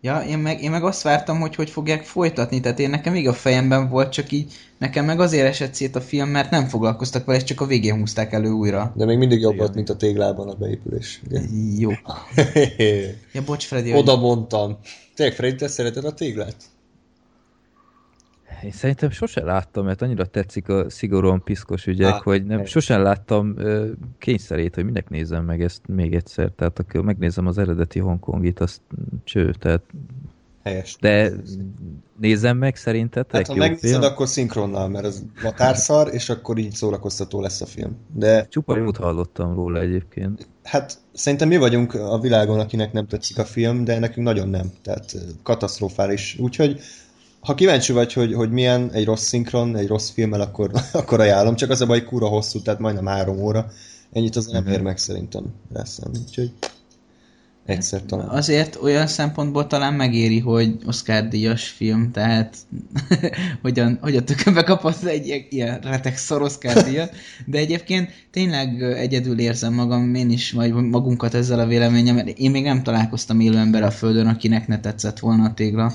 Ja, én meg, én meg azt vártam, hogy hogy fogják folytatni, tehát én nekem még a fejemben volt, csak így nekem meg azért esett szét a film, mert nem foglalkoztak vele, és csak a végén húzták elő újra. De még mindig jobb volt, mint a téglában a beépülés. Igen. Jó. Ja, bocs, Freddy, Oda mondtam. Tényleg, Freddy, te szereted a téglát? Én szerintem sose láttam, mert annyira tetszik a szigorúan piszkos ügyek, Á, hogy nem, sosem láttam ö, kényszerét, hogy minek nézem meg ezt még egyszer. Tehát akkor megnézem az eredeti Hongkongit, azt mm, cső, tehát Helyes. de nézem meg szerintetek? Hát, ha megnézed, film? akkor szinkronnal, mert az vatárszar, és akkor így szórakoztató lesz a film. De Csupa jót hallottam róla egyébként. hát szerintem mi vagyunk a világon, akinek nem tetszik a film, de nekünk nagyon nem. Tehát katasztrofális. Úgyhogy ha kíváncsi vagy, hogy, hogy milyen egy rossz szinkron, egy rossz filmmel, akkor, akkor ajánlom. Csak az a baj, kúra hosszú, tehát majdnem három óra. Ennyit az nem ér meg szerintem leszem. Úgyhogy egyszer talán. Azért olyan szempontból talán megéri, hogy Oscar díjas film, tehát hogyan, hogy a tökönbe kapott egy ilyen- retek szor Oscar díjat, de egyébként tényleg egyedül érzem magam, én is, vagy magunkat ezzel a véleményem, mert én még nem találkoztam élő ember a földön, akinek ne tetszett volna a tégla.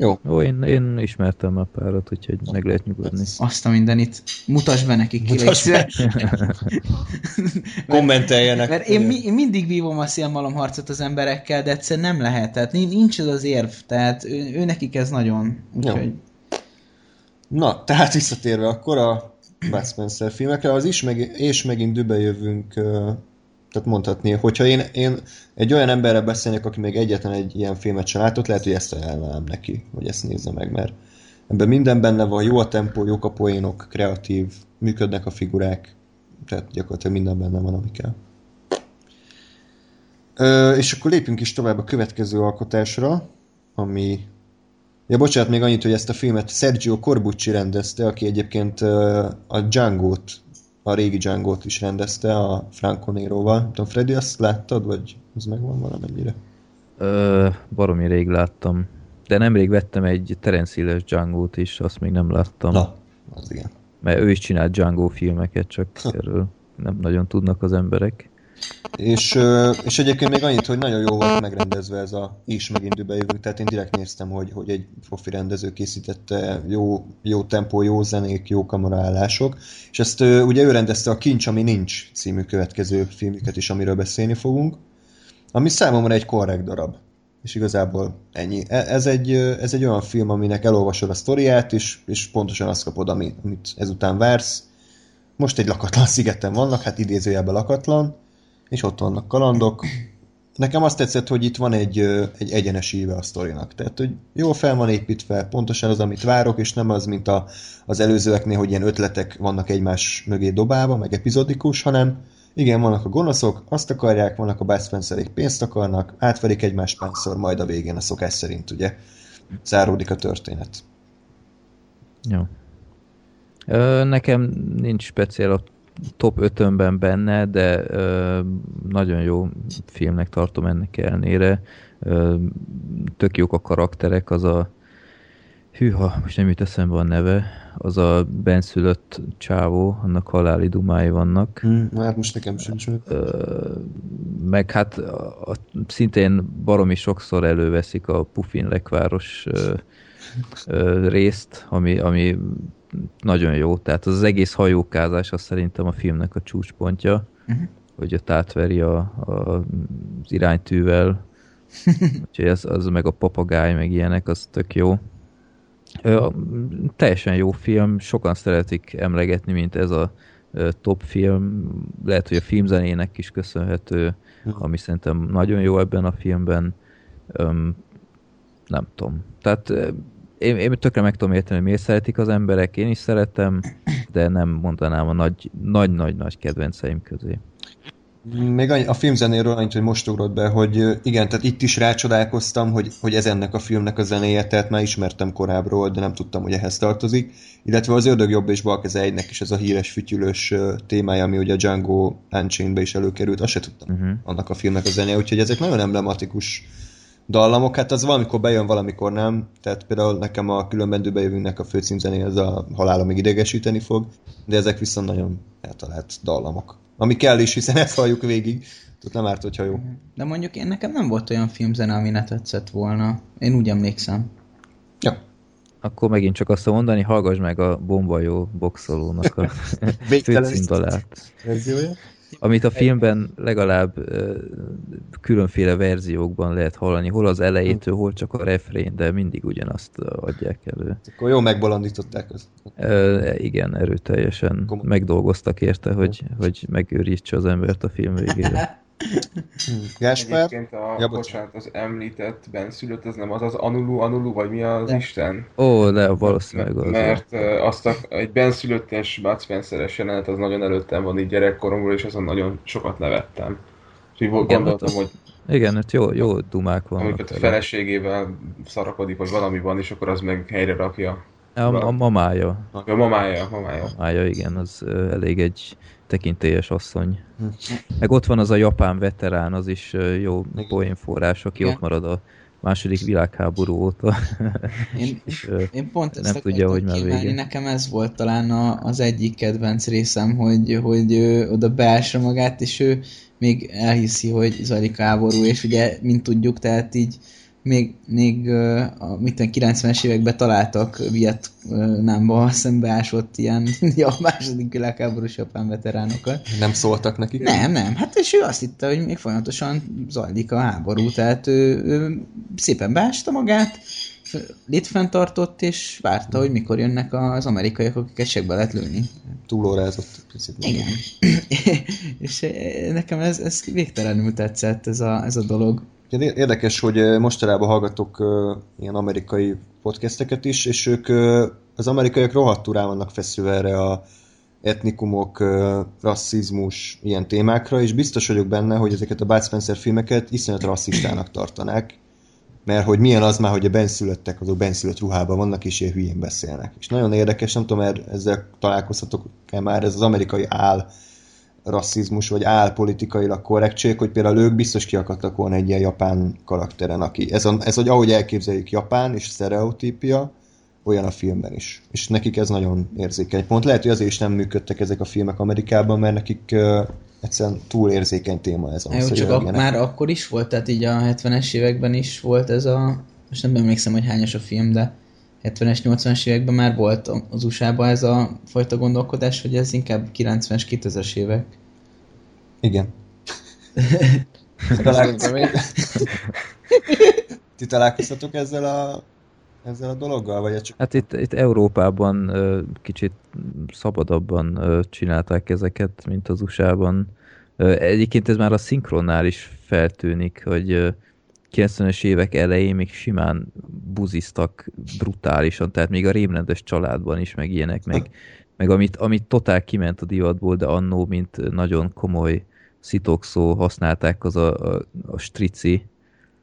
Jó. Ó, én, én ismertem a párat, úgyhogy meg lehet nyugodni. Azt a mindenit. Mutasd be nekik, ki Mutasd be. Kommenteljenek. Mert én, mi, én mindig vívom a szélmalom harcot az emberekkel, de egyszerűen nem lehet. Tehát nin- nincs ez az érv. Tehát ő, ő nekik ez nagyon. Úgyhogy Na, tehát visszatérve akkor a Bud Spencer filmekre, az is meg, és megint dübe jövünk Tehát mondhatni, hogyha én, én egy olyan emberrel beszélnek, aki még egyetlen egy ilyen filmet sem látott, lehet, hogy ezt ajánlanám neki, hogy ezt nézze meg, mert ebben minden benne van, jó a tempó, jók a poénok, kreatív, működnek a figurák, tehát gyakorlatilag minden benne van, ami kell. Ö, és akkor lépjünk is tovább a következő alkotásra, ami... Ja, bocsánat, még annyit, hogy ezt a filmet Sergio Corbucci rendezte, aki egyébként a Django-t, a régi Django-t is rendezte a Franco Nero-val. Nem tudom, Freddy, azt láttad, vagy ez megvan valamennyire? Ö, baromi rég láttam. De nemrég vettem egy Terence Hill-es Django-t is, azt még nem láttam. Na, az igen. Mert ő is csinált Django filmeket, csak erről nem nagyon tudnak az emberek. És, és egyébként még annyit, hogy nagyon jó volt megrendezve ez a is megint jövünk, tehát én direkt néztem, hogy, hogy egy profi rendező készítette jó, jó tempó, jó zenék, jó kameraállások, és ezt ugye ő rendezte a Kincs, ami nincs című következő filmüket is, amiről beszélni fogunk, ami számomra egy korrekt darab. És igazából ennyi. E- Ez egy, ez egy olyan film, aminek elolvasod a sztoriát, és, és pontosan azt kapod, ami- amit ezután vársz. Most egy lakatlan szigeten vannak, hát idézőjelben lakatlan, és ott vannak kalandok. Nekem azt tetszett, hogy itt van egy, egy egyenes íve a sztorinak. Tehát, hogy jól fel van építve, pontosan az, amit várok, és nem az, mint a, az előzőeknél, hogy ilyen ötletek vannak egymás mögé dobálva, meg epizodikus, hanem igen, vannak a gonoszok, azt akarják, vannak a Bud pénzt akarnak, átverik egymást párszor, majd a végén a szokás szerint ugye záródik a történet. Jó. Ö, nekem nincs speciál top 5-ömben benne, de ö, nagyon jó filmnek tartom ennek ellenére. Ö, tök jók a karakterek, az a hűha, most nem jut eszembe a neve, az a benszülött csávó, annak haláli dumái vannak. Hmm, hát most nekem sincs. Ö, meg hát a, a, szintén baromi sokszor előveszik a Puffin lekváros ö, ö, részt, ami, ami nagyon jó. Tehát az, az egész hajókázás az szerintem a filmnek a csúcspontja, Mhm. hogy ott átveri a, a, az iránytűvel. Úgyhogy az, az meg a papagáj, meg ilyenek, az tök jó. Ö, teljesen jó film, sokan szeretik emlegetni, mint ez a top film. Lehet, hogy a filmzenének is köszönhető, ami szerintem nagyon jó ebben a filmben. Öm, nem tudom. Tehát én, én tökre meg tudom érteni, hogy miért szeretik az emberek, én is szeretem, de nem mondanám a nagy, nagy-nagy-nagy kedvenceim közé. Még annyi, a filmzenéről annyit, hogy most ugrott be, hogy igen, tehát itt is rácsodálkoztam, hogy, hogy ez ennek a filmnek a zenéje, tehát már ismertem korábbról, de nem tudtam, hogy ehhez tartozik. Illetve az Ördög jobb és bal keze egynek is ez a híres fütyülős témája, ami ugye a Django Unchained-be is előkerült, azt se tudtam Uh-huh. annak a filmnek a zenéje, úgyhogy ezek nagyon emblematikus dallamok, hát az valamikor bejön, valamikor nem, tehát például nekem a különbendő bejövőnknek a főcímzené az a halálomig idegesíteni fog, de ezek viszont nagyon eltalált dallamok. Ami kell is, hiszen ezt halljuk végig, tehát nem árt, hogyha jó. De mondjuk én nekem nem volt olyan filmzene, ami ne tetszett volna. Én úgy emlékszem. Ja. Akkor megint csak azt mondani, hallgass meg a bombajó boxolónak a Végtelen verziója. Amit a filmben legalább ö, különféle verziókban lehet hallani, hol az elejétől, hol csak a refrén, de mindig ugyanazt adják elő. Akkor jó megbolondították azt. Ö, igen, erőteljesen megdolgoztak érte, hogy, hogy megőrítse az embert a film végére. Hm. Gáspár? Egyébként a, Ja, ja, bocs. bocsánat, az említett benszülött, az nem az az Anulu, Anulu, vagy mi az De. Isten? Ó, de valószínűleg az. Mert ö, azt a, egy benszülöttes Bud Spencer-es jelenet az nagyon előttem van így gyerekkoromból, és azon nagyon sokat nevettem. És így Igen, gondoltam, hát hogy Igen, hát jó, jó dumák vannak. amiket a feleségével szarakodik, vagy valami van, és akkor az meg helyre rakja. A, a mamája. A mamája, mamája. Mamája, igen, az elég egy tekintélyes asszony. Meg ott van az a japán veterán, az is jó poénforrás, aki Igen. ott marad a második világháború óta. Én, és, én pont ezt Nem tudja, hogy már vége. Nekem ez volt talán a, az egyik kedvenc részem, hogy, hogy ő oda beássa magát, és ő még elhiszi, hogy zajlik háború, és ugye, mint tudjuk, tehát így még, még a mit tudom, 90-es években találtak Vietnámba szembeásott ilyen ja, második világháborús japán veteránokat. Nem szóltak nekik? Nem, nem, hát és ő azt hitte, hogy még folyamatosan zajlik a háború, tehát ő, ő szépen beásta magát, f- létfenntartott, és várta, hogy mikor jönnek az amerikaiak, akiket segbe lehet lőni. Túlórázott picit. Igen. és eh, nekem ez, ez végtelenül tetszett, ez a, ez a dolog. Érdekes, hogy mostanában hallgatok ilyen amerikai podcasteket is, és ők az amerikaiak rohadtul rá vannak feszülve erre a etnikumok, rasszizmus, ilyen témákra, és biztos vagyok benne, hogy ezeket a Bud Spencer filmeket iszonyat rasszistának tartanák, mert hogy milyen az már, hogy a benszülöttek, azok benszülött ruhában vannak, és ilyen hülyén beszélnek. És nagyon érdekes, nem tudom, mert ezzel találkozhatok-e már, ez az amerikai áll rasszizmus, vagy álpolitikailag korrektség, hogy például ők biztos kiakadtak volna egy ilyen japán karakteren, aki, ez, a, ez hogy ahogy elképzeljük Japán és sztereotípia, olyan a filmben is. És nekik ez nagyon érzékeny pont. Lehet, hogy azért is nem működtek ezek a filmek Amerikában, mert nekik uh, egyszerűen túl érzékeny téma ez. Na Jó, csak ak- már akkor is volt, tehát így a 70-es években is volt ez a, most nem emlékszem, hogy hányas a film, de 70-es, 80-es években már volt az USA-ban ez a fajta gondolkodás, hogy ez inkább 90-es, 2000-es évek. Igen. Ti találkoztatok ezzel a, ezzel a dologgal? Vagy csak... Hát itt, itt Európában kicsit szabadabban csinálták ezeket, mint az USA-ban. Egyébként ez már a szinkronnál is feltűnik, hogy 90-es évek elején még simán buziztak brutálisan, tehát még a rémrendes családban is, meg ilyenek, meg, meg amit, amit totál kiment a divatból, de annó, mint nagyon komoly szitokszó használták, az a, a, a strici,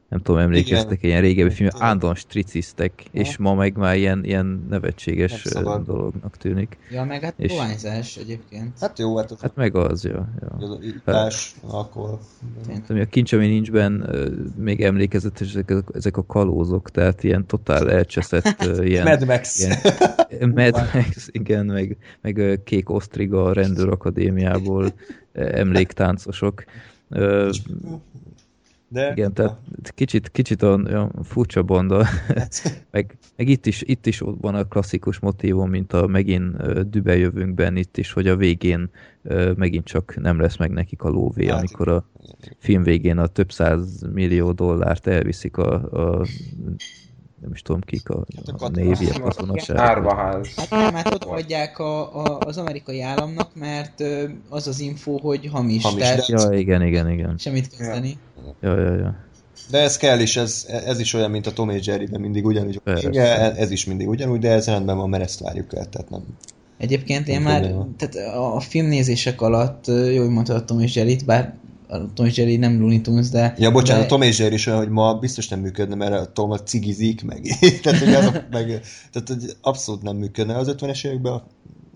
nem tudom, emlékeztek ilyen régebbi film, állandóan striciztek, és ma meg már ilyen, ilyen nevetséges dolognak tűnik. Ja, meg hát És- dohányzás egyébként. Hát jó, hát, Hát meg az, ja. ja. itás, alkohol. Ami a kincs, ami nincs benne, ö, még emlékezetes ezek, a- ezek a kalózok, tehát ilyen totál elcseszett, ilyen, Mad Max. ilyen Mad Max, igen, meg, meg Kék Osztriga a rendőrakadémiából, emléktáncosok. De Igen, tehát kicsit, kicsit olyan, furcsa banda, meg, meg itt, is, itt is ott van a klasszikus motívum, mint a megint dübejövünkben itt is, hogy a végén megint csak nem lesz meg nekik a lóvé, Hát, amikor a film végén a több száz millió dollárt elviszik a, a nem is tudom kik a, a a katona. névi, a katonaság. Árvaház. Hát nem, hát ott adják a, a, az amerikai államnak, mert az az info, hogy hamis, Hamis, tehát Ja, igen, igen, igen. semmit kezdeni. Ja, ja, ja. De ez kell is, ez, ez is olyan, mint a Tom és Jerry, de mindig ugyanúgy. Igen, ez is mindig ugyanúgy, de ez rendben van, mert ezt várjuk el, tehát nem. Egyébként én Nem már, tehát a, a filmnézések alatt, ö, jó, hogy mondtad a Tom és Jerry-t, bár a Tom és Jerry nem Looney Tunes, de... Ja, bocsánat, de, a Tom és Jerry is olyan, hogy ma biztos nem működne, mert a Tom a cigizik, meg, tehát, hogy azok, meg, tehát hogy abszolút nem működne. Az 50-es években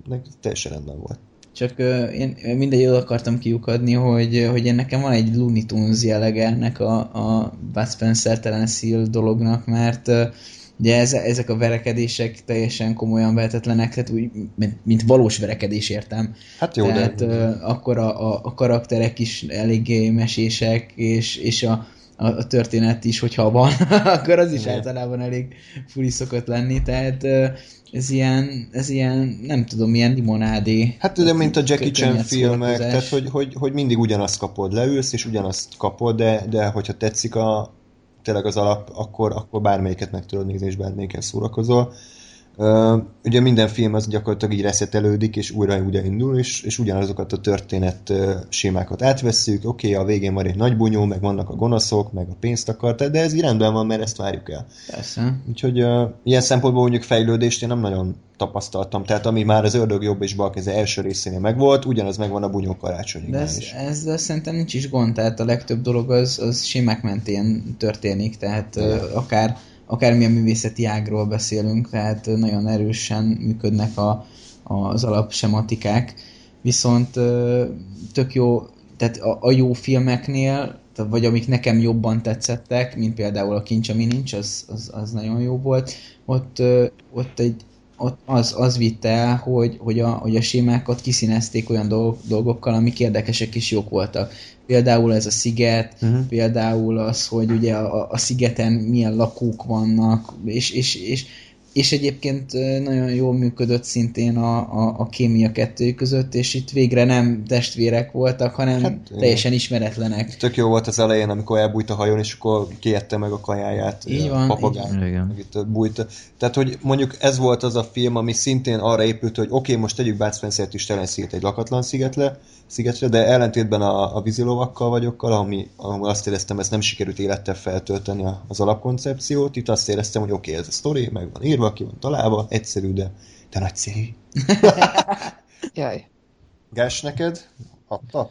meg teljesen rendben volt. Csak én mindegy, oda akartam kiukadni, hogy, hogy én nekem van egy Looney Tunes jellege ennek a, a Bud Spencer Terence Hill dolognak, mert ö, ugye ez, ezek a verekedések teljesen komolyan vehetetlenek, tehát úgy, mint, mint valós verekedés értem. Hát jó, Tehát de... ö, akkor a, a, a karakterek is eléggé mesések, és, és a, a, a történet is, hogyha van, akkor az is Igen. általában elég furi szokott lenni, tehát ez ilyen, ez ilyen, nem tudom, ilyen limonádé. Hát ugye, mint a Jackie Chan filmek, tehát hogy, hogy, hogy mindig ugyanazt kapod, leülsz, és ugyanazt kapod, de, de hogyha tetszik a, tényleg az alap, akkor, akkor bármelyiket meg tudod nézni, és bármelyiken szórakozol. Uh, ugye minden film az gyakorlatilag így reszetelődik, és újra újra indul, és, és ugyanazokat a történet uh, sémákat átvesszük, oké, okay, a végén van egy nagy bunyó, meg vannak a gonoszok, meg a pénzt akart, de ez rendben van, mert ezt várjuk el. Persze. Úgyhogy uh, ilyen szempontból mondjuk fejlődést én nem nagyon tapasztaltam. Tehát ami már az ördög jobb és bal keze első részénél megvolt, ugyanaz megvan a bunyó De karácsonyignál ez, is. ezzel szerintem nincs is gond, tehát a legtöbb dolog az, az sémák mentén történik, tehát ö, akár akármilyen művészeti ágról beszélünk, tehát nagyon erősen működnek a, az alapsematikák, viszont tök jó, tehát a, a jó filmeknél, vagy amik nekem jobban tetszettek, mint például a Kincs, ami nincs, az, az, az nagyon jó volt, ott, ott egy ott az, az vitte el, hogy, hogy, a, hogy a sémákat kiszínezték olyan dolgok, dolgokkal, amik érdekesek és jók voltak. Például ez a sziget, uh-huh. például az, hogy ugye a, a szigeten milyen lakók vannak, és, és, és és egyébként nagyon jól működött szintén a, a, a kémia kettő között, és itt végre nem testvérek voltak, hanem Hát, teljesen ismeretlenek. Tök jó volt az elején, amikor elbújt a hajón, és akkor kiette meg a kajáját. Így van, meg itt bújt. Tehát, hogy mondjuk ez volt az a film, ami szintén arra épült, hogy oké, okay, most tegyük Bud Spencer-t is telen sziget egy lakatlan szigetre, szigetre, de ellentétben a, a vízilovakkal vagyokkal, ami, ahol azt éreztem, ezt nem sikerült élettel feltölteni az alapkoncepciót, itt azt éreztem, hogy oké, okay, ez a sztori, meg van írva, ki van találva, egyszerű, de, de nagyszerű. Jaj. Gás neked? Adta?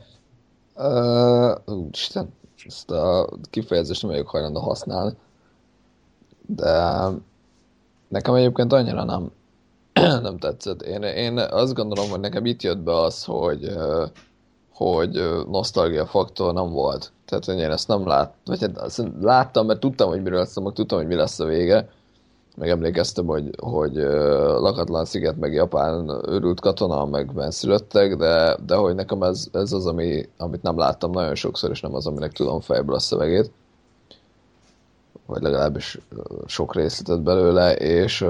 Uh, úristen, ezt a kifejezést nem vagyok hajlandó használni. De nekem egyébként annyira nem, nem tetszett. Én, én azt gondolom, hogy nekem itt jött be az, hogy, hogy nosztalgia faktor nem volt. Tehát, hogy én ezt nem láttam, vagy hát azt láttam, mert tudtam, hogy miről lesz, meg tudtam, hogy mi lesz a vége. Meg emlékeztem, hogy, hogy lakatlan sziget, meg Japán őrült katona, meg benszülöttek, de, de hogy nekem ez, ez az, ami, amit nem láttam nagyon sokszor, és nem az, aminek tudom fejből a szövegét. Vagy legalábbis sok részletet belőle, és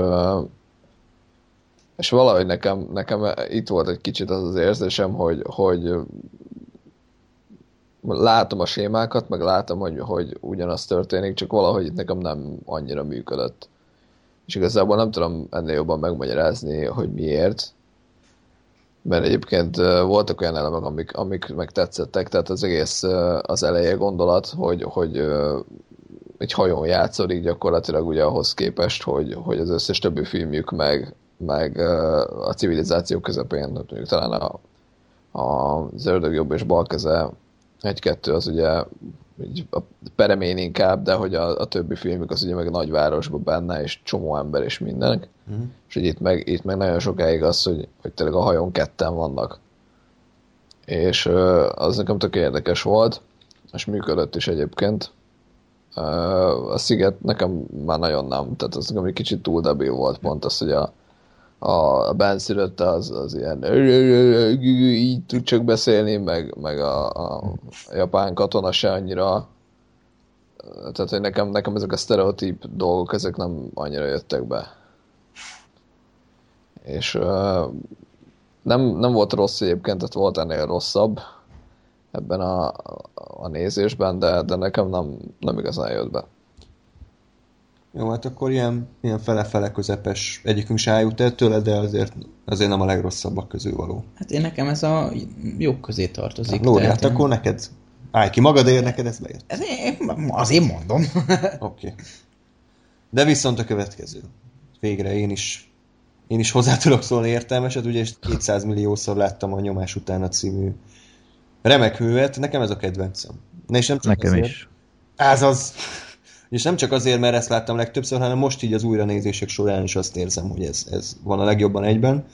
és valahogy nekem, nekem itt volt egy kicsit az az érzésem, hogy, hogy látom a sémákat, meg látom, hogy, hogy ugyanaz történik, csak valahogy itt nekem nem annyira működött. És igazából nem tudom ennél jobban megmagyarázni, hogy miért. Mert egyébként voltak olyan elemek, amik, amik meg tetszettek, tehát az egész az eleje gondolat, hogy, hogy egy hajón játszol, így gyakorlatilag ugye ahhoz képest, hogy, hogy az összes többi filmjük meg, meg a civilizáció közepén, mondjuk talán a, a az ördög jobb és bal keze egy-kettő az ugye a peremén inkább, de hogy a, a többi filmük az ugye meg nagyvárosban benne, és csomó ember és mindenek. Mhm. És hogy itt meg, itt meg nagyon sokáig az, hogy, hogy tényleg a hajón ketten vannak. És az nekem tök érdekes volt, és működött is egyébként. A sziget nekem már nagyon nem, tehát az nekem egy kicsit túl debil volt pont az, hogy a, a benszülötte az, az ilyen így tud csak beszélni, meg, meg a, a japán katona se annyira tehát, hogy nekem, nekem ezek a sztereotíp dolgok, ezek nem annyira jöttek be. És uh, nem, nem volt rossz egyébként, tehát volt ennél rosszabb ebben a, a nézésben, de, de nekem nem, nem igazán jött be. Jó, hát akkor ilyen, ilyen fele-fele közepes egyikünk se jut el tőle, de azért, azért nem a legrosszabbak közül való. Hát én nekem ez a jók közé tartozik. Lóri, hát tehát, akkor neked állj ki magadért, neked ez bejött. Ez én, azért mondom. Oké. Okay. De viszont a következő. Végre én is én is hozzá tudok szólni értelmeset, ugye 200 milliószor láttam a Nyomás utána című remek művet, nekem ez a kedvencem. Na és nem csak Nekem azért, is. Ez az. És nem csak azért, mert ezt láttam legtöbbször, hanem most így az újranézések során is azt érzem, hogy ez, ez van a legjobban egyben.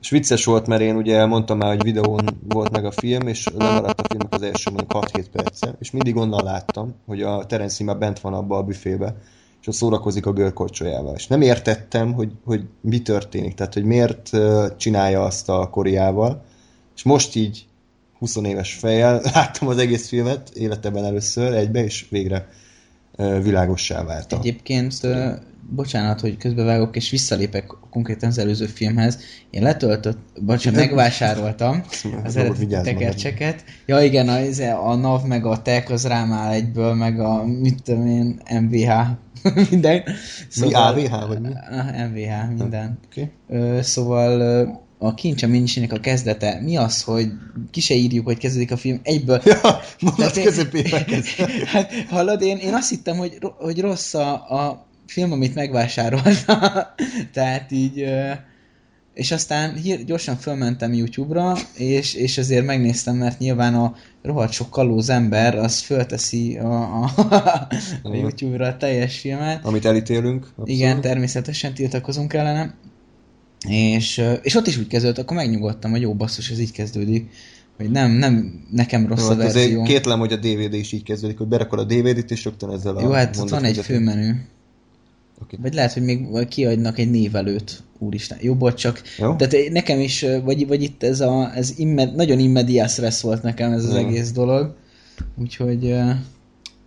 És vicces volt, mert én ugye mondtam már, hogy videón volt meg a film, és lemaradt a filmnek az első mondjuk 6-7 perce, és mindig onnan láttam, hogy a Terence már bent van abba a büfébe, és ott szórakozik a görkorcsolyával. És nem értettem, hogy, hogy mi történik, tehát hogy miért csinálja azt a koriával. És most így 20 éves fejjel láttam az egész filmet életemben először egybe, és végre világossá vált. a- Egyébként, bocsánat, hogy közbevágok, és visszalépek konkrétan az előző filmhez. Én letöltött, bocsánat, megvásároltam az eredeti tekercseket. Ja igen, a, ez a NAV meg a TEK az rám áll egyből, meg a, mit tudom én, MVH, minden. Mi AVH, vagy mi? Ah, MVH, minden. Oké. Ö, szóval a kincs a a kezdete. Mi az, hogy ki se írjuk, hogy kezdődik a film egyből. Ja, mondat közepébe hát, hallod, én, én azt hittem, hogy, hogy rossz a, a film, amit megvásároltam. Tehát így... És aztán hír, gyorsan fölmentem YouTube-ra, és, és azért megnéztem, mert nyilván a rohadt sok kalóz ember, az fölteszi a, a, a YouTube-ra a teljes filmet. Amit elítélünk. abszolút. Igen, természetesen tiltakozunk ellene. És, és ott is úgy kezdődött, akkor megnyugodtam, hogy jó basszus, ez így kezdődik. Hogy nem, nem nekem rossz Jó, a hát verzió. azért kétlem, hogy a DVD is így kezdődik, hogy berakod a DVD-t, és rögtön ezzel a Jó, hát ott van egy főmenü. Oké. Vagy lehet, hogy még kiadnak egy névelőt. Úristen, jó, bocs, csak... Jó? Tehát nekem is, vagy, vagy itt ez a... Ez immed, nagyon immediás stressz volt nekem ez az Jó. egész dolog. Úgyhogy...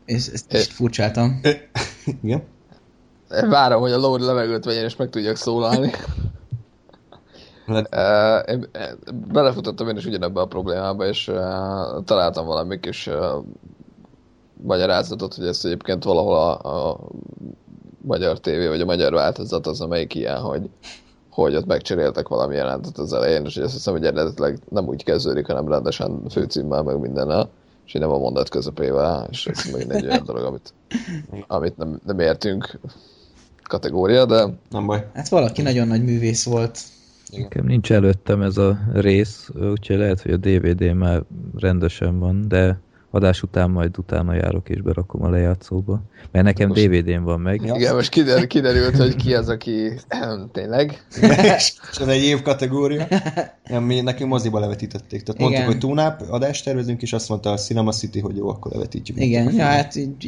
ezt É. kicsit furcsáltam. Igen? Várom, hogy a Lord levegőt vegyen, és meg tudjak szólalni. Én, belefutottam én is ugyanebbe a problémába, és találtam valami kis magyarázatot, hogy ez egyébként valahol a, a magyar tévé, vagy a magyar változat az, amelyik ilyen, hogy, hogy ott megcseréltek valami jelentet az elején, és azt hiszem, hogy eredetileg nem úgy kezdődik, hanem rendesen főcímmel, meg mindennel, és így nem a mondat közepével, és ez megint egy olyan dolog, amit, amit nem, nem értünk kategória, de Nem baj. Hát valaki nagyon nagy művész volt. Nekem nincs előttem ez a rész, úgyhogy lehet, hogy a DVD már rendesen van, de adás után majd utána járok és berakom a lejátszóba. Mert nekem Most- DVD-n van meg. Ja. igen, most kiderült, kiderült, hogy ki az, aki tényleg. és ez egy év kategória. Ja, mi, nekünk moziba levetítették. Tehát mondtuk, Igen. hogy túnáp adást tervezünk, és azt mondta a Cinema City, hogy jó, akkor levetítjük. Igen, ja, hát így,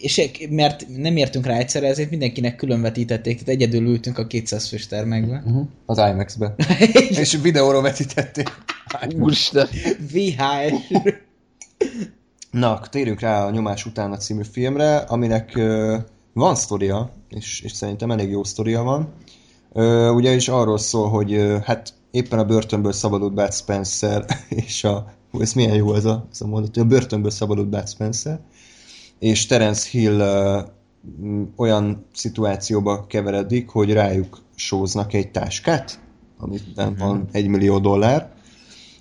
és mert nem értünk rá egyszerre, ezért mindenkinek külön vetítették, tehát egyedül ültünk a 200 fős termekben. Uh-huh. Az IMAX-be. és videóról vetítették. Úristen. VHS. Na, térjünk rá a Nyomás utána című filmre, aminek ö, van sztoria, és, és szerintem elég jó sztoria van. Ö, ugye is arról szól, hogy ö, hát éppen a börtönből szabadult Bud Spencer, és a... Hú, ez milyen jó ez a, ez a mondat, hogy a börtönből szabadult Bud Spencer, és Terence Hill olyan szituációba keveredik, hogy rájuk sóznak egy táskát, amiben van egy millió dollár,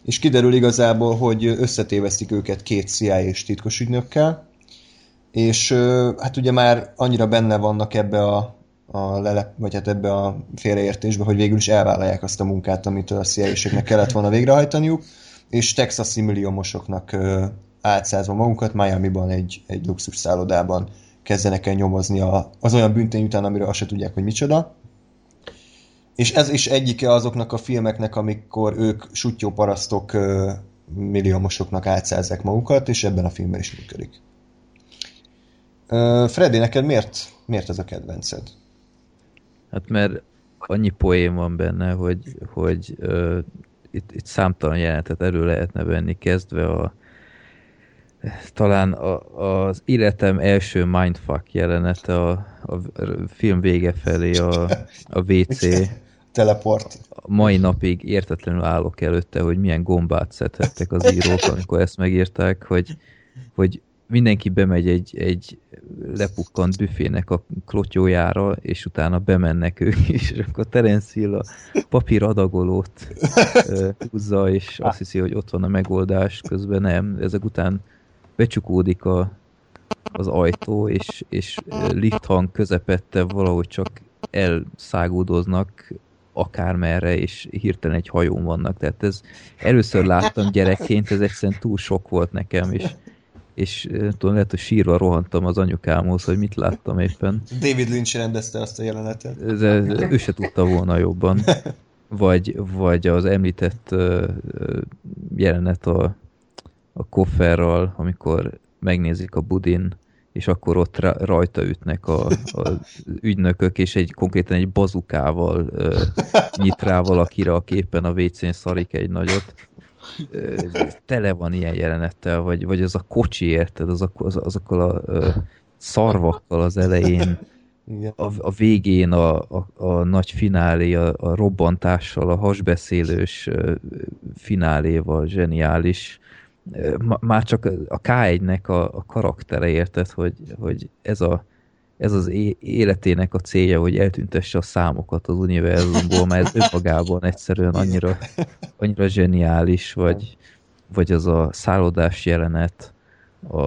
és kiderül igazából, hogy összetévesztik őket két CIA és titkos ügynökkel, és hát ugye már annyira benne vannak ebbe a, a lelep, vagy hát ebbe a félreértésbe, hogy végül is elvállalják azt a munkát, amit a CIA-seknek kellett volna végrehajtaniuk, és texasi milliómosoknak átszázva magukat Miami-ban egy, egy luxus szállodában kezdenek el nyomozni a, az olyan büntény után, amiről azt se tudják, hogy micsoda. És ez is egyike azoknak a filmeknek, amikor ők sutyó parasztok ö, milliómosoknak átszázzák magukat, és ebben a filmben is működik. Freddy, neked miért, miért ez a kedvenced? Hát mert annyi poém van benne, hogy, hogy uh, itt, itt számtalan jelenetet elő lehetne venni, kezdve a talán a, az életem első mindfuck jelenete a, a film vége felé a, a WC. Teleport. A mai napig értetlenül állok előtte, hogy milyen gombát szedhettek az írók, amikor ezt megírták, hogy, hogy mindenki bemegy egy, egy lepukkant büfének a klotyójára, és utána bemennek ők is, és akkor Terence Hill a papír adagolót húzza, és azt hiszi, hogy ott van a megoldás, közben nem. Ezek után becsukódik a, az ajtó, és, és lifthang közepette valahogy csak elszágódoznak akármerre, és hirtelen egy hajón vannak. Tehát ez először láttam gyerekként, ez egyszerűen túl sok volt nekem, és, és tudom, lehet, hogy sírva rohantam az anyukámhoz, hogy mit láttam éppen. David Lynch rendezte azt a jelenetet. Ez, ő se tudta volna jobban. Vagy, vagy az említett jelenet a, a kofferral, amikor megnézik a budin, és akkor ott ra, rajta ütnek a, a ügynökök, és egy konkrétan egy bazukával uh, nyit rá valakire, aki éppen a WC-n szarik egy nagyot. Uh, tele van ilyen jelenettel, vagy, vagy az a kocsi, érted, az, az, azokkal a uh, szarvakkal az elején, a, a végén a, a, a nagy finálé, a, a robbantással, a hasbeszélős ö, fináléval zseniális. Már csak a K1-nek a, a karaktere érted, hogy, hogy ez, a, ez az életének a célja, hogy eltüntesse a számokat az univerzumból, mert ez önmagában egyszerűen annyira, annyira zseniális, vagy, vagy az a szállodás jelenet a,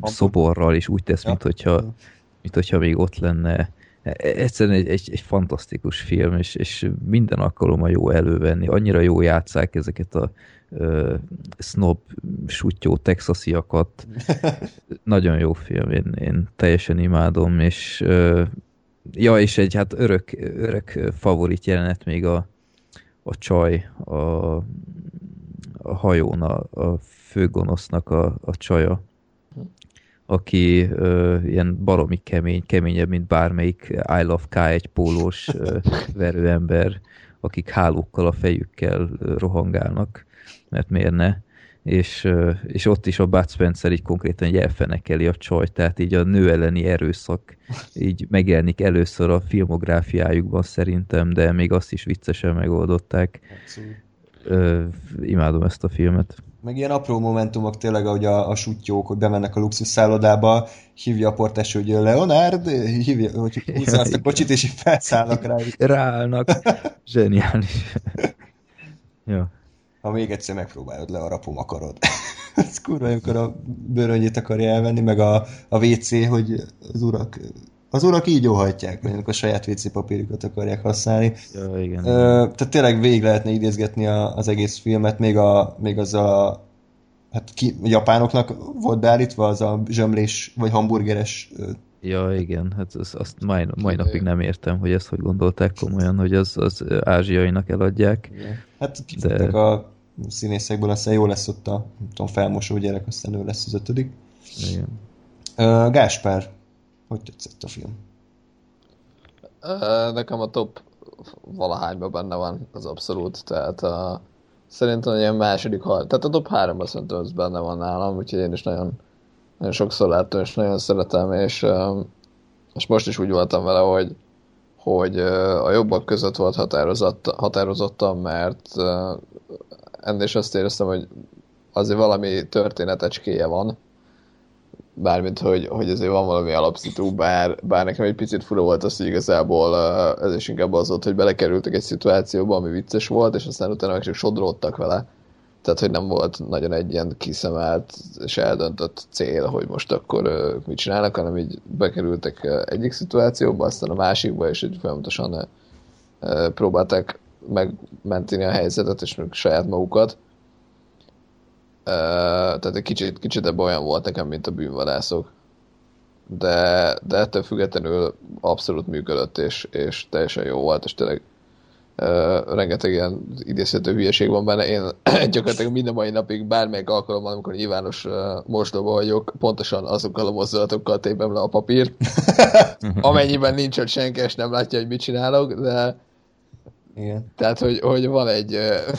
a szoborral, és úgy tesz, mint hogyha mint hogyha még ott lenne. E- Egyszerűen egy, egy, egy fantasztikus film, és, és minden alkalommal jó elővenni. Annyira jó játszák ezeket a ö, snob, sutyó texasiakat. Nagyon jó film, én, én teljesen imádom, és ö, ja, és egy hát örök, örök favorit jelenet még a, a csaj, a, a hajón, a, a főgonosznak a, a csaja, aki ö, ilyen baromi kemény, keményebb, mint bármelyik I Love K1 pólós ö, verőember, akik hálókkal a fejükkel rohangálnak, mert miért ne. és, és ott is a Bud Spencer így konkrétan így elfenekeli a csajt, tehát így a nő elleni erőszak így megjelenik először a filmográfiájukban szerintem, de még azt is viccesen megoldották. Ö, imádom ezt a filmet. Meg ilyen apró momentumok tényleg, ahogy a, a sutyók, hogy bemennek a luxus szállodába, hívja a portás, hogy Leonard, hívja, hogy húzza azt a kocsit, és így felszállnak rá. Ráállnak. Zseniális. ja. Ha még egyszer megpróbálod le, a rapom akarod. Ez kurva, amikor a bőröngyét akarja elvenni, meg a, a WC, hogy az urak az urak így óhajtják, mert a saját WC papírjukat akarják használni. ja, igen. Ö, tehát tényleg végig lehetne idézgetni a, az egész filmet, még, a, még az a hát ki, a japánoknak volt beállítva az a zsömlés, vagy hamburgeres Ja, igen, hát az, azt mai, mai napig nem értem, hogy ezt hogy gondolták komolyan, hogy az, az ázsiainak eladják. Hát kitettek a színészekből, aztán jó lesz ott a nem tudom, felmosó gyerek, aztán ő lesz az ötödik. Igen. Ö, Gáspár, hogy tetszett a film? Ö, Nekem a top valahányban benne van, az abszolút, tehát uh, szerintem ilyen második, hal, tehát a top háromban szerintem az benne van nálam, úgyhogy én is nagyon, nagyon sokszor láttam, és nagyon szeretem, és, uh, és most is úgy voltam vele, hogy, hogy uh, a jobbak között volt határozott, határozottan, mert uh, ennél is azt éreztem, hogy azért valami történetecskéje van, bármint, hogy, hogy azért van valami alapszitu, bár, bár nekem egy picit fura volt az, hogy igazából uh, ez is inkább az volt, hogy belekerültek egy szituációba, ami vicces volt, és aztán utána meg csak sodródtak vele. Tehát, hogy nem volt nagyon egy ilyen kiszemelt és eldöntött cél, hogy most akkor uh, mit csinálnak, hanem így bekerültek uh, egyik szituációba, aztán a másikba, és így folyamatosan próbálták megmenteni a helyzetet, és meg saját magukat. Uh, tehát egy kicsit, kicsit ebben olyan volt nekem, mint a bűnvadászok. De, de ettől függetlenül abszolút működött, és, és teljesen jó volt, és tényleg uh, rengeteg ilyen idézhető hülyeség van benne. Én gyakorlatilag minden mai napig bármelyik alkalommal, amikor nyilvános uh, mosdóban vagyok, pontosan azokkal a mozdulatokkal tépem le a papírt. Amennyiben nincs ott senki, és nem látja, hogy mit csinálok, de Igen. tehát, hogy, hogy van egy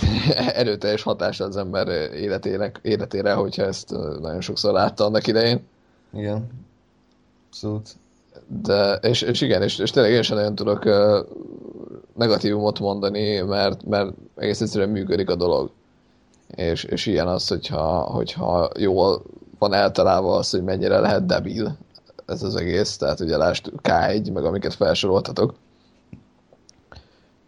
erőteljes hatása az ember életének, életére, hogyha ezt nagyon sokszor látta annak idején. Igen. Abszolút. De, és, és igen, és, és tényleg én sem nagyon tudok ö, negatívumot mondani, mert, mert egész egyszerűen működik a dolog. És, és ilyen az, hogyha, hogyha jól van eltalálva az, hogy mennyire lehet debil ez az egész, tehát ugye lásd K1, meg amiket felsoroltatok,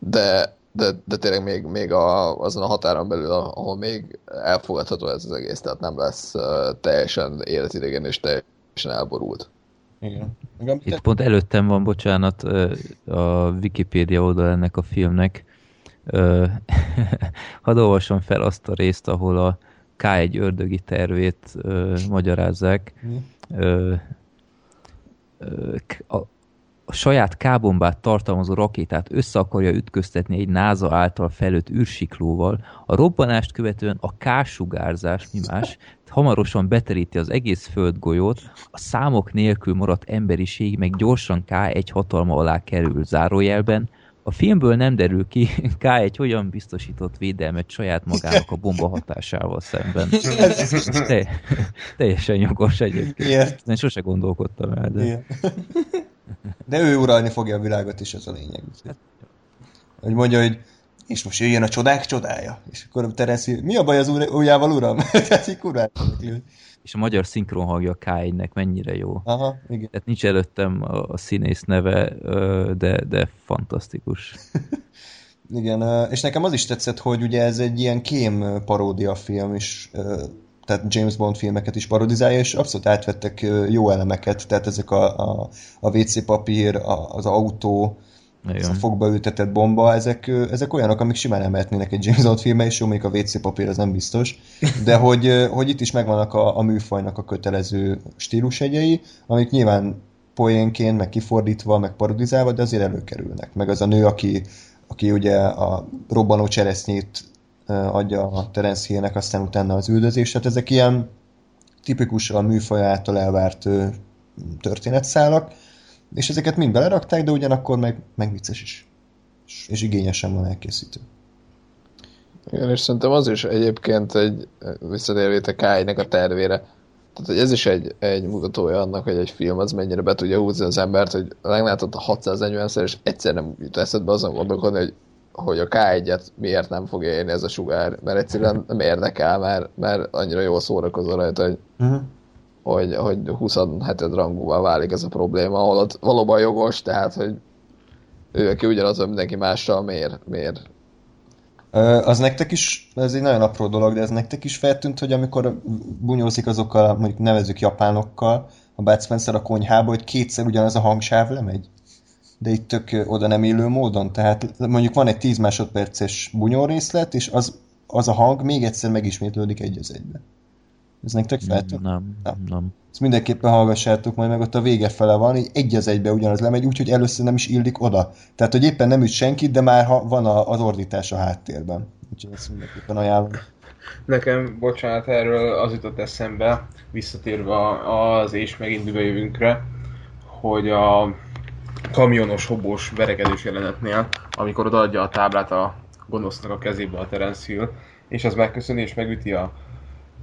de, de, de tényleg még, még a, azon a határon belül, ahol még elfogadható ez az egész, tehát nem lesz uh, teljesen életidegen és teljesen elborult. Igen. Itt pont előttem van, bocsánat, a Wikipédia oldal ennek a filmnek. Hadd olvasom fel azt a részt, ahol a K1 ördögi tervét magyarázzák. A, a saját K-bombát tartalmazó rakétát össze akarja ütköztetni egy NASA által felőtt űrsiklóval, a robbanást követően a K-sugárzás, mi más, hamarosan beteríti az egész földgolyót, a számok nélkül maradt emberiség meg gyorsan K1 hatalma alá kerül zárójelben, a filmből nem derül ki, K1 hogyan biztosított védelmet saját magának a bomba hatásával szemben. Te, teljesen jogos egyébként. Igen. Én sose gondolkodtam el, de... Igen. De ő uralni fogja a világot is, ez a lényeg. Hogy mondja, hogy és most jöjjön a csodák csodája. És akkor Terence, mi a baj az ujjával, uram? Tehát így kurvát. És a magyar szinkron hangja a K1-nek mennyire jó. Aha, igen. Tehát nincs előttem a, a színész neve, de, de fantasztikus. Igen, és nekem az is tetszett, hogy ugye ez egy ilyen kém paródia film is, ö, tehát James Bond filmeket is parodizálja, és abszolút átvettek jó elemeket, tehát ezek a, a, a WC papír, a, az autó, ez a fogba ültetett bomba, ezek, ezek olyanok, amik simán nem mehetnének egy James Bond filmbe, és jó, még a WC papír az nem biztos, de hogy, hogy itt is megvannak a, a műfajnak a kötelező stílusegyei, amik nyilván poénként, meg kifordítva, meg parodizálva, de azért előkerülnek. Meg az a nő, aki, aki ugye a robbanó cseresznyét adja a Terence Hill-nek, aztán utána az üldözés. Tehát ezek ilyen tipikusan a műfaj által elvárt történetszálak, és ezeket mind belerakták, de ugyanakkor meg, meg vicces is. És, igényesen van elkészítő. Igen, és szerintem az is egyébként egy visszatérvét a Kájnek a tervére. Tehát, hogy ez is egy, egy mutatója annak, hogy egy film az mennyire be tudja húzni az embert, hogy meglátott a 640-szer, és egyszer nem jut eszedbe azon gondolkodni, hogy, hogy a K1-et miért nem fogja érni ez a sugár, mert egyszerűen nem érdekel, mert, mert annyira jól szórakozol rajta, hogy, Uh-huh. hogy, hogy 27 rangúval válik ez a probléma, ahol ott valóban jogos, tehát, hogy ő, aki ugyanaz, mindenki mással, miért, miért Az nektek is, ez egy nagyon apró dolog, de ez nektek is feltűnt, hogy amikor bunyózik azokkal, mondjuk nevezük japánokkal, a Bud Spencer a konyhába, hogy kétszer ugyanaz a hangsáv lemegy? De itt tök oda nem illő módon. Tehát mondjuk van egy 10 másodperces bunyó részlet, és az, az a hang még egyszer megismétlődik egy az egybe. Ez nektek feltűnt? Nem, Nem. nem. Ezt mindenképpen hallgassátok majd meg, ott a vége fele van, így egy az egybe ugyanaz lemegy, úgyhogy először nem is illik oda. Tehát, hogy éppen nem üt senkit, de már ha van a, az ordítás a háttérben. Úgyhogy ezt mindenképpen ajánlom. Nekem, bocsánat, erről az jutott eszembe, visszatérve az és megint jövünkre, hogy a kamionos, hobós verekedés jelenetnél, amikor odaadja a táblát a gonosznak a kezébe a Terence Hill, és az megköszöni és megüti a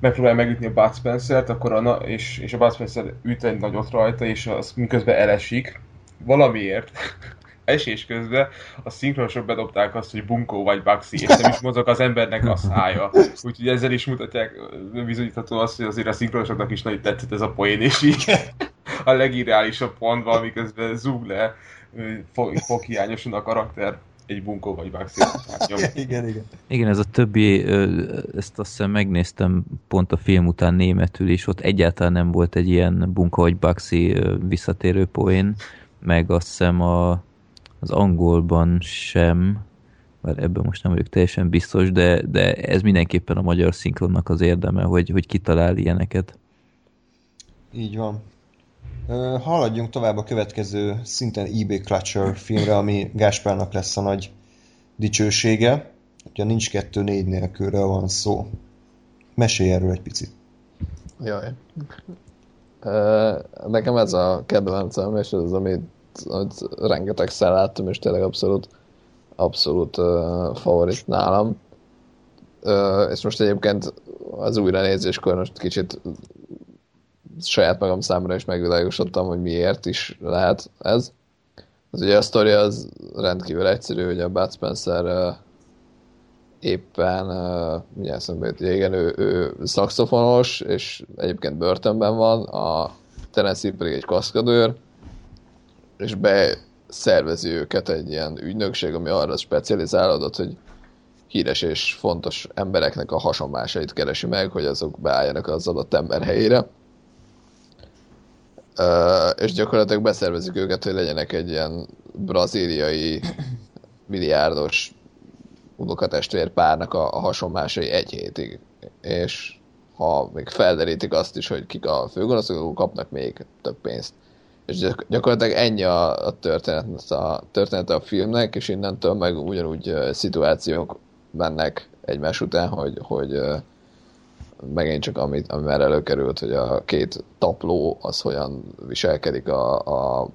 megpróbálja megütni a Bud Spencer-t, akkor a, na- és, és a Bud Spencer üt egy nagyot rajta, és az miközben elesik, valamiért esés közben a szinkronosok bedobták azt, hogy bunkó vagy Baxi, és nem is mozog az embernek a szája. Úgyhogy ezzel is mutatják, bizonyítható azt, hogy azért a szinkronosoknak is nagyon tetszett ez a poén, és így a legirreálisabb pontban, miközben zúg le fo- foghiányosan a karakter egy bunkó vagy Baxi. igen, igen. Igen, ez a többi, ezt azt hiszem megnéztem pont a film után németül is, ott egyáltalán nem volt egy ilyen bunka vagy baxi visszatérő poén, meg azt hiszem a, az angolban sem, bár ebben most nem vagyok teljesen biztos, de, de ez mindenképpen a magyar szinkronnak az érdeme, hogy, hogy kitalál ilyeneket. Így van. Haladjunk tovább a következő szinten eBay Clutcher filmre, ami Gáspárnak lesz a nagy dicsősége. Ugye nincs kettő négy nélkülről van szó. Mesélj erről egy picit. Jaj. Nekem ez a kedvencem, és ez az, amit, amit rengetegszer láttam, és tényleg abszolút, abszolút uh, favorit nálam. És most egyébként az újranézéskor most kicsit saját magam számára is megvilágosodtam, hogy miért is lehet ez. Az ugye a sztori az rendkívül egyszerű, hogy a Bud Spencer uh, éppen, uh, ugye eszembe igen, ő, ő szakszofonos, és egyébként börtönben van, a Hill pedig egy kaszkadőr, és beszervezi őket egy ilyen ügynökség, ami arra specializálódott, hogy híres és fontos embereknek a hasonlásait keresi meg, hogy azok beálljanak az adott ember helyére. És gyakorlatilag beszervezik őket, hogy legyenek egy ilyen brazíliai milliárdos unokatestvér párnak a, a hasonlásai egy hétig. És ha még felderítik azt is, hogy kik a főgonoszok, kapnak még több pénzt. És gyak- gyakorlatilag ennyi a, a, történet, a története a filmnek, és innentől meg ugyanúgy szituációk mennek egymás után, hogy, hogy megint csak amit, ami már előkerült, hogy a két tapló az hogyan viselkedik a, a,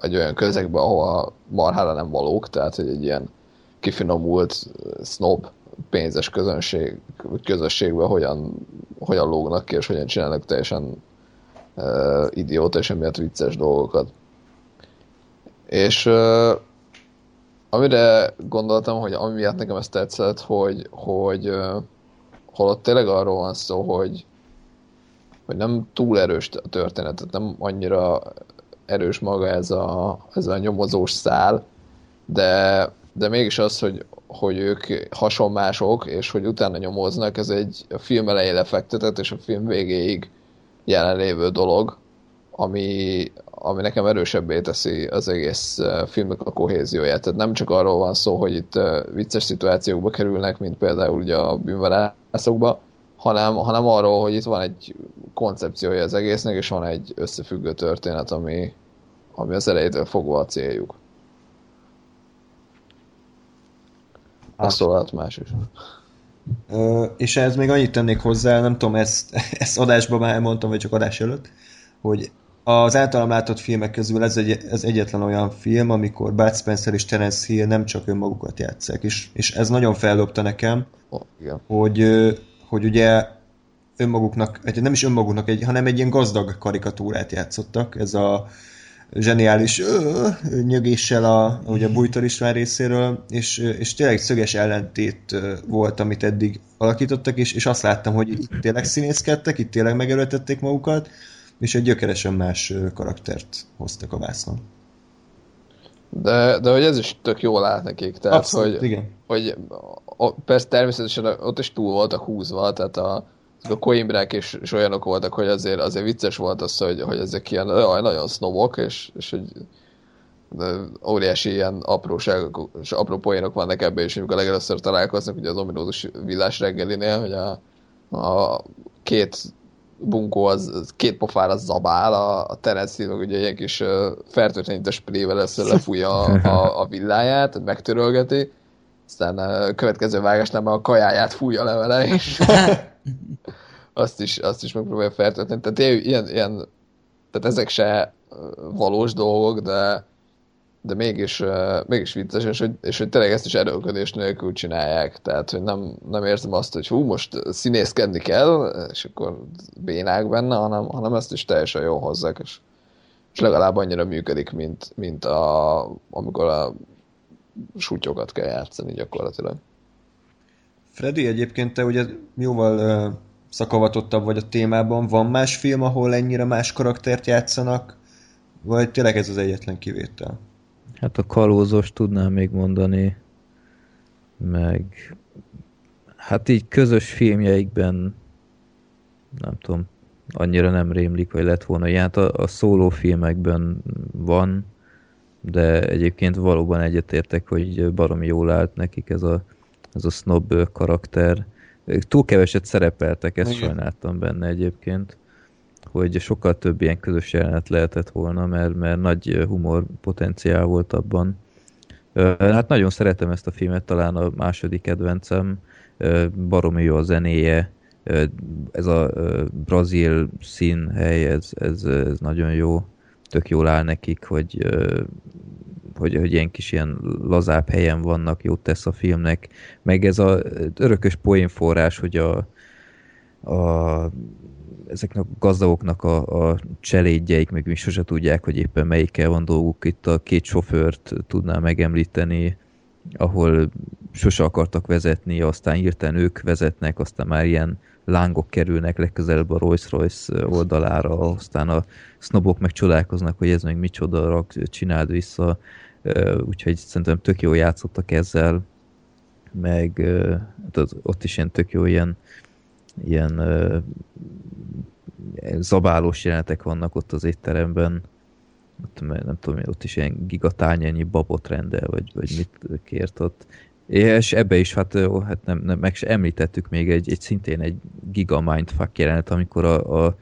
egy olyan közegben, ahol marhára nem valók, tehát hogy egy ilyen kifinomult snob pénzes közönség, közösségben hogyan, hogyan lógnak ki, és hogyan csinálnak teljesen uh, idióta és emiatt vicces dolgokat. És uh, amire gondoltam, hogy ami miatt nekem ez tetszett, hogy, hogy uh, holott tényleg arról van szó, hogy, hogy nem túl erős a történet, nem annyira erős maga ez a, ez a nyomozós szál, de, de mégis az, hogy, hogy ők hasonmások, és hogy utána nyomoznak, ez egy a film elején lefektetett, és a film végéig jelenlévő dolog, ami, ami nekem erősebbé teszi az egész eh, filmnek a kohézióját. Tehát nem csak arról van szó, hogy itt eh, vicces szituációkba kerülnek, mint például ugye a bűnvadászokba, hanem, hanem arról, hogy itt van egy koncepciója az egésznek, és van egy összefüggő történet, ami, ami az elejétől fogva a céljuk. Azt szólalt más is. Ö, és ehhez még annyit tennék hozzá, nem tudom, ezt, ezt adásban már elmondtam, vagy csak adás előtt, hogy az általam látott filmek közül ez, egy, ez egyetlen olyan film, amikor Bud Spencer és Terence Hill nem csak önmagukat játszák, és, és ez nagyon fellopta nekem, Oh, igen. hogy, hogy ugye önmaguknak, nem is önmaguknak, egy, hanem egy ilyen gazdag karikatúrát játszottak, ez a zseniális ö, nyögéssel a, ugye a Bújtor István részéről, és, és tényleg szöges ellentét volt, amit eddig alakítottak, és, és azt láttam, hogy itt tényleg színészkedtek, itt tényleg megerőltették magukat, és egy gyökeresen más karaktert hoztak a vászon. De, de hogy ez is tök jól állt nekik, tehát Abszolút, hogy, igen. hogy a, persze természetesen ott is túl voltak húzva, tehát a, a coimbrák is, is olyanok voltak, hogy azért, azért vicces volt az, hogy, hogy ezek ilyen jaj, nagyon sznobok, és, és hogy de óriási ilyen apróságok, és apró poénok vannak ebben is, amikor legelőször találkoznak, ugye az ominózus villás reggelinél, hogy a, a két bunkó, az, az két pofára zabál, a, a Hill meg ugye ilyen kis uh, fertőtlenítő sprével először lefújja a, a, a villáját, megtörölgeti, aztán a következő vágásnál már a kajáját fújja le vele, és azt is, azt is megpróbálja fertőtleníteni. Tehát ilyen, ilyen, tehát ezek se valós dolgok, de de mégis, mégis vicces, és hogy, és hogy tényleg ezt is erőlködés nélkül csinálják. Tehát, hogy nem, nem érzem azt, hogy hú, most színészkedni kell, és akkor bénák benne, hanem, hanem ezt is teljesen jól hozzák, és, és legalább annyira működik, mint, mint a, amikor a sútyokat kell játszani gyakorlatilag. Freddy, egyébként te ugye jóval uh, szakavatottabb vagy a témában. Van más film, ahol ennyire más karaktert játszanak? Vagy tényleg ez az egyetlen kivétel? Hát a kalózos tudnám még mondani, meg hát így közös filmjeikben nem tudom, annyira nem rémlik, vagy lett volna ilyen. Hát a, a szóló filmekben van, de egyébként valóban egyetértek, hogy baromi jól állt nekik ez a, ez a snob karakter. Túl keveset szerepeltek, ezt Igen. sajnáltam benne egyébként, hogy sokkal több ilyen közös jelenet lehetett volna, mert, mert nagy humor potenciál volt abban. Hát nagyon szeretem ezt a filmet, talán a második kedvencem, baromi jó a zenéje, ez a brazil színhely, ez, ez, ez nagyon jó, tök jól áll nekik, hogy, hogy, hogy ilyen kis ilyen lazább helyen vannak, jót tesz a filmnek, meg ez a örökös poénforrás, hogy a, a ezeknek a gazdagoknak a, a cselédjeik meg mi sose tudják, hogy éppen melyikkel van dolguk. Itt a két sofőrt tudnám megemlíteni, ahol sose akartak vezetni, aztán hirtelen ők vezetnek, aztán már ilyen lángok kerülnek legközelebb a Rolls-Royce oldalára, aztán a sznobok meg csodálkoznak, hogy ez meg micsoda, rak, csináld vissza, úgyhogy szerintem tök jól játszottak ezzel, meg hát ott is ilyen tök jó ilyen, ilyen ö, zabálós jelenetek vannak ott az étteremben, ott, nem tudom, ott is ilyen gigatányányi babot rendel, vagy, vagy mit kért ott. És ebbe is, hát, ó, hát nem, nem, meg se említettük még egy, egy szintén egy giga mindfuck jelenet, amikor a, a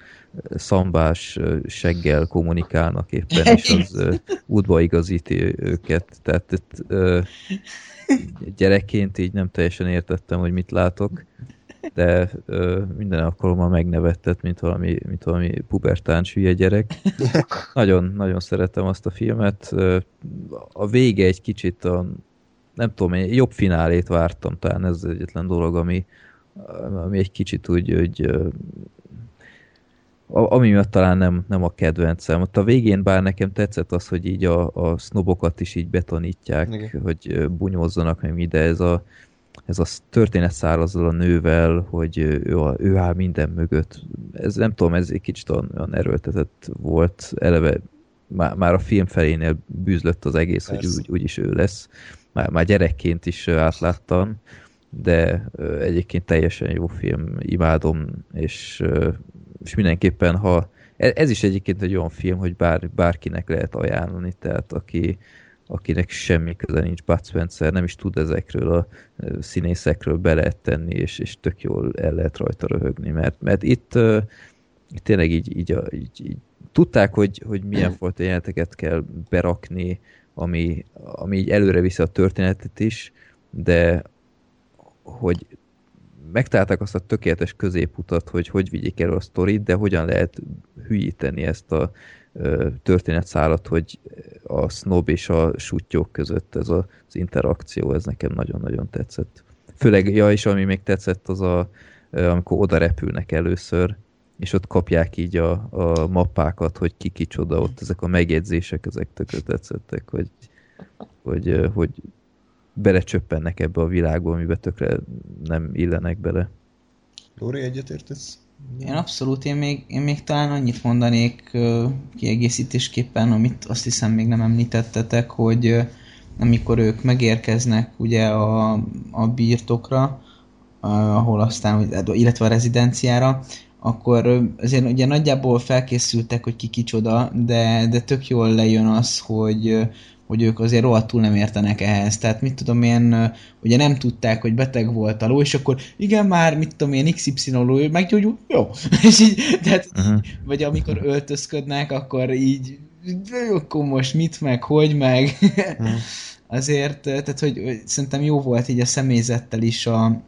szambás seggel kommunikálnak éppen, és az ö, útba igazíti őket. Tehát itt, ö, gyerekként így nem teljesen értettem, hogy mit látok, de ö, minden alkalommal megnevettet, mint valami, mint valami pubertáns hülye gyerek. Nagyon, nagyon szeretem azt a filmet. A vége egy kicsit a, nem tudom, én jobb finálét vártam, talán ez az egyetlen dolog, ami, ami egy kicsit úgy, hogy ami miatt talán nem, nem a kedvencem. Ott a végén bár nekem tetszett az, hogy így a, a sznobokat is így betanítják, Igen. hogy bunyózzanak meg mi, de ez a, ez a történet száll azzal a nővel, hogy ő, a, ő áll minden mögött. Ez nem tudom, ez egy kicsit olyan, erőltetett volt. Eleve már, már a film felénél bűzlött az egész, hogy Persze. úgy, úgyis ő lesz. Már, már gyerekként is átláttam, de ö, egyébként teljesen jó film, imádom, és, ö, és mindenképpen, ha e- ez is egyébként egy olyan film, hogy bár, bárkinek lehet ajánlani, tehát aki, akinek semmi köze nincs Bud Spencer, nem is tud ezekről a színészekről be lehet tenni, és, és tök jól el lehet rajta röhögni, mert, mert itt, itt tényleg így, így, így, így tudták, hogy, hogy milyen fajta jeleneteket kell berakni, ami, ami így előre viszi a történetet is, de hogy megtalálták azt a tökéletes középutat, hogy hogy vigyék elő a sztorit, de hogyan lehet hülyíteni ezt a történetszálat, hogy a snob és a sutyók között ez az interakció, ez nekem nagyon-nagyon tetszett. Főleg, ja, és ami még tetszett, az a, amikor oda repülnek először, és ott kapják így a, a mappákat, hogy ki kicsoda ott, ezek a megjegyzések, ezek tökre tetszettek, hogy, hogy, hogy belecsöppennek ebbe a világba, amiben tökre nem illenek bele. Lóri, egyetértesz? Én abszolút, én még, én még talán annyit mondanék kiegészítésképpen, amit azt hiszem még nem említettetek, hogy amikor ők megérkeznek ugye a, a birtokra, ahol aztán, illetve a rezidenciára, akkor azért ugye nagyjából felkészültek, hogy ki kicsoda, de, de tök jól lejön az, hogy, hogy ők azért rohadtul nem értenek ehhez. Tehát mit tudom én, ugye nem tudták, hogy beteg volt a ló, és akkor igen, már mit tudom én, XY ló, meggyógyul, jó. és így, tehát, Uh-huh. vagy amikor öltözködnek, akkor így, "Jó, akkor most mit meg, hogy meg. Azért, tehát, hogy, hogy szerintem jó volt így a személyzettel is a,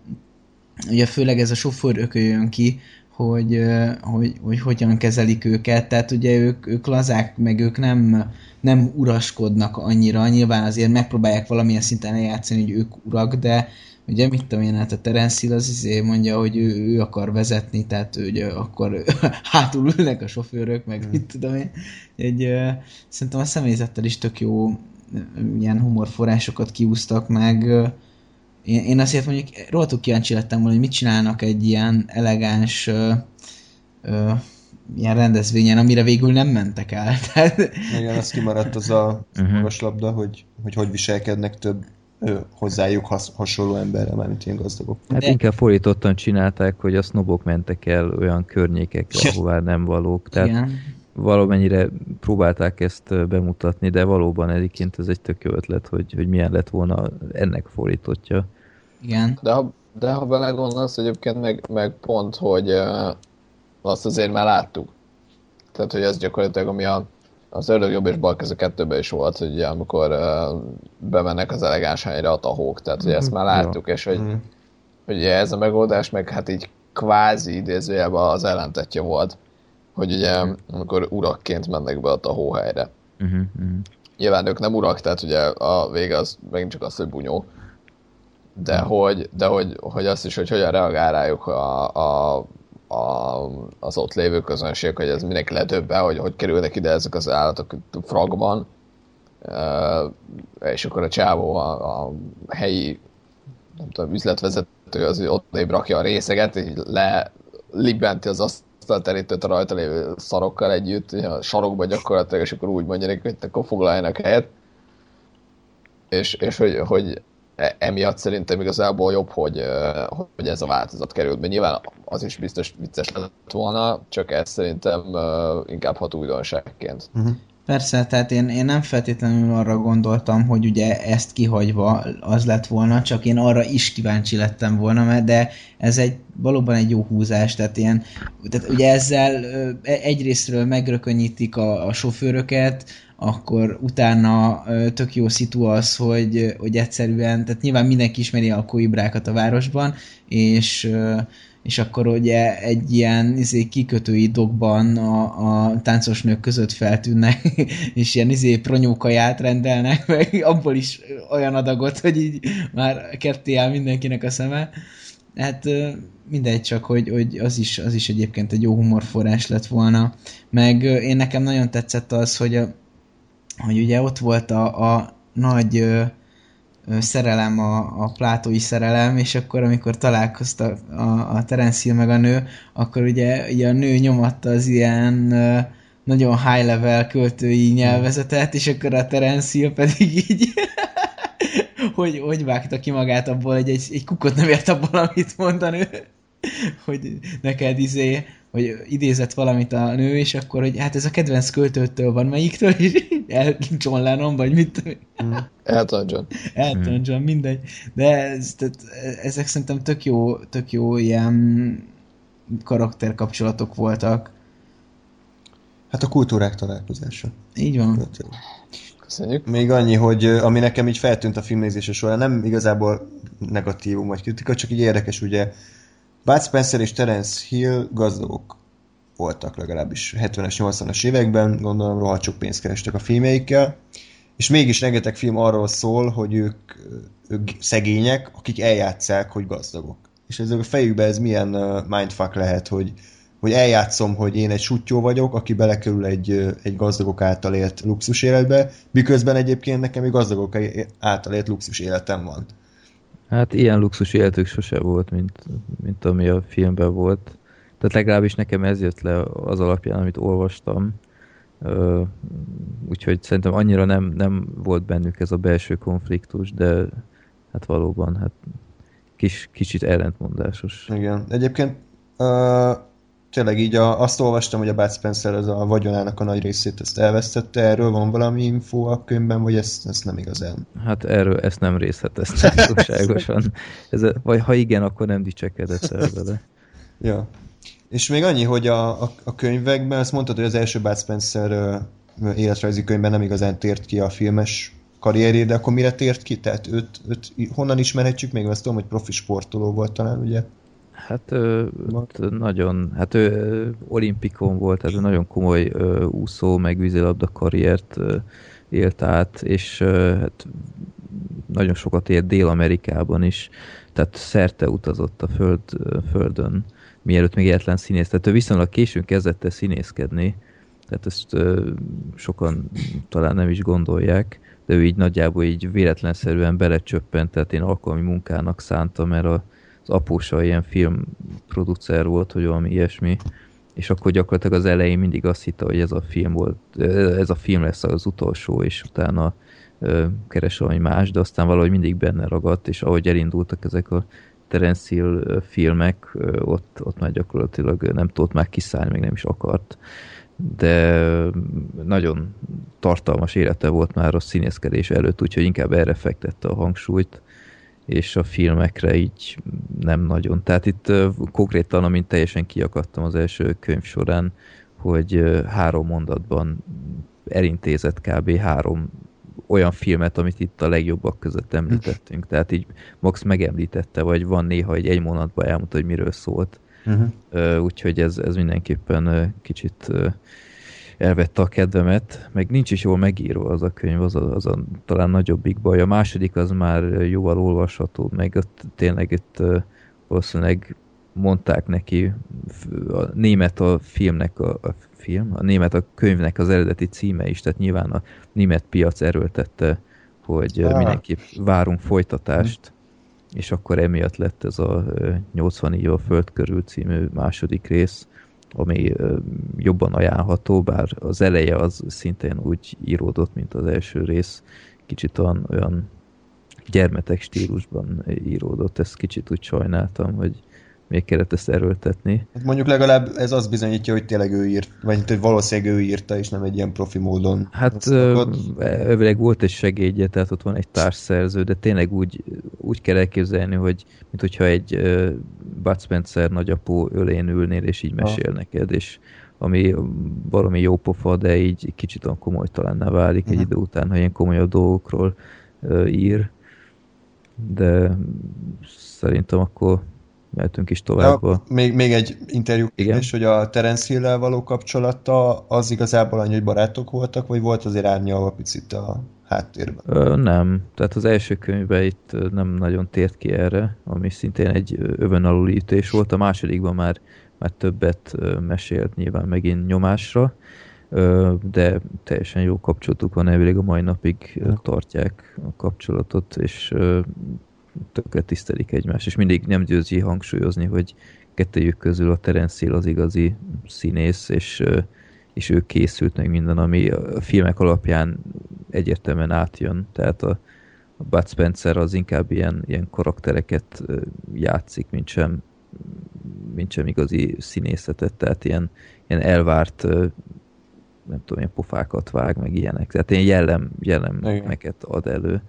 ugye főleg ez a sofőr ököljön ki, hogy, hogy, hogy hogyan kezelik őket, tehát ugye ők, ők lazák, meg ők nem, nem uraskodnak annyira, nyilván azért megpróbálják valamilyen szinten eljátszani, hogy ők urak, de ugye mit tudom én, hát a Terence Hill az izé mondja, hogy ő, ő akar vezetni, tehát ő, ugye akkor hátul ülnek a sofőrök, meg mit tudom én. Egy, szerintem a személyzettel is tök jó ilyen humorforrásokat kiúztak, meg én, én azért mondjuk rohadtul kíváncsi lettem volna, hogy mit csinálnak egy ilyen elegáns ö, ö, ilyen rendezvényen, amire végül nem mentek el. Tehát, Igen, az kimaradt az a Mhm. magaslabda, hogy, hogy hogy viselkednek több ö, hozzájuk has, hasonló emberre, mármint ilyen gazdagok. Hát De- inkább fordítottan csinálták, hogy a sznobok mentek el olyan környékekre, ahová nem valók. Tehát igen. valamennyire próbálták ezt bemutatni, de valóban egyébként ez egy tök jó ötlet, hogy, hogy milyen lett volna ennek fordítottja. Igen. De ha, de ha belegondolsz, egyébként meg, meg pont, hogy uh, azt azért már láttuk. Tehát, hogy ez gyakorlatilag, ami a, az ördög jobb és bal keze kettőben is volt, hogy ugye, amikor uh, bemennek az elegáns helyre a tahók. Tehát, hogy ezt már láttuk, és hogy, Mhm. hogy ugye ez a megoldás meg hát így kvázi idézőjelben az ellentetje volt, hogy ugye amikor urakként mennek be a tahóhelyre. Uh-huh, uh-huh. Nyilván ők nem urak, tehát ugye a vége az megint csak az, hogy bunyó. De hogy, de hogy, hogy azt is, hogy hogyan reagál rájuk a, a, a, az ott lévő közönség, hogy ez mindenki ledöbben, hogy hogy kerülnek ide ezek az állatok fragban. És akkor a csávó, a, a helyi nem tudom, üzletvezető az ott rakja a részeget, így le libenti az asztalterítőt a rajta lévő szarokkal együtt, a sarokba gyakorlatilag, és akkor úgy mondja neki, hogy akkor foglaljanak helyet. És, és hogy, hogy emiatt szerintem igazából jobb, hogy, eh, hogy ez a változat került be. Nyilván az is biztos vicces lett volna, csak ez szerintem eh, inkább hat újdonságként. Persze, tehát én, én nem feltétlenül arra gondoltam, hogy ugye ezt kihagyva az lett volna, csak én arra is kíváncsi lettem volna, mert de ez egy valóban egy jó húzás, tehát ilyen, tehát ugye ezzel egyrésztről megrökönyítik a, a sofőröket, akkor utána tök jó szitu az, hogy, hogy egyszerűen, tehát nyilván mindenki ismeri a koibrákat a városban, és és akkor ugye egy ilyen izé, kikötői dokban a, a táncos nők között feltűnnek, és ilyen izé pronyókaját rendelnek, meg abból is olyan adagot, hogy így már ketté áll mindenkinek a szeme. Hát mindegy, csak hogy, hogy az, is, az is egyébként egy jó humorforrás lett volna. Meg én nekem nagyon tetszett az, hogy, a, hogy ugye ott volt a, a nagy ö, ö, szerelem, a, a plátói szerelem, és akkor amikor találkoztak a, a Terence Hill meg a nő, akkor ugye, ugye a nő nyomatta az ilyen ö, nagyon high level költői nyelvezetet, és akkor a Terence Hill pedig így hogy, hogy vágta ki magát abból, hogy egy, egy kukot nem ért abból, amit mond a nő, hogy neked izé, hogy idézett valamit a nő, és akkor, hogy hát ez a kedvenc költőtől van, melyiktől, és el John Lennon, vagy mit tudom én. Elton John. Elton John, mindegy. De ez, tehát, ezek szerintem tök jó, tök jó ilyen karakterkapcsolatok voltak. Hát a kultúrák találkozása. Így van. Köszönjük. Még annyi, hogy ami nekem így feltűnt a filmnézése során, nem igazából negatívum vagy kritika, csak így érdekes, ugye Bud Spencer és Terence Hill gazdagok. voltak legalábbis 70-es, 80-as években, gondolom rohadt sok pénzt kerestek a filmjeikkel, és mégis rengeteg film arról szól, hogy ők, ők szegények, akik eljátszák, hogy gazdagok. És ez a fejükben ez milyen mindfuck lehet, hogy, hogy eljátszom, hogy én egy sutyó vagyok, aki belekerül egy, egy gazdagok által élt luxus életbe, miközben egyébként nekem egy gazdagok által élt luxus életem van. Hát ilyen luxus életük sose volt, mint, mint ami a filmben volt. Tehát legalábbis nekem ez jött le az alapján, amit olvastam. Úgyhogy szerintem annyira nem, nem volt bennük ez a belső konfliktus, de hát valóban hát kis, kicsit ellentmondásos. Igen. Egyébként uh, tényleg így a, azt olvastam, hogy a Bud Spencer az a vagyonának a nagy részét ezt elvesztette. Erről van valami info a könyvben, vagy ezt, ezt nem igazán? Hát erről ezt nem részleteztem túlságosan. Ez, vagy ha igen, akkor nem dicsekedett el vele. ja. És még annyi, hogy a, a, a könyvekben, azt mondtad, hogy az első Bud Spencer uh, életrajzi könyvben nem igazán tért ki a filmes karrierje, de akkor mire tért ki? Tehát őt, őt honnan ismerhetjük még? Azt tudom, hogy profi sportoló volt talán, ugye? Hát ő, nagyon, hát ő olimpikon volt, tehát nagyon komoly ö, úszó, meg vízilabda karriert ö, élt át, és ö, hát nagyon sokat élt Dél-Amerikában is, tehát szerte utazott a föld, földön, mielőtt még egyetlen színész. Tehát ő viszonylag későn kezdett el színészkedni, tehát ezt ö, sokan talán nem is gondolják, de ő így nagyjából így véletlenszerűen belecsöppent, tehát én alkalmi munkának szánta, mert a, az apósa ilyen filmproducer volt, hogy valami ilyesmi, és akkor gyakorlatilag az elején mindig azt hitte, hogy ez a film volt, ez a film lesz az utolsó, és utána keres valami más, de aztán valahogy mindig benne ragadt, és ahogy elindultak ezek a Terence Hill filmek, ott, ott már gyakorlatilag nem tudott már kiszállni, még nem is akart. De nagyon tartalmas élete volt már a színészkedés előtt, úgyhogy inkább erre fektette a hangsúlyt, és a filmekre így nem nagyon. Tehát itt konkrétan, amint teljesen kiakadtam az első könyv során, hogy három mondatban elintézett kb. három olyan filmet, amit itt a legjobbak között említettünk. Tehát így Max megemlítette, vagy van néha egy egy mondatban elmondta, hogy miről szólt. Uh-huh. Úgyhogy ez, ez mindenképpen kicsit elvette a kedvemet, meg nincs is jól megírva az a könyv, az a, az a talán nagyobbik baj. A második az már jóval olvasható, meg ott tényleg itt valószínűleg mondták neki, a német a filmnek a, a film, a német a könyvnek az eredeti címe is, tehát nyilván a német piac erőltette, hogy ah. mindenképp várunk folytatást, és akkor emiatt lett ez a 80 év a Föld körül című második rész, ami jobban ajánlható, bár az eleje az szintén úgy íródott, mint az első rész, kicsit olyan, olyan gyermetek stílusban íródott, ezt kicsit úgy sajnáltam, hogy még kellett ezt erőltetni. Hát mondjuk legalább ez azt bizonyítja, hogy tényleg ő írt, vagy hogy valószínűleg ő írta, és nem egy ilyen profi módon. Hát övleg volt egy segédje, tehát ott van egy társszerző, de tényleg úgy, úgy kell elképzelni, hogy mint hogyha egy uh, Bud Spencer nagyapó ölén ülnél, és így mesél ha. neked, és ami valami jó pofa, de így kicsit olyan komolytalanná válik uh-huh. egy mhm. idő után, ha ilyen komolyabb dolgokról uh, ír. De szerintem akkor mehetünk is tovább. Ja, még, még egy interjú kérdés, hogy a Terence hill való kapcsolata az igazából annyi, hogy barátok voltak, vagy volt azért árnyalva picit a háttérben? Ö, nem. Tehát az első könyvben itt nem nagyon tért ki erre, ami szintén egy övön ütés volt. A másodikban már, már többet mesélt nyilván megint nyomásra, de teljesen jó kapcsolatuk van, elvileg a mai napig tartják a kapcsolatot, és tökre tisztelik egymást, és mindig nem győzi hangsúlyozni, hogy kettőjük közül a Terence az igazi színész, és, és ő készült meg minden, ami a filmek alapján egyértelműen átjön. Tehát a, a Bud Spencer az inkább ilyen, ilyen karaktereket játszik, mint sem, mint sem igazi színészetet, tehát ilyen, ilyen elvárt nem tudom, ilyen pofákat vág, meg ilyenek. Tehát ilyen jellem, jellemeket ad elő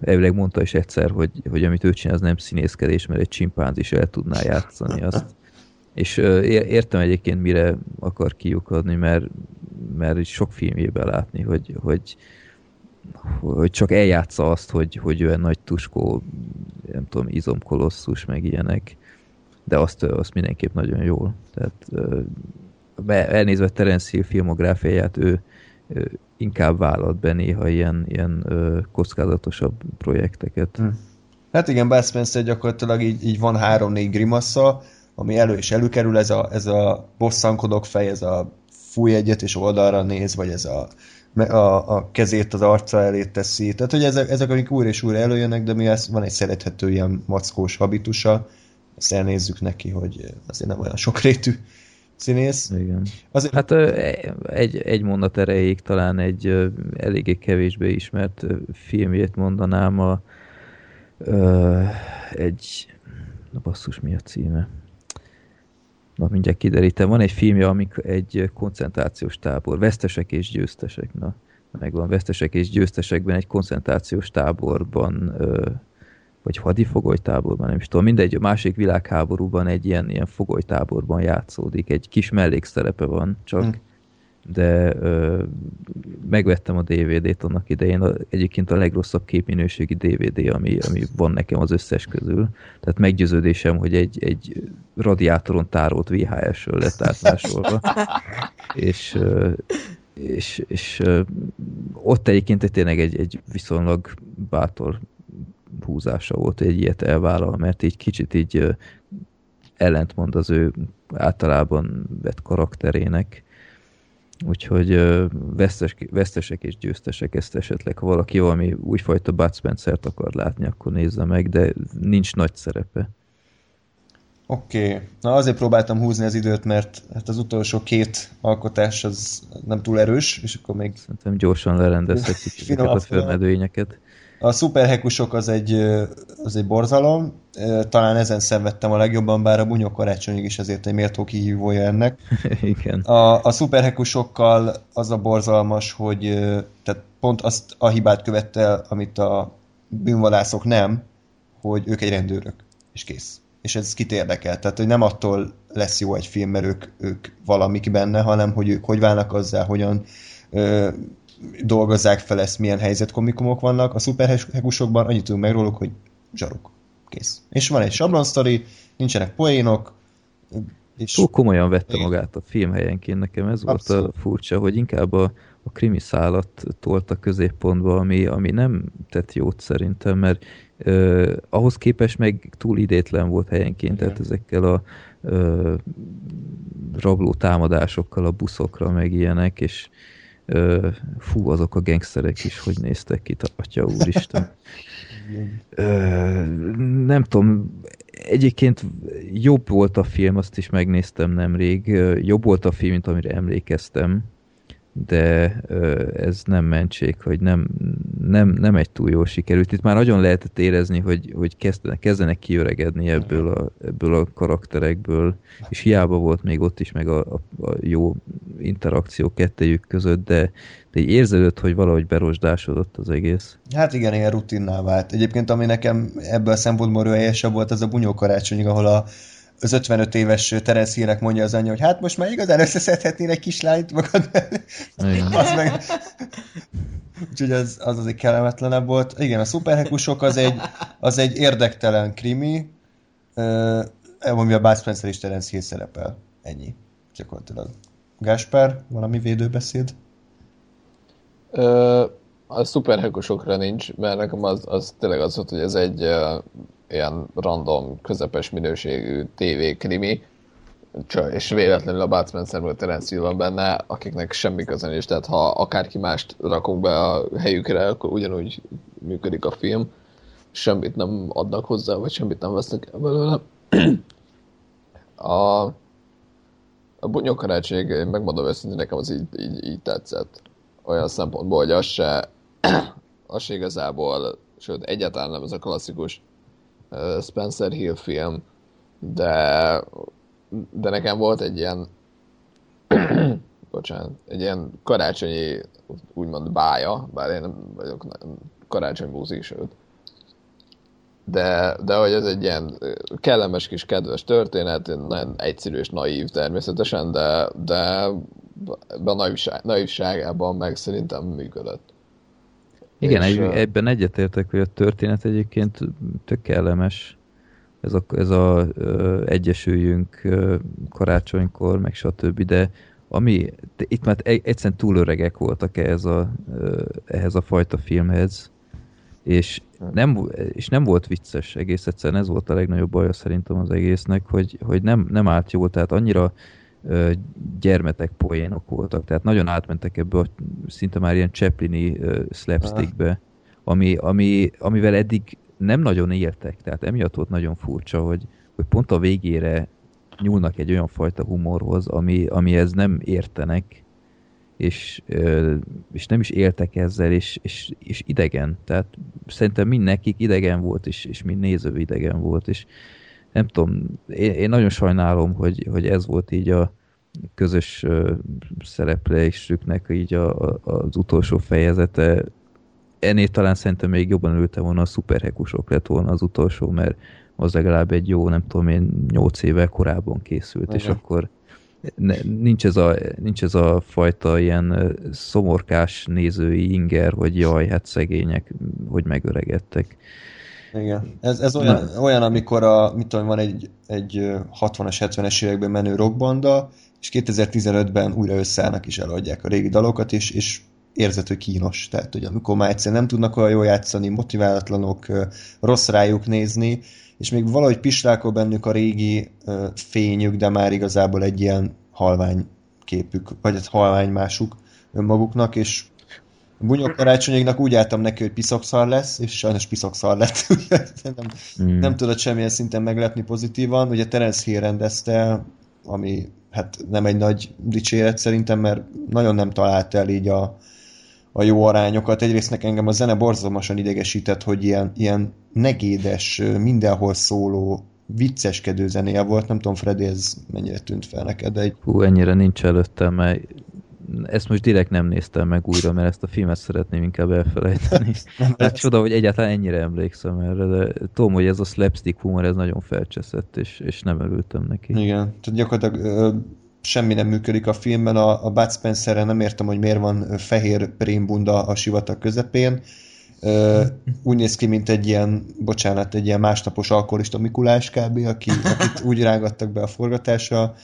elvileg mondta is egyszer, hogy, hogy amit ő csinál, az nem színészkedés, mert egy csimpánz is el tudná játszani azt. És értem egyébként, mire akar kiukadni, mert, mert sok filmjében látni, hogy, hogy, hogy csak eljátsza azt, hogy, hogy olyan nagy tuskó, nem tudom, izomkolosszus, meg ilyenek. de azt, azt mindenképp nagyon jól. Tehát elnézve Terence Hill filmográfiáját, ő, ő inkább vállalt be néha ilyen, ilyen kockázatosabb projekteket. Hm. Hát igen, Bud Spencer gyakorlatilag így, így van három-négy grimassza, ami elő és előkerül, ez a, ez a bosszankodok fej, ez a fúj egyet és oldalra néz, vagy ez a, a, a kezét az arca elé teszi. Tehát, hogy ezek, ezek amik újra és újra előjönnek, de mi ez, van egy szerethető ilyen mackós habitusa, ezt elnézzük neki, hogy azért nem olyan sokrétű színész. Igen. Azért... Hát egy, egy mondat erejéig talán egy eléggé kevésbé ismert filmjét mondanám a egy na basszus mi a címe? Na, mindjárt kiderítem. Van egy filmje, amik egy koncentrációs tábor. Vesztesek és győztesek. Na, megvan. Vesztesek és győztesekben egy koncentrációs táborban vagy hadifogolytáborban, nem is tudom, mindegy, a másik világháborúban egy ilyen, ilyen fogolytáborban játszódik, egy kis mellékszerepe van csak, hmm. de ö, megvettem a DVD-t annak idején, a, egyébként a legrosszabb képminőségi DVD, ami, ami van nekem az összes közül, tehát meggyőződésem, hogy egy, egy radiátoron tárolt VHS-ről lett átmásolva, és ö, és, és ott egyébként tényleg egy, egy viszonylag bátor húzása volt, hogy egy ilyet elvállal, mert így kicsit így ellentmond az ő általában vett karakterének. Úgyhogy vesztes, vesztesek és győztesek ezt esetleg, ha valaki valami újfajta Bud Spencer-t akar látni, akkor nézze meg, de nincs nagy szerepe. Oké, okay. na azért próbáltam húzni az időt, mert hát az utolsó két alkotás az nem túl erős, és akkor még... Szerintem gyorsan lerendezhetjük ezeket a fölmedőényeket. A szuperhekusok az egy, az egy borzalom, talán ezen szenvedtem a legjobban, bár a bunyok karácsonyig is ezért egy méltó kihívója ennek. Igen. A, a szuperhekusokkal az a borzalmas, hogy tehát pont azt a hibát követte el, amit a bűnvadászok nem, hogy ők egy rendőrök, és kész. És ez kit érdekel. Tehát, hogy nem attól lesz jó egy film, mert ők, ők valamik benne, hanem hogy ők hogy válnak azzal, hogyan dolgozzák fel ezt, milyen helyzetkomikumok vannak. A szuperhekusokban annyit tudunk meg róluk, hogy zsaruk. Kész. És van egy sablonsztori, nincsenek poénok, és... Túl komolyan vette magát a film helyenként, nekem ez Abszolút. volt a furcsa, hogy inkább a, a krimi szállat tolt a középpontba, ami, ami nem tett jót szerintem, mert uh, ahhoz képest meg túl idétlen volt helyenként, Igen. tehát ezekkel a uh, rabló támadásokkal a buszokra, meg ilyenek, és Ö, fú, azok a gangsterek is, hogy néztek ki, atya úristen. Ö, nem tudom, egyébként jobb volt a film, azt is megnéztem nemrég, jobb volt a film, mint amire emlékeztem, de ez nem mentség, hogy nem, nem, nem egy túl jól sikerült. Itt már nagyon lehetett érezni, hogy, hogy kezdenek, kezdenek kiöregedni ebből a, ebből a karakterekből, és hiába volt még ott is meg a, a, a jó interakció kettejük között, de, de így érződött, hogy valahogy berosdásodott az egész. Hát igen, ilyen rutinná vált. Egyébként ami nekem ebből a szempontból helyesebb volt, az a bunyó karácsonyig, ahol a az 55 éves Terence Hillnek mondja az anyja, hogy hát most már igazán összeszedhetnél egy kislányt magad az meg... Úgyhogy az, az azért kellemetlenebb volt. Igen, a szuperhekusok az egy, az egy érdektelen krimi, uh, a Bud Spencer és Terence Hill szerepel. Ennyi. Gyakorlatilag. Gáspár, valami védőbeszéd? Ö, a szuperhekusokra nincs, mert nekem az, az tényleg az volt, hogy ez egy uh, ilyen random, közepes minőségű TV krimi, és véletlenül a Bud Spencer vagy Terence Hill van benne, akiknek semmi köze nincs, tehát ha akárki mást rakunk be a helyükre, akkor ugyanúgy működik a film, semmit nem adnak hozzá, vagy semmit nem vesznek el belőle. A, a bunyokarátség, én megmondom őszintén, nekem az így, így, így tetszett. Olyan szempontból, hogy az se, az se igazából, sőt, egyáltalán nem ez a klasszikus Spencer Hill film, de, de nekem volt egy ilyen bocsánat, egy ilyen karácsonyi úgymond bája, bár én nem vagyok karácsonybúzik, sőt. De, de hogy ez egy ilyen kellemes kis kedves történet, nagyon egyszerű és naív természetesen, de, de a naivság, naivságában meg szerintem működött. Igen, és, egy, ebben egyetértek, hogy a történet egyébként tök kellemes. ez a, ez a ö, egyesüljünk ö, karácsonykor, meg stb. De ami, itt már egy- egyszerűen túl öregek voltak ehhez a, ö, ehhez a fajta filmhez, és nem, és nem volt vicces egész egyszerűen, ez volt a legnagyobb baja szerintem az egésznek, hogy, hogy nem, nem állt jól, tehát annyira gyermetek poénok voltak, tehát nagyon átmentek ebbe a szinte már ilyen Chaplini slapstickbe, ami, ami, amivel eddig nem nagyon éltek, tehát emiatt volt nagyon furcsa, hogy, hogy pont a végére nyúlnak egy olyan fajta humorhoz, ami, amihez nem értenek, és, és nem is éltek ezzel, és, és, és idegen. Tehát szerintem mind nekik idegen volt, és, és mind néző idegen volt, és nem tudom, én, én nagyon sajnálom, hogy, hogy ez volt így a közös ö, szereplésüknek így a, a, az utolsó fejezete. Ennél talán szerintem még jobban ültem volna a szuperhekusok lett volna az utolsó, mert az legalább egy jó, nem tudom én, nyolc éve korábban készült, és Igen. akkor ne, nincs, ez a, nincs ez a fajta ilyen szomorkás nézői inger, hogy jaj, hát szegények, hogy megöregedtek. Igen. Ez, ez olyan, olyan, amikor a, mit tudom, van egy, egy ö, 60-as, 70-es években menő rockbanda, és 2015-ben újra összeállnak és eladják a régi dalokat, és, és érzed, hogy kínos. Tehát, hogy amikor már egyszerűen nem tudnak olyan jól játszani, motiválatlanok, rossz rájuk nézni, és még valahogy pislákol bennük a régi fényük, de már igazából egy ilyen halvány képük, vagy egy halvány másuk önmaguknak, és Bunyok karácsonyéknak úgy álltam neki, hogy piszokszar lesz, és sajnos piszokszar lett. Nem, Mm. nem tudott semmilyen szinten meglepni pozitívan. Ugye Terence Hill rendezte, ami hát nem egy nagy dicséret szerintem, mert nagyon nem talált el így a, a jó arányokat. Egyrészt nekem engem a zene borzalmasan idegesített, hogy ilyen, ilyen negédes, mindenhol szóló, vicceskedő zenéje volt. Nem tudom, Freddy, ez mennyire tűnt fel neked, de egy Hú, ennyire nincs előttem, mert ezt most direkt nem néztem meg újra, mert ezt a filmet szeretném inkább elfelejteni. Hát csoda, hogy egyáltalán ennyire emlékszem erre, de tudom, hogy ez a slapstick humor, ez nagyon felcseszett, és, és nem örültem neki. Igen, tehát gyakorlatilag ö, semmi nem működik a filmben. A, a Bud spencer nem értem, hogy miért van fehér prémbunda a sivatag közepén. Ö, úgy néz ki, mint egy ilyen, bocsánat, egy ilyen másnapos alkoholista Mikulás kb., aki, akit úgy rágattak be a forgatásra.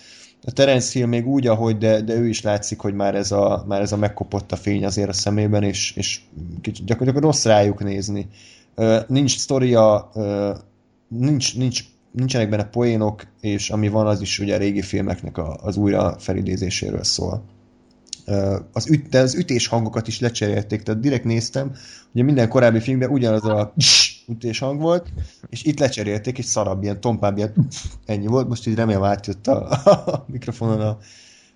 A Terence Hill még úgy, ahogy, de, de ő is látszik, hogy már ez a, már ez a megkopott a fény azért a szemében, és, és kicsit gyakorlatilag rossz rájuk nézni. Nincs sztoria, ö, nincs, nincs, nincsenek benne poénok, és ami van, az is ugye a régi filmeknek a, az újra felidézéséről szól. Az, üt, de az ütés hangokat is lecserélték, tehát direkt néztem, ugye minden korábbi filmben ugyanaz a ütés hang volt, és itt lecserélték, és szarabb, ilyen tompább, ilyen ennyi volt, most így remélem átjött a, a mikrofonon a,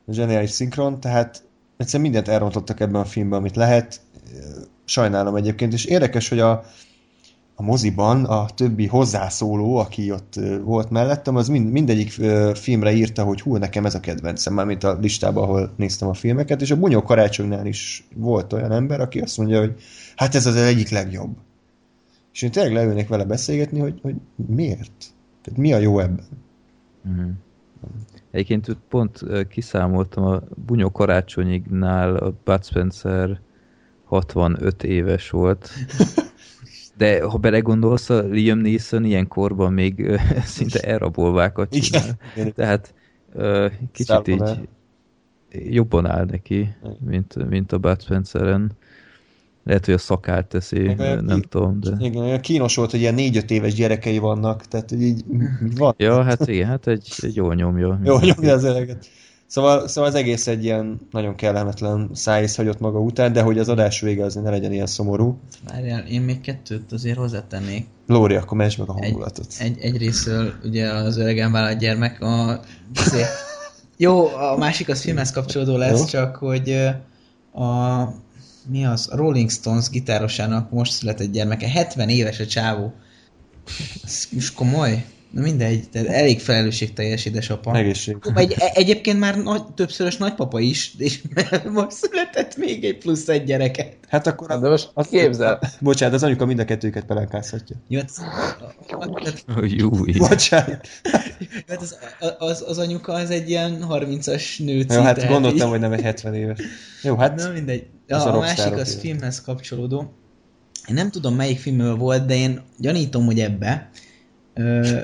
a zseniális szinkron, tehát egyszerűen mindent elrontottak ebben a filmben, amit lehet. Sajnálom egyébként, és érdekes, hogy a, a moziban a többi hozzászóló, aki ott volt mellettem, az mind, mindegyik filmre írta, hogy hú, nekem ez a kedvencem, mármint a listában, ahol néztem a filmeket, és a Bunyó karácsonynál is volt olyan ember, aki azt mondja, hogy hát ez az egyik legjobb. És én tényleg leülnék vele beszélgetni, hogy, hogy miért? Tehát mi a jó ebben? Mhm. Egyébként pont kiszámoltam, a Bunyó karácsonyignál a Bud Spencer 65 éves volt. De ha belegondolsz, a Liam Neeson ilyen korban még szinte elrabolvákat csinál. Igen. Tehát kicsit így Stallone. jobban áll neki, mint, mint a Bud Spenceren. Lehet, hogy a szakát teszi, Meg olyan nem ki- tudom, de... Igen, olyan kínos volt, hogy ilyen négy-öt éves gyerekei vannak, tehát így van. Ja, hát igen, hát egy, egy jól nyomja. Jó, nyomja az eleget. Szóval, szóval az egész egy ilyen nagyon kellemetlen szájész hagyott maga után, de hogy az adás vége azért ne legyen ilyen szomorú. Várjál, én még kettőt azért hozzátennék. Lóri, akkor mesd meg a Egy, hangulatot. egy, egy részről ugye az öregen vállalt gyermek a... Azért, jó, a másik az filmhez kapcsolódó lesz, Jó. csak hogy a... Mi az? A Rolling Stones gitárosának most született gyermeke. 70 éves a csávó. Ez most komoly? Na mindegy, tehát elég felelősségteljes édesapa. Egészség. Egy, e- egyébként már nagy, többszörös nagypapa is, és most született még egy plusz egy gyereket. Hát akkor... De most azt képzel. Bocsánat, az anyuka mind a kettőket pelenkázhatja. Jó, hát. Bocsánat. tehát az, az, az anyuka az egy ilyen 30-as nőci. Jó, hát gondoltam, így- hogy nem egy 70 éves. Jó, hát... Na mindegy. A, a a másik az filmhez kapcsolódó. Én nem tudom melyik filmből volt, de én gyanítom, hogy ebbe. Ö,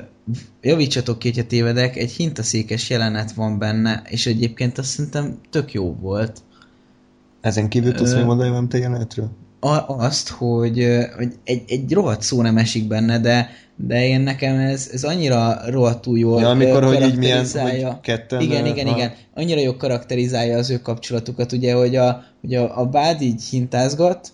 javítsatok ki, hogyha tévedek, egy hintaszékes jelenet van benne, és egyébként azt szerintem tök jó volt. Ezen kívül tudsz még mondani valamit a jelenetről? A, azt, hogy, hogy egy, egy rohadt szó nem esik benne, de, de én nekem ez, ez annyira rohadtul jól Ja, amikor, hogy így milyen, hogy ketten... Igen, igen, ha- igen. Annyira jó karakterizálja az ő kapcsolatukat, ugye, hogy a, hogy a, a bád így hintázgat,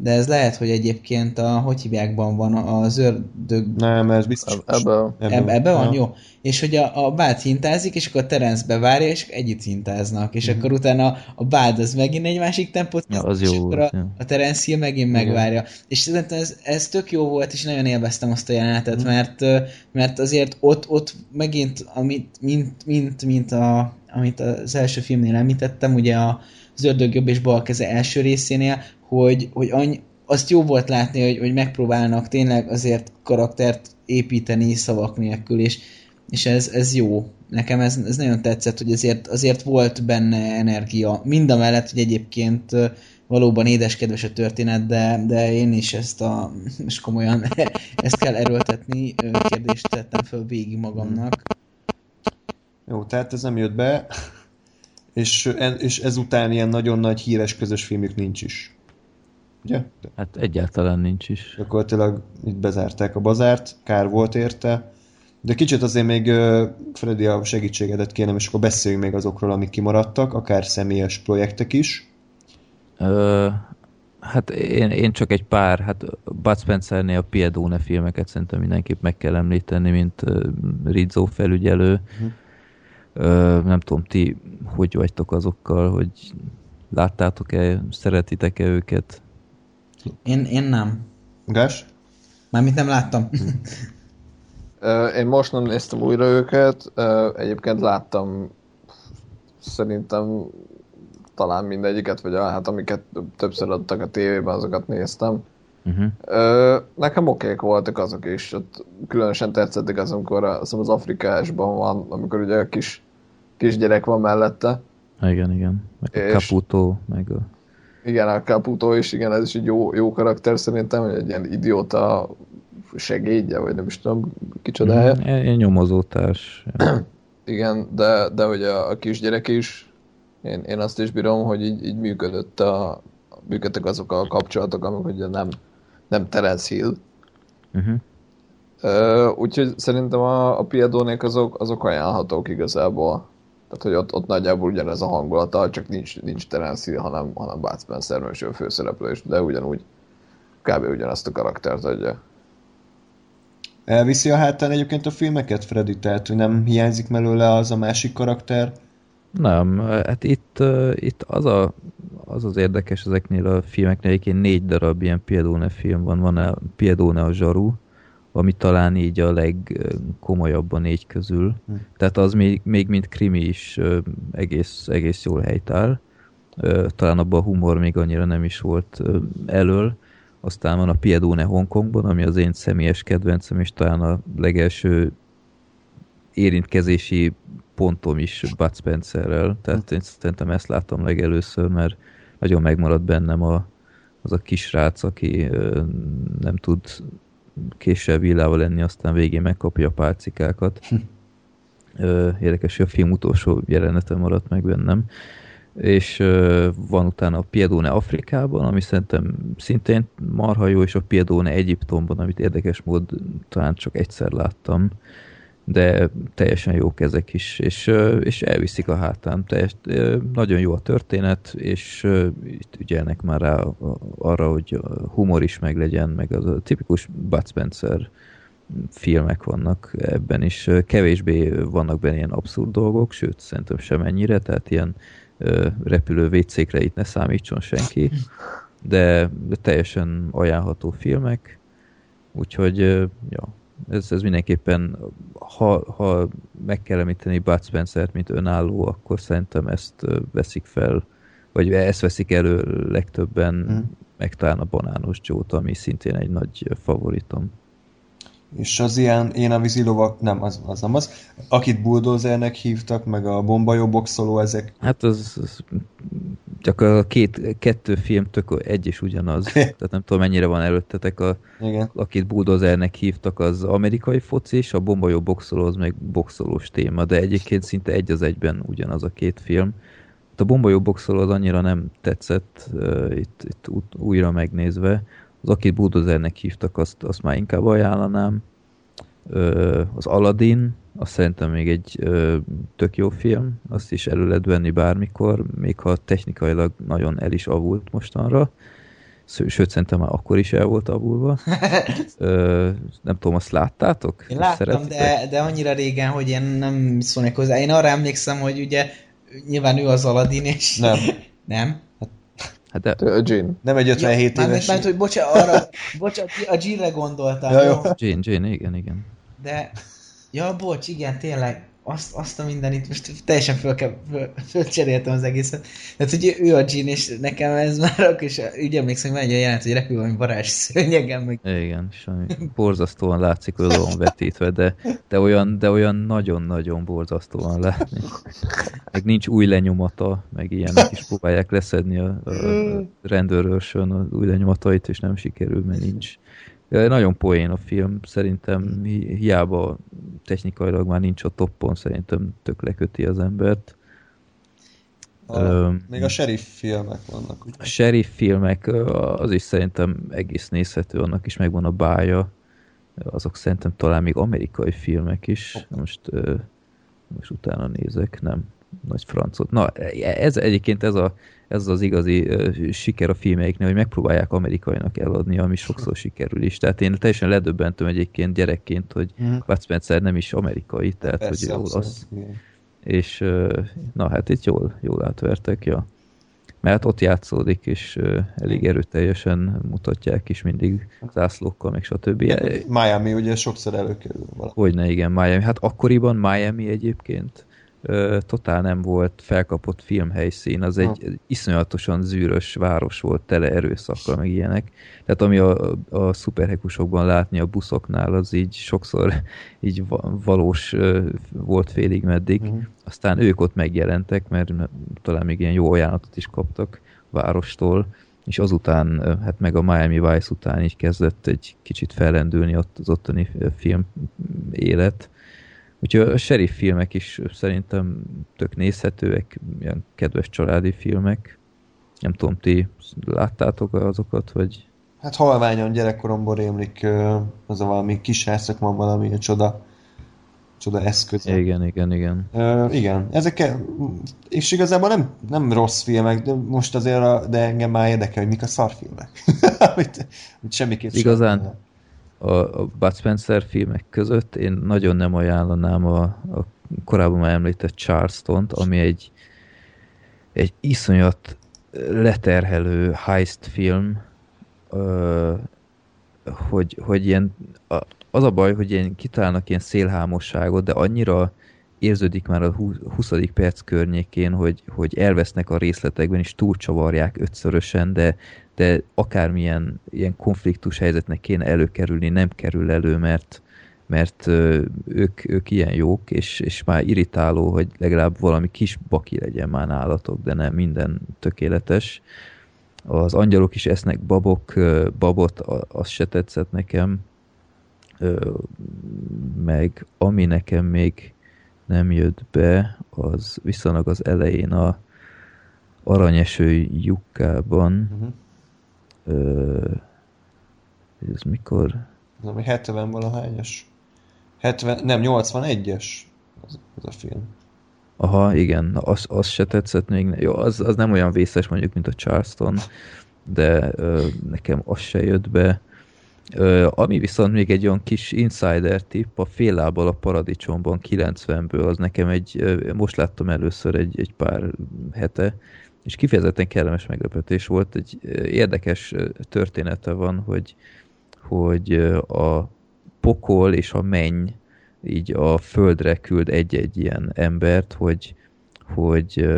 de ez lehet, hogy egyébként a, hogy hívjákban van, az ördög Nem, ez biztos. Eb- Ebből. Ebbe, ebbe van? Ja. Jó. És hogy a, a bád hintázik, és akkor a Terence bevárja, és együtt hintáznak. És Mhm. akkor utána a bád az megint egy másik tempót, Ja, az és jó akkor volt, a, ja. a Terence Hill megint Igen. megvárja. És szerintem ez, ez tök jó volt, és nagyon élveztem azt a jelenetet, Mhm. mert, mert azért ott, ott megint, amit, mint, mint, mint a, amit az első filmnél említettem, ugye a, az ördög jobb és bal keze első részénél, hogy, hogy annyi, azt jó volt látni, hogy, hogy megpróbálnak tényleg azért karaktert építeni szavak nélkül, és, és ez, ez jó. Nekem ez, ez nagyon tetszett, hogy azért, azért volt benne energia. Mind a mellett, hogy egyébként valóban édeskedves a történet, de, de én is ezt a, és komolyan ezt kell erőltetni, kérdést tettem föl végig magamnak. Jó, tehát ez nem jött be, és, és ezután ilyen nagyon nagy híres közös filmük nincs is. Ugye? Hát egyáltalán nincs is. gyakorlatilag itt bezárták a bazárt, kár volt érte, de kicsit azért még ö, Freddy a segítségedet kérem, és akkor beszéljünk még azokról, amik kimaradtak, akár személyes projektek is. Ö, hát én, én csak egy pár, hát Bud Spencernél a Piedone filmeket szerintem mindenképp meg kell említeni, mint ö, Rizzo felügyelő. Ö, nem tudom, ti hogy vagytok azokkal, hogy láttátok-e, szeretitek-e őket? Én, én nem. Gás? Mármint nem láttam. Ö, Én most nem néztem újra őket, egyébként láttam szerintem talán mindegyiket, vagy a- hát amiket többször adtak a tévében, azokat néztem. Uh-huh. Nekem okék voltak azok is, ott különösen tetszettek az, amikor az Afrikásban van, amikor ugye a kis, kisgyerek van mellette. Igen, igen. Meg a És- Caputo, meg a... Igen, a Caputo is, igen, ez is egy jó, jó karakter szerintem, hogy egy ilyen idióta segédje, vagy nem is tudom, kicsodája. Mhm, Ilyen nyomozótárs. Igen, de, de hogy a, a kisgyerek is, én, én azt is bírom, hogy így, így működött a, működtek azok a kapcsolatok, amik ugye nem, nem Terence Hill. Uh-huh. Ö, úgyhogy szerintem a, a Piedónék azok, azok ajánlhatók igazából. Tehát, hogy ott, ott nagyjából ugyanez a hangulata, csak nincs, nincs Terence Hill, hanem, hanem Bud Spencer, mert ő főszereplő, és de ugyanúgy kb. ugyanazt a karaktert adja. Elviszi a hátán egyébként a filmeket, Freddy? Tehát, hogy nem hiányzik belőle az a másik karakter? Nem, hát itt, itt az, a, az az érdekes ezeknél a filmeknél, egyébként négy darab ilyen Piedone film van, van a Piedone a zsaru, ami talán így a legkomolyabb a négy közül. Hm. Tehát az még, még mint krimi is egész, egész jól helytáll. Talán abban a humor még annyira nem is volt elől. Aztán van a Piedone Hongkongban, ami az én személyes kedvencem, és talán a legelső érintkezési pontom is Bud Spencerrel, tehát én szerintem ezt láttam legelőször, mert nagyon megmaradt bennem a, az a kisrác, aki nem tud késsel villával lenni, aztán végén megkapja a pálcikákat. Ö, Érdekes, hogy a film utolsó jelenete maradt meg bennem. És ö, van utána a Piedone Afrikában, ami szerintem szintén marha jó, és a Piedone Egyiptomban, amit érdekes mód talán csak egyszer láttam de teljesen jók ezek is, és, és elviszik a hátán. Teljes, nagyon jó a történet, és itt ügyelnek már rá arra, hogy humor is meglegyen, meg az a tipikus Bud Spencer filmek vannak ebben is. Kevésbé vannak benne ilyen abszurd dolgok, sőt, szerintem sem ennyire, tehát ilyen repülő vécékre itt ne számítson senki, de, de teljesen ajánlható filmek, úgyhogy ja, ez, ez mindenképpen, ha, ha meg kell említeni Bud Spencer-t, mint önálló, akkor szerintem ezt veszik fel, vagy ezt veszik elő legtöbben, Mhm. meg talán a Banános Joe-t, ami szintén egy nagy favoritom. És az ilyen én a vízilovak, nem, az, az nem az, akit bulldozernek hívtak, meg a bombajó boxoló, ezek Hát az, az csak a két, kettő film tök egy is ugyanaz. Tehát nem tudom mennyire van előttetek, a, igen. akit bulldozernek hívtak az amerikai foci, és a bombajó boxoló az meg boxolós téma, de egyébként szinte egy az egyben ugyanaz a két film. Hát A bombajó boxoló az annyira nem tetszett uh, itt, itt újra megnézve. Az akit bulldozernek hívtak, azt, azt már inkább ajánlanám. Ö, az Aladdin, azt szerintem még egy ö, tök jó film, azt is elő lehet venni bármikor, még ha technikailag nagyon el is avult mostanra. Sőt, szerintem már akkor is el volt avulva. Ö, nem tudom, azt láttátok? Én láttam, de, de annyira régen, hogy én nem szólnék hozzá. Én arra emlékszem, hogy ugye nyilván ő az Aladdin, és... Nem. Nem? Hát de A Jean. Nem egy 57 ja, éves. Mert, hogy bocsánat, arra, bocsánat, a Jill-re gondoltam, Ja, jó? Jane, Jane, igen, igen. De, ja, bocs, igen, tényleg, azt, azt a mindenit, most teljesen föl, föl, fölcseréltem az egészet. Tehát, hogy ő a Jean, és nekem ez már akkor is, úgy emlékszem, hogy egy jelent, hogy repül valami varázs szőnyegen, meg Igen, és ami borzasztóan látszik, hogy van vetítve, de, de olyan, de olyan nagyon-nagyon borzasztóan látni. Meg nincs új lenyomata, meg ilyenek is próbálják leszedni a, a rendőrőrsön az új lenyomatait, és nem sikerül, mert nincs. Nagyon poén a film, szerintem hi- hiába technikailag már nincs a toppon, szerintem tök leköti az embert. A, Öm, még a sheriff filmek vannak. Ugye? a sheriff filmek, az is szerintem egész nézhető, annak is megvan a bája. Azok szerintem talán még amerikai filmek is. Most, most utána nézek, nem. Nagy francot. Na, ez egyébként ez, a, ez az igazi siker a filmeiknél, hogy megpróbálják amerikainak eladni, ami sokszor sikerül is. Tehát én teljesen ledöbbentem egyébként gyerekként, hogy. Bud Spencer nem is amerikai, tehát Persze, hogy olasz és na hát itt jól, jól átvertek, ja. Mert ott játszódik, és elég erőteljesen mutatják is mindig zászlókkal, meg stb. Miami ugye sokszor előkerül valami. Hogyne, igen, Miami. Hát akkoriban Miami egyébként ö, totál nem volt felkapott filmhelyszín, az egy Ha. iszonyatosan zűrös város volt, tele erőszakkal, meg ilyenek. Tehát ami a, a szuperhekusokban látni a buszoknál, az így sokszor így va- valós ö, volt félig meddig. Mhm. Aztán ők ott megjelentek, mert talán még ilyen jó ajánlatot is kaptak várostól, és azután, hát meg a Miami Vice után így kezdett egy kicsit fellendülni ott az ottani film élet. Úgyhogy a sheriff filmek is szerintem tök nézhetőek, ilyen kedves családi filmek. Nem tudom, ti láttátok azokat, vagy... Hát halványan gyerekkoromból rémlik az a valami kis herceg van valami csoda, csoda eszköz. Igen, igen, igen. Ö, igen, ezek, és igazából nem, nem rossz filmek, de most azért, a, de engem már érdekel, hogy mik a szarfilmek. amit, amit semmiképp sem- Igazán? A, a Bud Spencer filmek között én nagyon nem ajánlanám a, a korábban már említett Charleston-t, ami egy, egy iszonyat leterhelő heist film, hogy, hogy ilyen, az a baj, hogy ilyen kitalálnak ilyen szélhámosságot, de annyira érződik már a hú- 20. perc környékén, hogy, hogy elvesznek a részletekben, és túlcsavarják ötszörösen, de, de akármilyen ilyen konfliktus helyzetnek kéne előkerülni, nem kerül elő, mert, mert ők, ők ilyen jók, és, és már irritáló, hogy legalább valami kis baki legyen már nálatok, de nem minden tökéletes. Az angyalok is esznek babok, babot, az se tetszett nekem. Meg ami nekem még nem jött be, az viszonylag az elején a aranyeső lyukában. Mhm. Ö, ez mikor? Ami 70 valahányas. 70, nem, 81-es az, az a film. Aha, igen, az, az se tetszett még. Jó, az, az nem olyan vészes mondjuk, mint a Charleston, de ö, nekem az se jött be. Ö, ami viszont még egy olyan kis insider tipp, a fél lábbal a paradicsomban 90-ből, az nekem egy, most láttam először egy, egy pár hete, és kifejezetten kellemes meglepetés volt. Egy érdekes története van, hogy, hogy a pokol és a menny így a földre küld egy-egy ilyen embert, hogy, hogy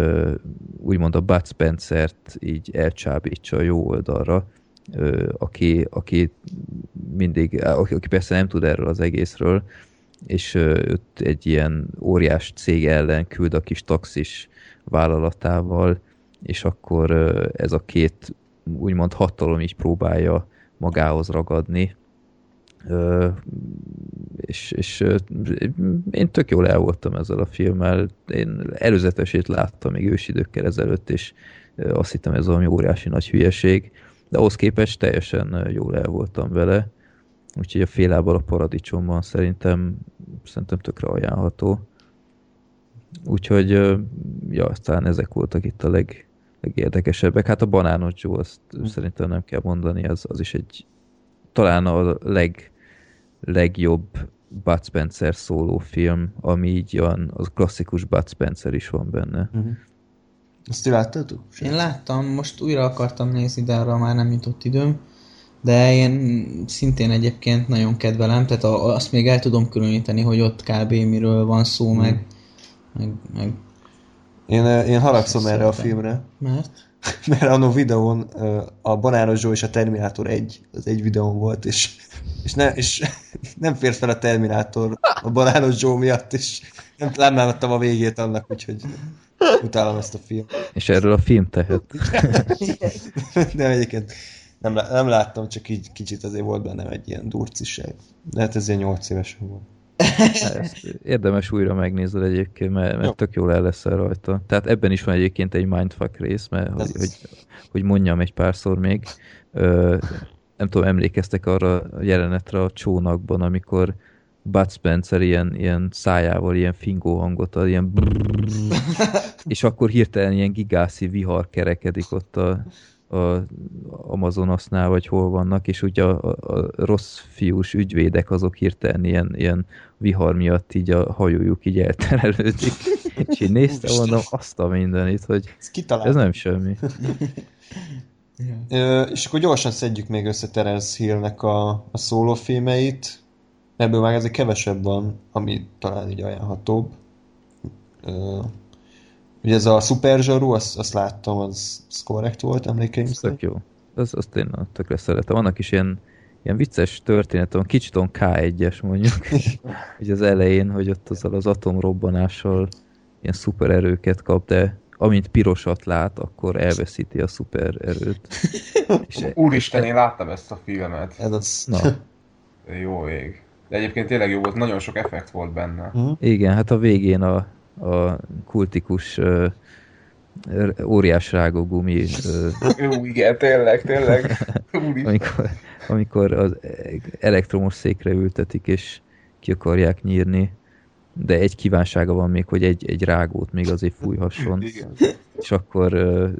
úgymond a Bud Spencer-t így elcsábítsa a jó oldalra, aki, aki mindig, aki, aki persze nem tud erről az egészről, és őt egy ilyen óriás cég ellen küld a kis taxis vállalatával, és akkor ez a két úgymond hatalom így próbálja magához ragadni, és, és én tök jól el voltam ezzel a filmmel. Én előzetesét láttam még ősidőkkel ezelőtt, és azt hittem ez valami óriási nagy hülyeség, de ahhoz képest teljesen jól el voltam vele. Úgyhogy a félából a paradicsomban szerintem, szerintem tökre ajánlható. Úgyhogy, ja, aztán ezek voltak itt a leg, legérdekesebbek. Hát a Banános Joe, azt hm. szerintem nem kell mondani, az, az is egy talán a leg, legjobb Bud Spencer film, ami így olyan, az klasszikus Bud Spencer is van benne. Uh-huh. Azt ti láttatok? Én láttam, most újra akartam nézni, de arra már nem jutott időm. De én szintén egyébként nagyon kedvelem, tehát azt még el tudom különíteni, hogy ott kb. miről van szó, hmm. meg, meg, meg én, én haragszom erre a filmre. Mert? Mert anno videón a Banáros Joe és a Terminátor egy, az egy videón volt, és, és, ne, és nem fért fel a Terminátor a Banáros Joe miatt, és nem, nem láttam a végét annak, úgyhogy utálom ezt a film. És erről a film tehet. nem, egyébként nem, nem láttam, csak így kicsit azért volt bennem egy ilyen durciság. De hát ez ilyen 8 évesen volt. Érdemes újra megnézni egyébként, mert, mert tök jól el lesz rajta. Tehát ebben is van egyébként egy mindfuck rész, mert hogy, hogy, hogy mondjam egy párszor még, ö, nem tudom, emlékeztek arra a jelenetre a csónakban, amikor Bud Spencer ilyen, ilyen szájával ilyen fingó hangot ad, ilyen brrrr, és akkor hirtelen ilyen gigászi vihar kerekedik ott a, a Amazonasnál, vagy hol vannak, és ugye a, a, rossz fiús ügyvédek azok hirtelen ilyen, ilyen vihar miatt így a hajójuk így elterelődik. és én néztem, mondom azt a mindenit, hogy ez, ez nem semmi. Ö, és akkor gyorsan szedjük még össze Terence Hillnek a, a szólófilmeit. Ebből már ezek kevesebb van, ami talán így ajánlhatóbb. Ö, Ugye ez a Super Zsaru, azt, azt láttam, az, az korrekt volt emlékeim szerint. Tök jó. Az, azt én tökre szeretem. Vannak is ilyen, ilyen vicces történet, van kicsit on K1-es mondjuk, hogy az elején, hogy ott azzal az atomrobbanással ilyen szuper erőket kap, de amint pirosat lát, akkor elveszíti a szuper erőt. És Úristen, én láttam ezt a filmet. Ez az... Na. Jó ég. De egyébként tényleg jó volt, nagyon sok effekt volt benne. Uh-huh. Igen, hát a végén a, a kultikus óriás rágógumi. Uh, Jó, igen, tényleg, tényleg. amikor, amikor az elektromos székre ültetik, és ki akarják nyírni, de egy kívánsága van még, hogy egy, egy rágót még azért fújhasson. Igen. És akkor uh,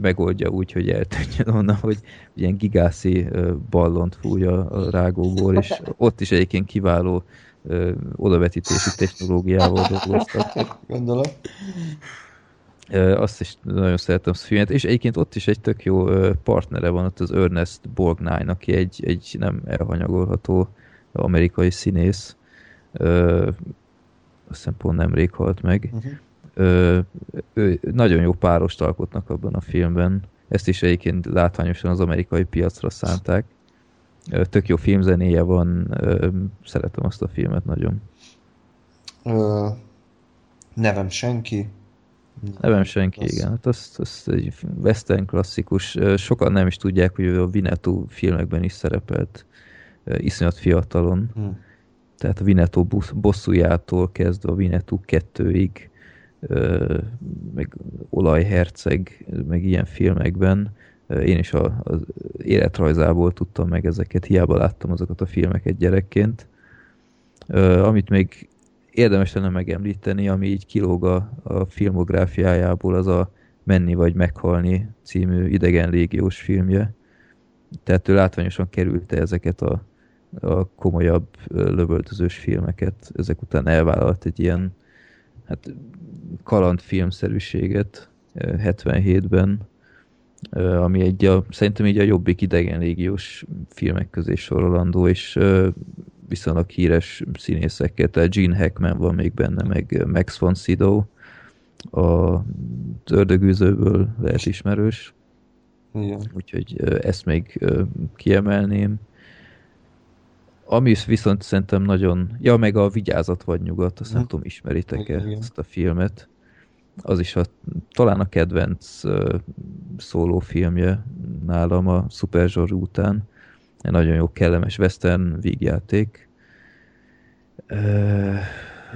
megoldja úgy, hogy eltűnjön onnan, hogy ilyen gigászi uh, ballont fúj a, a rágóból, és ott is egyébként kiváló ö, odavetítési technológiával dolgoztak. Gondolom. Azt is nagyon szeretem a filmet, és egyébként ott is egy tök jó partnere van, ott az Ernest Borgnine, aki egy, egy nem elhanyagolható amerikai színész. Ö, azt hiszem pont nemrég halt meg. Uh-huh. Ö, ő, nagyon jó párost alkotnak abban a filmben. Ezt is egyébként látványosan az amerikai piacra szánták. Tök jó filmzenéje van, szeretem azt a filmet nagyon. Ö, nevem senki. Nevem senki, az... igen. Hát az, az egy western klasszikus. Sokan nem is tudják, hogy a Vinetú filmekben is szerepelt iszonyat fiatalon. Hmm. Tehát a Vinetú bosszújától kezdve a Vinetú kettőig, meg Olajherceg, meg ilyen filmekben én is a, az életrajzából tudtam meg ezeket, hiába láttam azokat a filmeket gyerekként. Amit még érdemes lenne megemlíteni, ami így kilóg a, a filmográfiájából, az a Menni vagy meghalni című idegen légiós filmje. Tehát ő látványosan kerülte ezeket a, a komolyabb lövöldözős filmeket. Ezek után elvállalt egy ilyen hát kalandfilmszerűséget 77-ben, ami egy a, szerintem így a jobbik idegen légiós filmek közé sorolandó, és viszonylag híres színészekkel, tehát Gene Hackman van még benne, meg Max von Sydow, a ördögűzőből lehet ismerős. Igen. Úgyhogy ezt még kiemelném. Ami viszont szerintem nagyon... Ja, meg a Vigyázat vagy nyugat, azt nem Mhm. tudom, ismeritek-e Igen, igen. ezt a filmet. Az is a, talán a kedvenc uh, szólófilmje nálam a Super Zsori után. Egy nagyon jó, kellemes western vígjáték. Uh,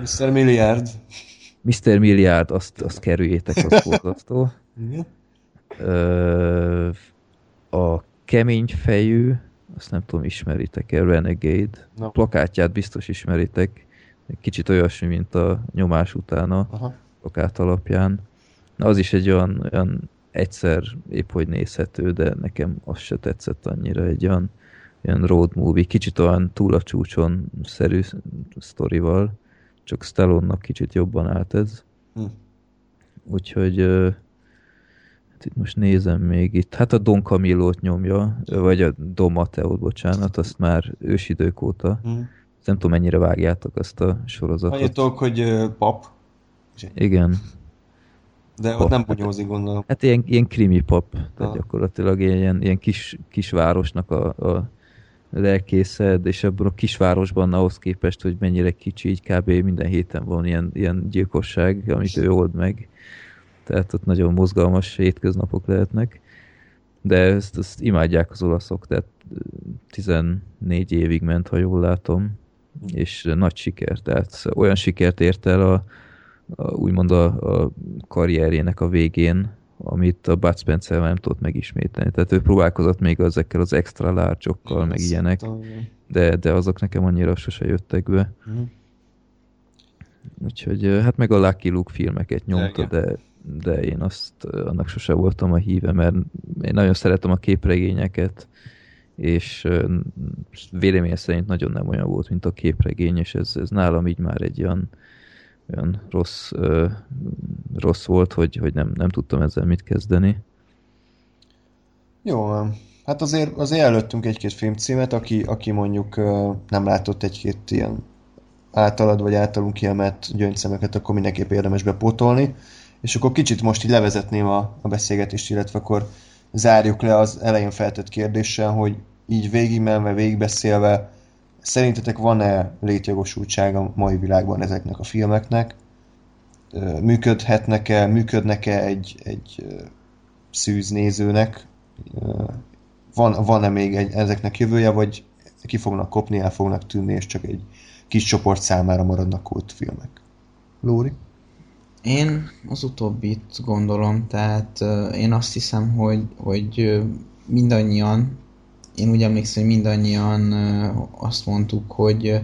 Mr. Milliárd. Mr. Milliárd, azt, azt kerüljétek, az borzasztó. Igen. Ö, a kemény fejű, azt nem tudom, ismeritek-e, Renegade. No. Plakátját biztos ismeritek. Kicsit olyasmi, mint a nyomás utána Aha. Plakát alapján. Na, az is egy olyan, olyan egyszer épp hogy nézhető, de nekem az se tetszett annyira, egy olyan, olyan road movie, kicsit olyan túl a csúcson szerű sztorival, csak Stallone-nak kicsit jobban állt ez. Hm. Úgyhogy hát itt most nézem még itt, hát a Don Camillo-t nyomja, vagy a Don Mateo-t, bocsánat, azt már ősidők óta. Hm. Nem tudom, mennyire vágjátok azt a sorozatot. Tudok, hogy ö, Igen. de ott Pap. nem bunyózik, gondolom. Hát ilyen, ilyen krimi pap, tehát Ah. gyakorlatilag ilyen, ilyen kis, kisvárosnak a, a lelkészed, és ebben a kisvárosban ahhoz képest, hogy mennyire kicsi, így kb. minden héten van ilyen, ilyen gyilkosság, amit ő old meg. Tehát ott nagyon mozgalmas hétköznapok lehetnek. De ezt, ezt imádják az olaszok, tehát ö, 14 évig ment, ha jól látom, és nagy siker, tehát olyan sikert ért el a, úgymond a, a karrierjének a végén, amit a Bud Spencer nem tudott megismételni. Tehát ő próbálkozott még ezekkel az extra large meg ilyenek, de, de azok nekem annyira sose jöttek be. Mhm. Úgyhogy hát meg a Lucky Luke filmeket nyomta, de, de én azt annak sose voltam a híve, mert én nagyon szeretem a képregényeket, és véleményem szerint nagyon nem olyan volt, mint a képregény, és ez, ez nálam így már egy olyan, olyan rossz, ö, rossz volt, hogy, hogy nem, nem tudtam ezzel mit kezdeni. Jó, hát azért, azért előttünk egy-két filmcímet, aki, aki mondjuk ö, nem látott egy-két ilyen általad vagy általunk kiemelt gyöngyszemeket, akkor mindenképp érdemes bepótolni. És akkor kicsit most így levezetném a, a beszélgetést, illetve akkor zárjuk le az elején feltett kérdéssel, hogy így végigmenve, végigbeszélve, szerintetek van-e létjogosultsága a mai világban ezeknek a filmeknek? Működhetnek-e, működnek-e egy, egy szűz nézőnek? Van, van-e még egy, ezeknek jövője, vagy ki fognak kopni, el fognak tűnni, és csak egy kis csoport számára maradnak kultfilmek? Lóri? Én az utóbbit gondolom, tehát én azt hiszem, hogy, hogy mindannyian, én úgy emlékszem, hogy mindannyian azt mondtuk, hogy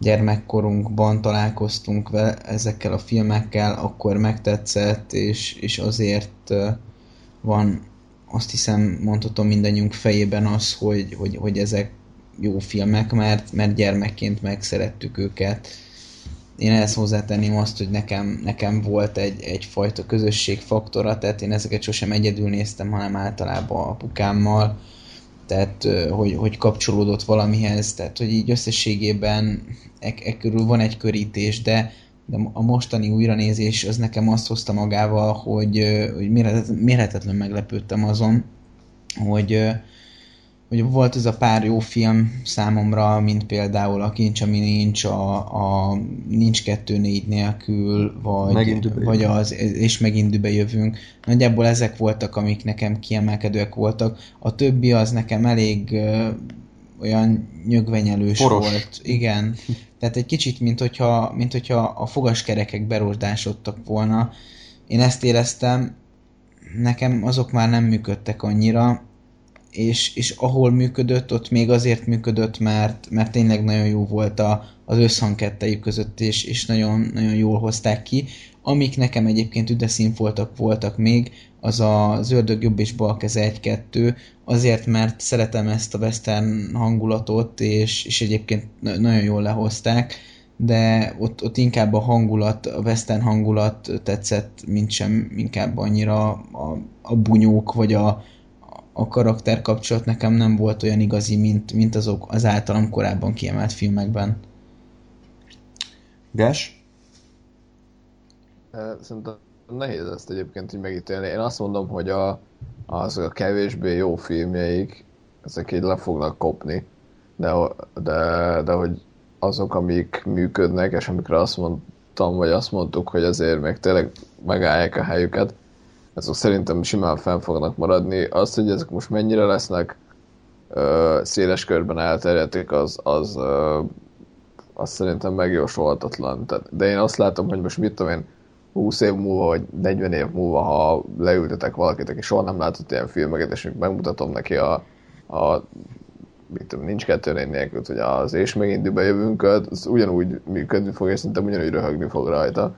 gyermekkorunkban találkoztunk vele, ezekkel a filmekkel, akkor megtetszett, és, és azért van, azt hiszem, mondhatom mindannyiunk fejében az, hogy, hogy, hogy ezek jó filmek, mert, mert gyermekként megszerettük őket. Én ehhez hozzátenném azt, hogy nekem, nekem volt egy, egyfajta közösségfaktora, tehát én ezeket sosem egyedül néztem, hanem általában apukámmal, tehát hogy, hogy kapcsolódott valamihez, tehát hogy így összességében e, e körül van egy körítés, de, de a mostani újranézés az nekem azt hozta magával, hogy, hogy mérhetetlen meglepődtem azon, hogy, hogy volt ez a pár jó film számomra, mint például a Kincs, ami nincs, a, a Nincs kettő négy nélkül, vagy, vagy az, és megint dübe jövünk. Nagyjából ezek voltak, amik nekem kiemelkedőek voltak. A többi az nekem elég ö, olyan nyögvenyelős Poros. volt. Igen. Tehát egy kicsit, mint hogyha, mint hogyha a fogaskerekek berosdásodtak volna. Én ezt éreztem, nekem azok már nem működtek annyira, és, és ahol működött, ott még azért működött, mert, mert tényleg nagyon jó volt a, az összhang kettejük között, és, és nagyon, nagyon jól hozták ki. Amik nekem egyébként üdeszínfoltak voltak még, az a Zöldög jobb és bal keze 1-2, azért, mert szeretem ezt a western hangulatot, és, és egyébként na- nagyon jól lehozták, de ott, ott inkább a hangulat, a western hangulat tetszett, mint sem inkább annyira a, a bunyók, vagy a, a karakter kapcsolat nekem nem volt olyan igazi, mint, mint azok az általam korábban kiemelt filmekben. Gás? Szerintem nehéz ezt egyébként így megítélni. Én azt mondom, hogy a, az a kevésbé jó filmjeik, ezek így le fognak kopni, de, de, de hogy azok, amik működnek, és amikre azt mondtam, vagy azt mondtuk, hogy azért még tényleg megállják a helyüket, azok szerintem simán fenn fognak maradni. Az, hogy ezek most mennyire lesznek ö, széles körben elterjedték, az, az, ö, az szerintem megjósolhatatlan. De én azt látom, hogy most mit tudom én, 20 év múlva, vagy 40 év múlva, ha leültetek valakit, aki soha nem látott ilyen filmeket, és megmutatom neki a, a mit tudom, nincs kettő nélkül, hogy az és megint jövünk, az ugyanúgy működni fog, és szerintem ugyanúgy röhögni fog rajta.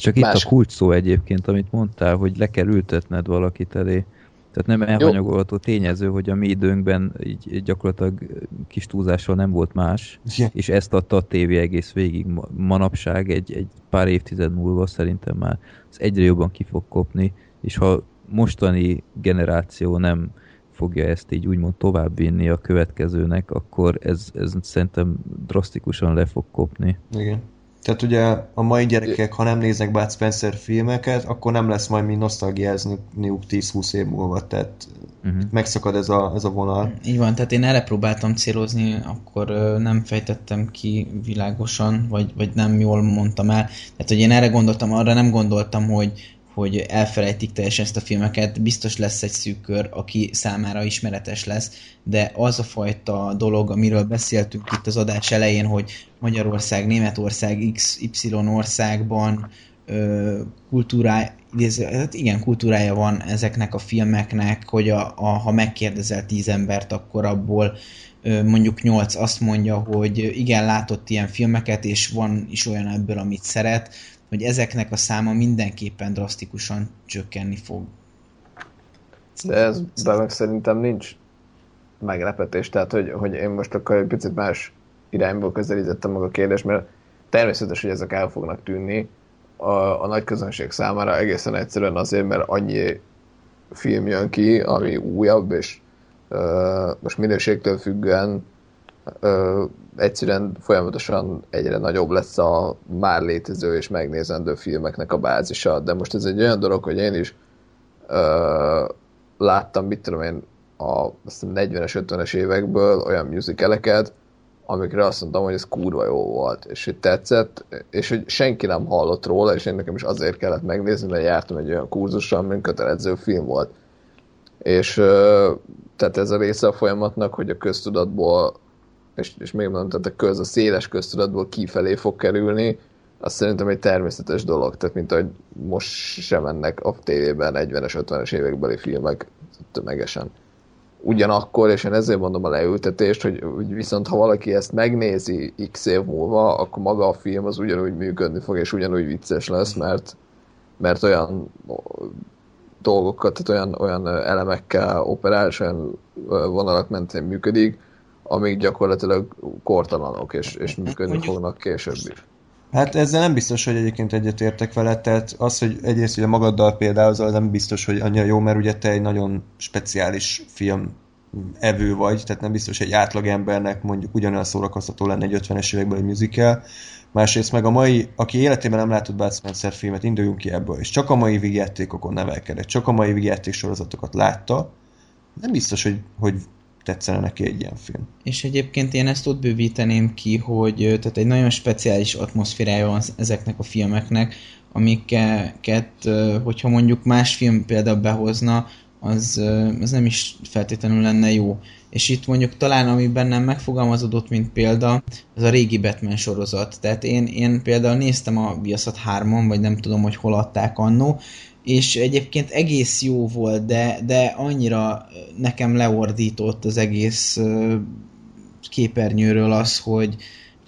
Csak Más... itt a kulcs szó egyébként, amit mondtál, hogy le kell ültetned valakit elé. Tehát nem elhanyagolható tényező, hogy a mi időnkben így gyakorlatilag kis túlzással nem volt más, yeah. és ezt adta a tévé egész végig. Manapság egy, egy pár évtized múlva szerintem már ez egyre jobban ki fog kopni, és ha mostani generáció nem fogja ezt így úgymond továbbvinni a következőnek, akkor ez, ez szerintem drasztikusan le fog kopni. Igen. Tehát ugye a mai gyerekek, ha nem néznek Bud Spencer filmeket, akkor nem lesz majd mi nosztalgiázniuk 10-20 év múlva, tehát uh-huh. megszakad ez a, ez a vonal. Így van, tehát én erre próbáltam célozni, akkor nem fejtettem ki világosan, vagy, vagy nem jól mondtam el. Tehát, hogy én erre gondoltam, arra nem gondoltam, hogy hogy elfelejtik teljesen ezt a filmeket, biztos lesz egy szűk kör, aki számára ismeretes lesz, de az a fajta dolog, amiről beszéltünk itt az adás elején, hogy Magyarország, Németország, XY országban kultúrája, hát igen, kultúrája van ezeknek a filmeknek, hogy a, a, ha megkérdezel tíz embert, akkor abból mondjuk nyolc azt mondja, hogy igen, látott ilyen filmeket, és van is olyan ebből, amit szeret, hogy ezeknek a száma mindenképpen drasztikusan csökkenni fog. De ez meg szerintem nincs meglepetés, tehát hogy, hogy én most akkor egy picit más irányból közelítettem meg a kérdést, mert természetes, hogy ezek el fognak tűnni a, a nagy közönség számára egészen egyszerűen azért, mert annyi film jön ki, ami újabb, és uh, most minőségtől függően uh, egyszerűen folyamatosan egyre nagyobb lesz a már létező és megnézendő filmeknek a bázisa, de most ez egy olyan dolog, hogy én is uh, láttam, mit tudom én, a 40-es, 50-es évekből olyan musicaleket, amikre azt mondtam, hogy ez kurva jó volt, és hogy tetszett, és hogy senki nem hallott róla, és én nekem is azért kellett megnézni, mert jártam egy olyan kurzussal, amin kötelező film volt. És tehát ez a része a folyamatnak, hogy a köztudatból és, és még mondom, tehát a köz, a széles köztudatból kifelé fog kerülni, az szerintem egy természetes dolog, tehát mint ahogy most sem mennek a tévében 40-es, 50-es évekbeli filmek tömegesen. Ugyanakkor, és én ezért mondom a leültetést, hogy, hogy viszont ha valaki ezt megnézi x év múlva, akkor maga a film az ugyanúgy működni fog, és ugyanúgy vicces lesz, mert, mert olyan dolgokat, tehát olyan, olyan elemekkel operál, és olyan vonalak mentén működik, amik gyakorlatilag kortalanok, és, és működni Mondjuk... fognak később is. Hát ezzel nem biztos, hogy egyébként egyetértek vele, tehát az, hogy egyrészt ugye magaddal például, az nem biztos, hogy annyira jó, mert ugye te egy nagyon speciális film evő vagy, tehát nem biztos, hogy egy átlag embernek mondjuk ugyanolyan szórakoztató lenne egy 50-es években egy musical. Másrészt meg a mai, aki életében nem látott Bud Spencer filmet, induljunk ki ebből, és csak a mai vigyátékokon nevelkedett, csak a mai vigyáték sorozatokat látta, nem biztos, hogy, hogy tetszene neki egy ilyen film. És egyébként én ezt ott bővíteném ki, hogy tehát egy nagyon speciális atmoszférája van ezeknek a filmeknek, amiket, hogyha mondjuk más film például behozna, az, az nem is feltétlenül lenne jó. És itt mondjuk talán ami bennem megfogalmazódott, mint példa, az a régi Batman sorozat. Tehát én, én például néztem a Viaszat 3-on, vagy nem tudom, hogy hol adták annó, és egyébként egész jó volt, de, de annyira nekem leordított az egész képernyőről az, hogy,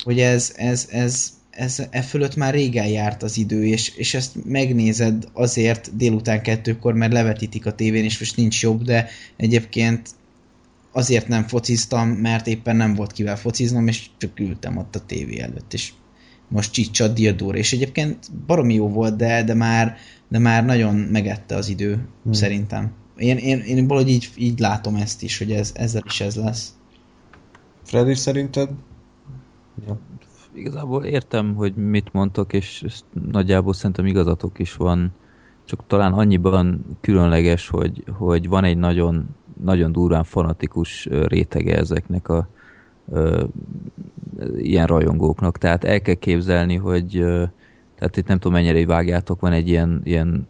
hogy ez, ez, ez, ez e fölött már régen járt az idő, és, és ezt megnézed azért délután kettőkor, mert levetítik a tévén, és most nincs jobb, de egyébként azért nem fociztam, mert éppen nem volt kivel fociznom, és csak ültem ott a tévé előtt, és most csicsa Diodor, és egyébként baromi jó volt, de, de már de már nagyon megette az idő, hmm. szerintem. Én, én, én valahogy így, így látom ezt is, hogy ez, ezzel is ez lesz. Freddy, szerinted? Ja. igazából értem, hogy mit mondtok, és nagyjából szerintem igazatok is van, csak talán annyiban különleges, hogy, hogy van egy nagyon, nagyon durván fanatikus rétege ezeknek a ö, ilyen rajongóknak. Tehát el kell képzelni, hogy ö, tehát itt nem tudom mennyire vágjátok, van egy ilyen, ilyen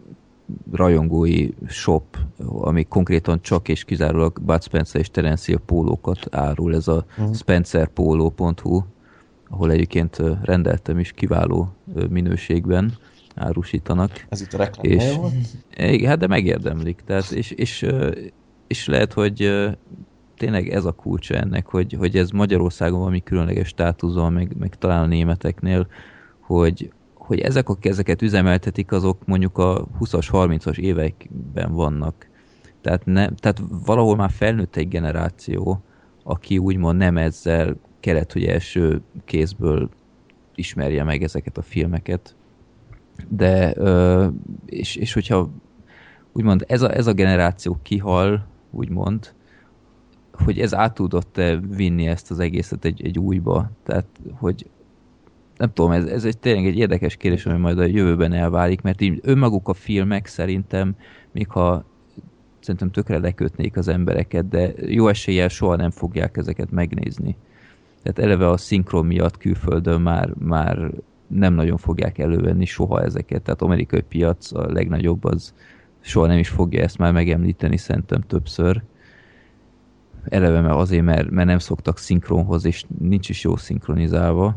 rajongói shop, ami konkrétan csak és kizárólag Bud Spencer és Terence Hill pólókat árul, ez a Mhm. spencerpolo.hu, ahol egyébként rendeltem is kiváló minőségben árusítanak. Ez itt a reklám És-. Igen, hát de megérdemlik. Tehát, és, és, és lehet, hogy tényleg ez a kulcsa ennek, hogy, hogy ez Magyarországon valami különleges státuszon, meg, meg talán a németeknél, hogy, hogy ezek, akik ezeket üzemeltetik, azok mondjuk a 20-as, 30-as években vannak. Tehát, ne, tehát valahol már felnőtt egy generáció, aki úgymond nem ezzel kellett, hogy első kézből ismerje meg ezeket a filmeket. De, és, és hogyha úgymond ez a, ez a generáció kihal, úgymond, hogy ez át tudott-e vinni ezt az egészet egy, egy újba. Tehát, hogy nem tudom, ez, ez egy tényleg egy érdekes kérdés, ami majd a jövőben elválik, mert így önmaguk a filmek szerintem, még ha szerintem tökre lekötnék az embereket, de jó eséllyel soha nem fogják ezeket megnézni. Tehát eleve a szinkron miatt külföldön már, már nem nagyon fogják elővenni soha ezeket. Tehát amerikai piac a legnagyobb, az soha nem is fogja ezt már megemlíteni szerintem többször. Eleve mert azért, mert, mert nem szoktak szinkronhoz, és nincs is jó szinkronizálva.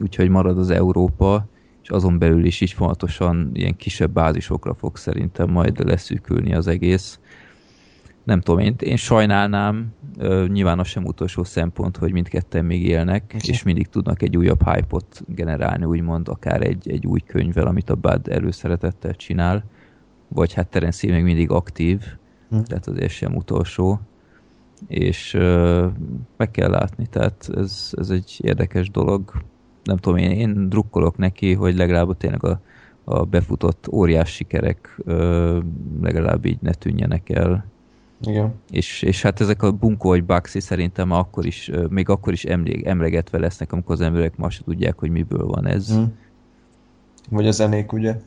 Úgyhogy marad az Európa, és azon belül is így fontosan ilyen kisebb bázisokra fog szerintem majd leszűkülni az egész. Nem tudom, én, én sajnálnám, nyilván az sem utolsó szempont, hogy mindketten még élnek, és mindig tudnak egy újabb hype-ot generálni, úgymond akár egy, egy új könyvvel, amit a Bud előszeretettel csinál, vagy hát Terence még mindig aktív, Hm. tehát azért sem utolsó, és ö, meg kell látni, tehát ez, ez egy érdekes dolog. Nem tudom, én, én drukkolok neki, hogy legalább tényleg a, a befutott óriás sikerek ö, legalább így ne tűnjenek el. Igen. És, és hát ezek a Bunko vagy Baxi szerintem akkor is, még akkor is emlé, emlegetve lesznek, amikor az emberek ma se tudják, hogy miből van ez. Hm. Vagy a zenék, ugye?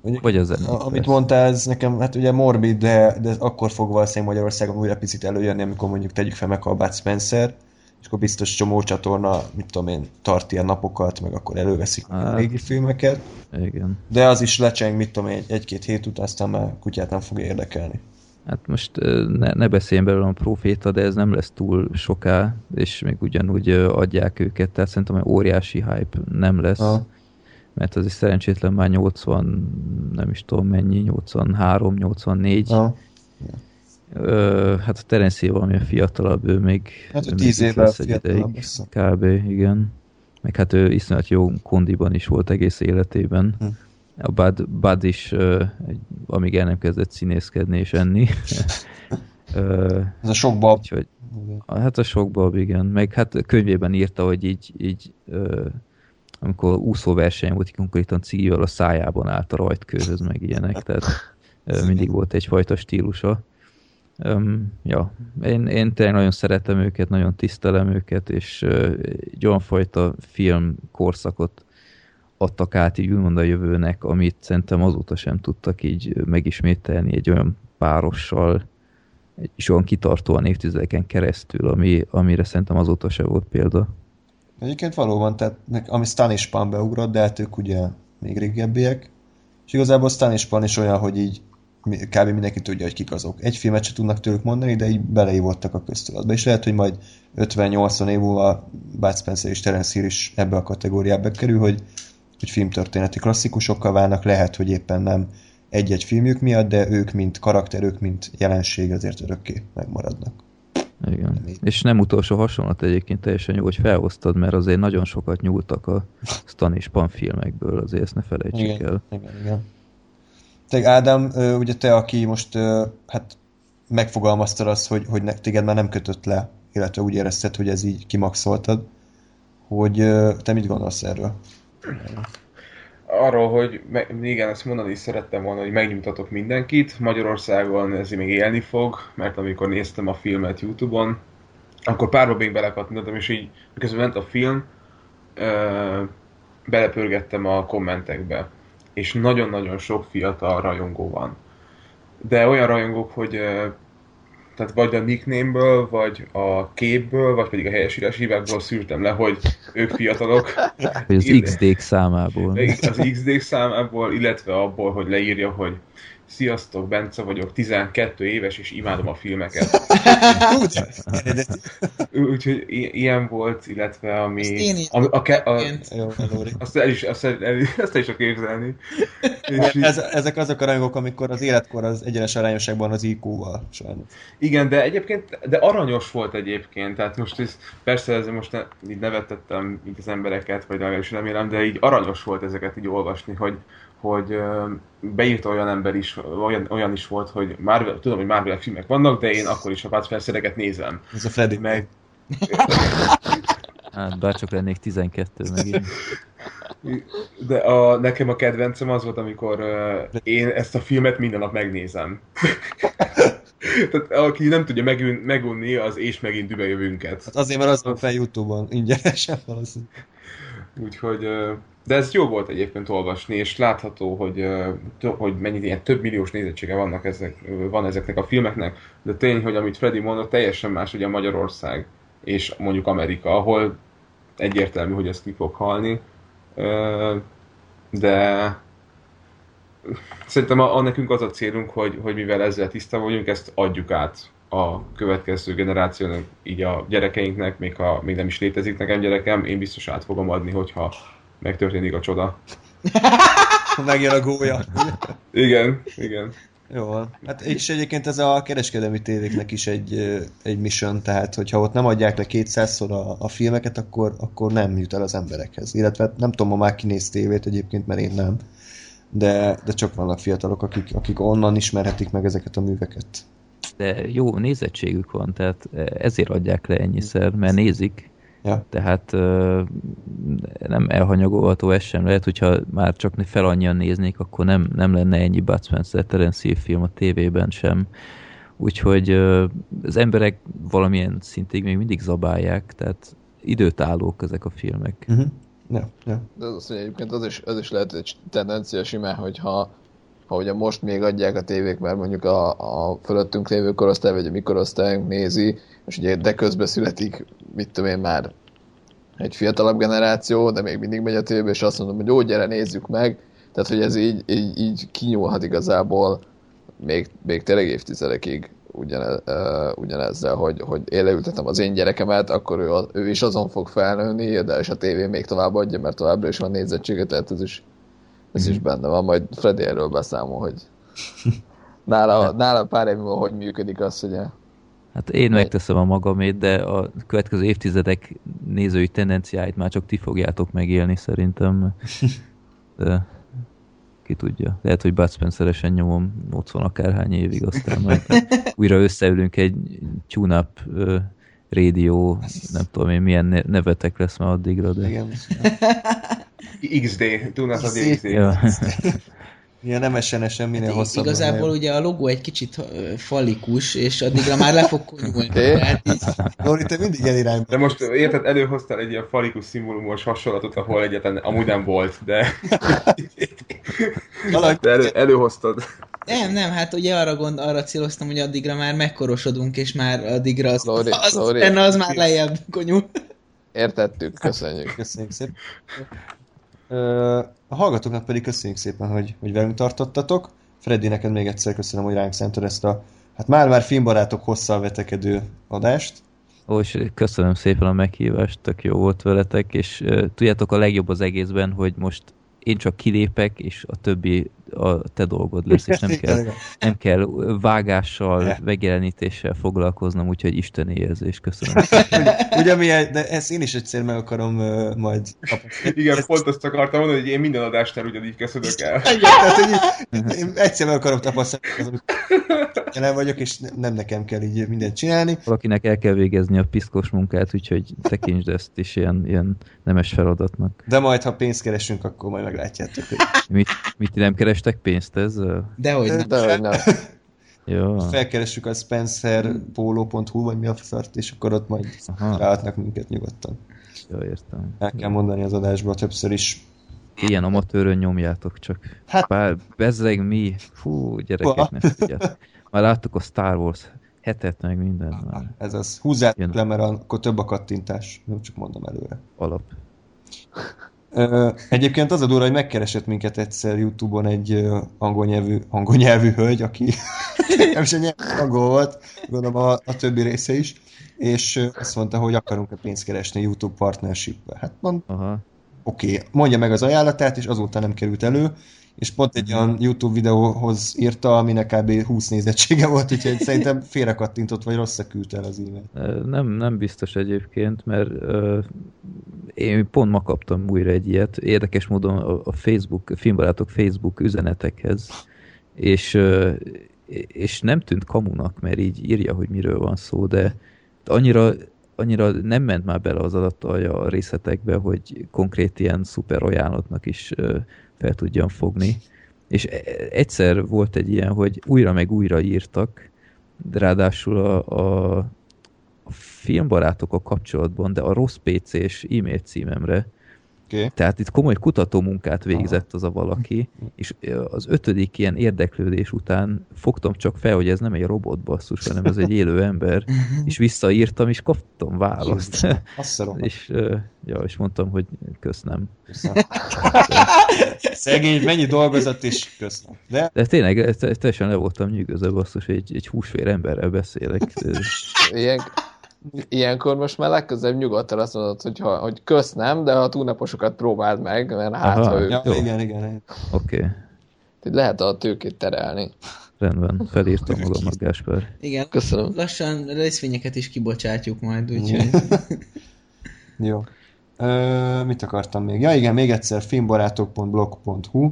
Ugye, Vagy a zenék, a, Amit persze. mondtál, ez nekem, hát ugye morbid, de, de akkor fog valószínűleg Magyarországon újra picit előjönni, amikor mondjuk tegyük fel meghal Bud Spencer, és akkor biztos csomó csatorna, mit tudom én, tart ilyen napokat, meg akkor előveszik a Hát. régi filmeket. Igen. De az is lecseng, mit tudom én, egy- egy-két hét után, aztán már kutyát nem fog érdekelni. Hát most ne, ne beszéljen belőle a proféta, de ez nem lesz túl soká, és még ugyanúgy adják őket, tehát szerintem egy óriási hype nem lesz, Aha. mert az is szerencsétlen már 80, nem is tudom mennyi, 83, 84. Ha. Ö, hát a Terence Hill valami fiatalabb, ő még, Hát ő tíz évvel fiatalabb ideig. Kb. igen. Meg hát ő iszonyat jó kondiban is volt egész életében. Hm. A Bud, Bud is, egy, amíg el nem kezdett színészkedni és enni. Ö, Ez a sok bab. Úgyhogy, hát a sok bab, igen. Meg hát könyvében írta, hogy így, így ö, amikor úszóverseny volt, konkrétan cigivel a szájában állt a rajtkőhöz, meg ilyenek, tehát mindig volt egyfajta stílusa. Um, ja, én, én tényleg nagyon szeretem őket, nagyon tisztelem őket, és ö, egy olyan fajta film korszakot adtak át így úgymond a jövőnek, amit szerintem azóta sem tudtak így megismételni egy olyan párossal, és olyan kitartóan évtizedeken keresztül, ami, amire szerintem azóta se volt példa. Egyébként valóban, tehát ami Stan és Pan beugrott, de hát ők ugye még régebbiek. És igazából Stan és Pan is olyan, hogy így kb. mindenki tudja, hogy kik azok. Egy filmet se tudnak tőlük mondani, de így beleívottak a köztudatba. És lehet, hogy majd 50-80 év múlva Bud Spencer és Terence Hill is ebbe a kategóriába kerül, hogy, hogy filmtörténeti klasszikusokkal válnak, lehet, hogy éppen nem egy-egy filmjük miatt, de ők, mint karakter, ők, mint jelenség azért örökké megmaradnak. Igen. És nem utolsó hasonlat egyébként teljesen jó, hogy felhoztad, mert azért nagyon sokat nyúltak a Stan és Pan filmekből, azért ezt ne felejtsük Igen, el. igen, igen. Te Ádám, ugye te, aki most hát megfogalmaztad azt, hogy, hogy ne, téged már nem kötött le, illetve úgy érezted, hogy ez így kimaxoltad, hogy te mit gondolsz erről? Arról, hogy igen, ezt mondani is szerettem volna, hogy megnyugtatok mindenkit. Magyarországon ez még élni fog, mert amikor néztem a filmet Youtube-on, akkor párba még belekattintettem, és így, miközben ment a film, ö, belepörgettem a kommentekbe, és nagyon-nagyon sok fiatal rajongó van. De olyan rajongók, hogy tehát vagy a nickname-ből, vagy a képből, vagy pedig a helyesírás hívákból szűrtem le, hogy ők fiatalok. Vagy az XD számából. Az XD számából, illetve abból, hogy leírja, hogy Sziasztok, Bence vagyok, 12 éves, és imádom a filmeket. Úgyhogy i- ilyen volt, illetve ami... Is a, a, a, azt el is, azt el, el, ezt el is tudok képzelni. És Ez, ezek azok a rajongók, amikor az életkor az egyenes arányosságban az IQ-val, sajnos. Igen, de egyébként, de aranyos volt egyébként, tehát most ez, persze ez most ne, így nevetettem így az embereket, vagy legalábbis remélem, de így aranyos volt ezeket így olvasni, hogy, hogy beírta olyan ember is, olyan, olyan is volt, hogy Marvel, tudom, hogy Marvel filmek vannak, de én akkor is a Bud Spencereket nézem. Ez a Freddy. Meg, Hát bárcsak lennék 12 megint. de a, nekem a kedvencem az volt, amikor uh, én ezt a filmet minden nap megnézem. Tehát aki nem tudja megün, megunni, az és megint dübejövünket. Hát azért, mert az van fel Youtube-on, ingyenesen valószínűleg. Úgyhogy, de ez jó volt egyébként olvasni, és látható, hogy, hogy mennyi ilyen több milliós nézettsége vannak ezek, van ezeknek a filmeknek, de tény, hogy amit Freddy mondott, teljesen más ugye Magyarország és mondjuk Amerika, ahol egyértelmű, hogy ez ki fog halni, de szerintem a, a nekünk az a célunk, hogy, hogy mivel ezzel tisztában vagyunk, ezt adjuk át a következő generációnak, így a gyerekeinknek, még ha még nem is létezik nekem gyerekem, én biztos át fogom adni, hogyha megtörténik a csoda. Megjön a gólya. Igen, igen. Jó van. Hát és egyébként ez a kereskedelmi tévéknek is egy, egy mission, tehát hogyha ott nem adják le 200-szor a, a filmeket, akkor, akkor nem jut el az emberekhez. Illetve nem tudom, ma már kinéz tévét egyébként, mert én nem. De, de csak vannak fiatalok, akik, akik onnan ismerhetik meg ezeket a műveket. De jó nézettségük van, tehát ezért adják le ennyiszer, mert nézik. Ja. Tehát ö, nem elhanyagolható ez sem. Lehet, hogyha már csak fel annyian néznék, akkor nem, nem lenne ennyi Bud Spencer Terence Hill film a tévében sem. Úgyhogy ö, az emberek valamilyen szintig még mindig zabálják, tehát időtállók ezek a filmek. Uh-huh. Ja, ja. De az, hogy egyébként az is, az is lehet egy tendencia simán, hogyha ugye most még adják a tévék, mert mondjuk a, a fölöttünk lévő korosztály, vagy a mi korosztályunk nézi, és ugye de közben születik, mit tudom én már, egy fiatalabb generáció, de még mindig megy a tévébe, és azt mondom, hogy jó, gyere, nézzük meg. Tehát, hogy ez így, így, így kinyúlhat igazából még, még tényleg évtizedekig ugyane, uh, ugyanezzel, hogy, hogy én leültetem az én gyerekemet, akkor ő, ő is azon fog felnőni, de és a tévé még tovább adja, mert továbbra is van nézettsége, tehát ez is, ez is benne van. Majd Freddy erről beszámol, hogy nála, nála pár év múlva hogy működik az, hogy a- Hát én megteszem a magamét, de a következő évtizedek nézői tendenciáit már csak ti fogjátok megélni szerintem. De ki tudja. Lehet, hogy Bud Spencer-esen nyomom 80 akárhány évig, aztán majd újra összeülünk egy tune-up ö, rádió, nem tudom én milyen ne- nevetek lesz már addigra, de... Igen. XD, XD. XD. Ja. Ilyen nem SMS-en minél Hát hosszabb. igazából ugye a logó egy kicsit falikus, és addigra már le fog konyulni. Lóri, te mindig ilyen irányba. De most érted, előhoztál egy ilyen falikus szimbólumos hasonlatot, ahol egyetlen amúgy nem volt, de, de elő, előhoztad. nem, nem, hát ugye arra gond, arra céloztam, hogy addigra már megkorosodunk, és már addigra az, Lóri, az, benne az már lejjebb konyul. értettük, köszönjük. Köszönjük szépen. A hallgatóknak pedig köszönjük szépen, hogy, hogy velünk tartottatok. Freddy, neked még egyszer köszönöm, hogy ránk szántad ezt a hát már-már filmbarátok hosszal vetekedő adást. Ó, és köszönöm szépen a meghívást, tök jó volt veletek, és uh, tudjátok a legjobb az egészben, hogy most én csak kilépek, és a többi a te dolgod lesz, és nem kell, nem kell vágással, megjelenítéssel foglalkoznom, úgyhogy isteni érzés, köszönöm. Ugye milyen, de ezt én is egyszer meg akarom uh, majd tapasztalni. Igen, Ezt- pont azt akartam mondani, hogy én minden adásnál ugyanígy köszönök el. Igen, tehát, hogy én egyszer meg akarom tapasztalni, az, amikor jelen vagyok, és ne- nem nekem kell így mindent csinálni. Valakinek el kell végezni a piszkos munkát, úgyhogy tekintsd ezt is ilyen, ilyen nemes feladatnak. De majd, ha pénzt keresünk, akkor majd meglátjátok, hogy Mit, mit nem kerestek pénzt ezzel? Dehogy nem. De hogy nem. Jó. felkeressük a spencerpolo.hu, vagy mi a szart, és akkor ott majd Aha. ráadnak minket nyugodtan. Jó, értem. El kell mondani az adásba többször is. Ilyen amatőrön nyomjátok csak. Hát- Bár bezzeg mi? Fú, gyerekek, ne. Már láttuk a Star Wars hetet, meg mindent már. Ez az. Húzzát Jön. le, mert akkor több a kattintás. Nem csak mondom előre. Alap. Egyébként az a durva, hogy megkeresett minket egyszer Youtube-on egy angol nyelvű, angol nyelvű hölgy, aki nem is a nyelv angol volt, gondolom a, a többi része is, és azt mondta, hogy akarunk-e pénzt keresni Youtube partnership-be. Hát mond, oké, okay. mondja meg az ajánlatát, és azóta nem került elő, és pont egy olyan YouTube videóhoz írta, aminek kb. 20 nézettsége volt, úgyhogy szerintem félrekattintott, vagy rosszra küldte el az e-mailt. Nem, nem biztos egyébként, mert ö, én pont ma kaptam újra egy ilyet, érdekes módon a, a Facebook, a filmbarátok Facebook üzenetekhez, és, ö, és nem tűnt kamunak, mert így írja, hogy miről van szó, de annyira, annyira nem ment már bele az adatalja a részletekbe, hogy konkrét ilyen szuper ajánlatnak is fel tudjam fogni. És e- egyszer volt egy ilyen, hogy újra meg újra írtak, ráadásul a, a, a filmbarátok a kapcsolatban, de a rossz PC-s e-mail címemre. Okay. Tehát itt komoly kutatómunkát végzett az a valaki, és az ötödik ilyen érdeklődés után fogtam csak fel, hogy ez nem egy robot basszus, hanem ez egy élő ember, és visszaírtam, és kaptam választ. És, ja, és mondtam, hogy köszönöm. Köszönöm. Szegény, mennyi dolgozott is, köszönöm. De De tényleg, te- teljesen le voltam nyűgözve basszus, hogy egy, egy húsvér emberrel beszélek. Ilyen, ilyenkor most már legközelebb nyugodtan azt mondod, hogy, ha, hogy kösz nem, de a túlnaposokat próbáld meg, mert hát Aha. ha ők, ja, igen, igen. Oké, okay, lehet a tőkét terelni. rendben, felírtam magamnak, Gáspár. Igen, Köszönöm. lassan részvényeket is kibocsátjuk majd, úgyhogy... Jó. Ö, mit akartam még? Ja igen, még egyszer filmbarátok.blog.hu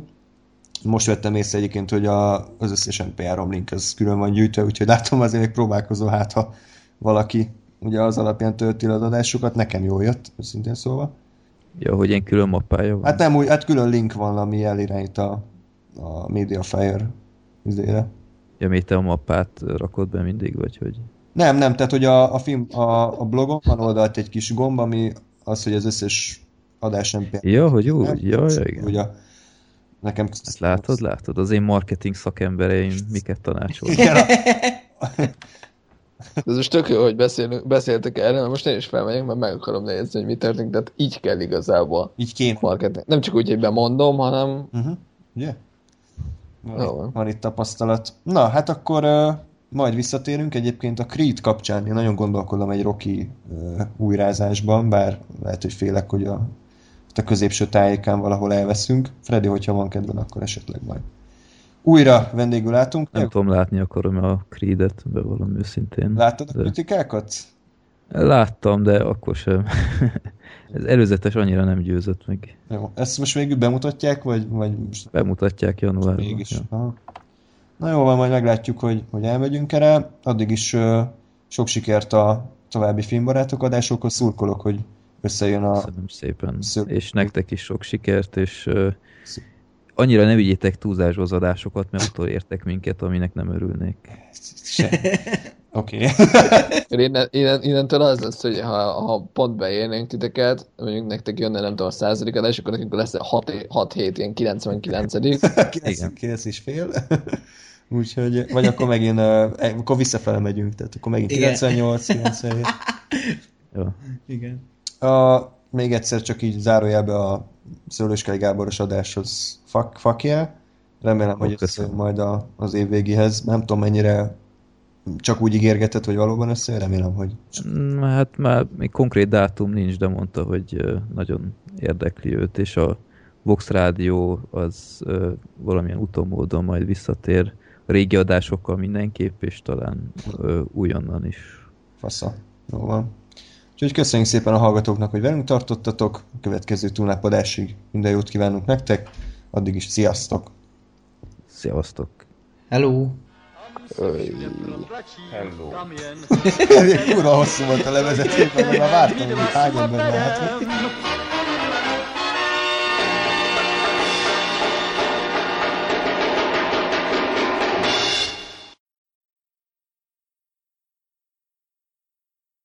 Most vettem észre egyébként, hogy a, az összes NPR link az külön van gyűjtve, úgyhogy látom azért még próbálkozó, hát ha valaki ugye az alapján tölti le az adásokat, nekem jól jött, szintén szólva. Ja, hogy ilyen külön mappája van. Hát nem úgy, hát külön link van, ami elirányít a, a Mediafire izére. Ja, még te a mappát rakod be mindig, vagy hogy? Nem, nem, tehát hogy a, a, film, a, a blogon van oldalt egy kis gomb, ami az, hogy az összes adás NPR. Ja, hogy úgy, Nem? ja, ja, akkor igen. Ugye, nekem... Hát látod, látod, az én marketing szakembereim miket tanácsolnak. Igen, a- Ez most tök jó, hogy beszélünk, beszéltek erről, mert most én is felmegyek, mert meg akarom nézni, hogy mi történik, tehát így kell igazából így kéne. marketing. Nem csak úgy, hogy bemondom, hanem Uh-huh. Ugye? Van, Jó itt, van. itt tapasztalat. Na, hát akkor uh, majd visszatérünk. Egyébként a Creed kapcsán én nagyon gondolkodom egy Rocky uh, újrázásban, bár lehet, hogy félek, hogy a, a középső tájékán valahol elveszünk. Freddy, hogyha van kedven, akkor esetleg majd. Újra vendégül látunk. Nem tudom, látni akarom a Creed-et, bevallom őszintén. Láttad a De- kritikákat? Láttam, de akkor sem. Ez előzetes annyira nem győzött meg. Jó. Ezt most végül bemutatják, vagy, vagy most Bemutatják januárban. Mégis. Ja. Aha. Na jó van, majd meglátjuk, hogy, hogy elmegyünk erre. Addig is uh, sok sikert a további filmbarátok adásokhoz. Szurkolok, hogy összejön a... Köszönöm szépen. Szép. És nektek is sok sikert, és uh, annyira ne vigyétek túlzásba az adásokat, mert attól értek minket, aminek nem örülnék. Oké. Innen, innen, innentől az lesz, hogy ha, ha pont beérnénk titeket, mondjuk nektek jönne nem tudom a századik adás, akkor nekünk lesz 6 hét, ilyen 99 9, 9 és fél. Úgyhogy, vagy akkor megint, uh, akkor visszafele megyünk, tehát akkor megint Igen. 98, 97. Ja. Igen. A, még egyszer csak így zárójelbe a Szőlőskei Gáboros adáshoz fak, fakjel. Remélem, Ó, hogy köszönöm. majd a, az év végéhez. Nem tudom, mennyire csak úgy ígérgetett, hogy valóban össze. Remélem, hogy Mm, Hát már még konkrét dátum nincs, de mondta, hogy nagyon érdekli őt, és a Vox Rádió az valamilyen utómódon majd visszatér a régi adásokkal mindenképp, és talán újonnan is. fasza. Jó van. Úgyhogy köszönjük szépen a hallgatóknak, hogy velünk tartottatok. A következő túlnápadásig minden jót kívánunk nektek. Addig is sziasztok! Szevasztok! Hello! Hello. Kurva hosszú volt a levezetésben, mert már vártam, hogy hány ember lehet.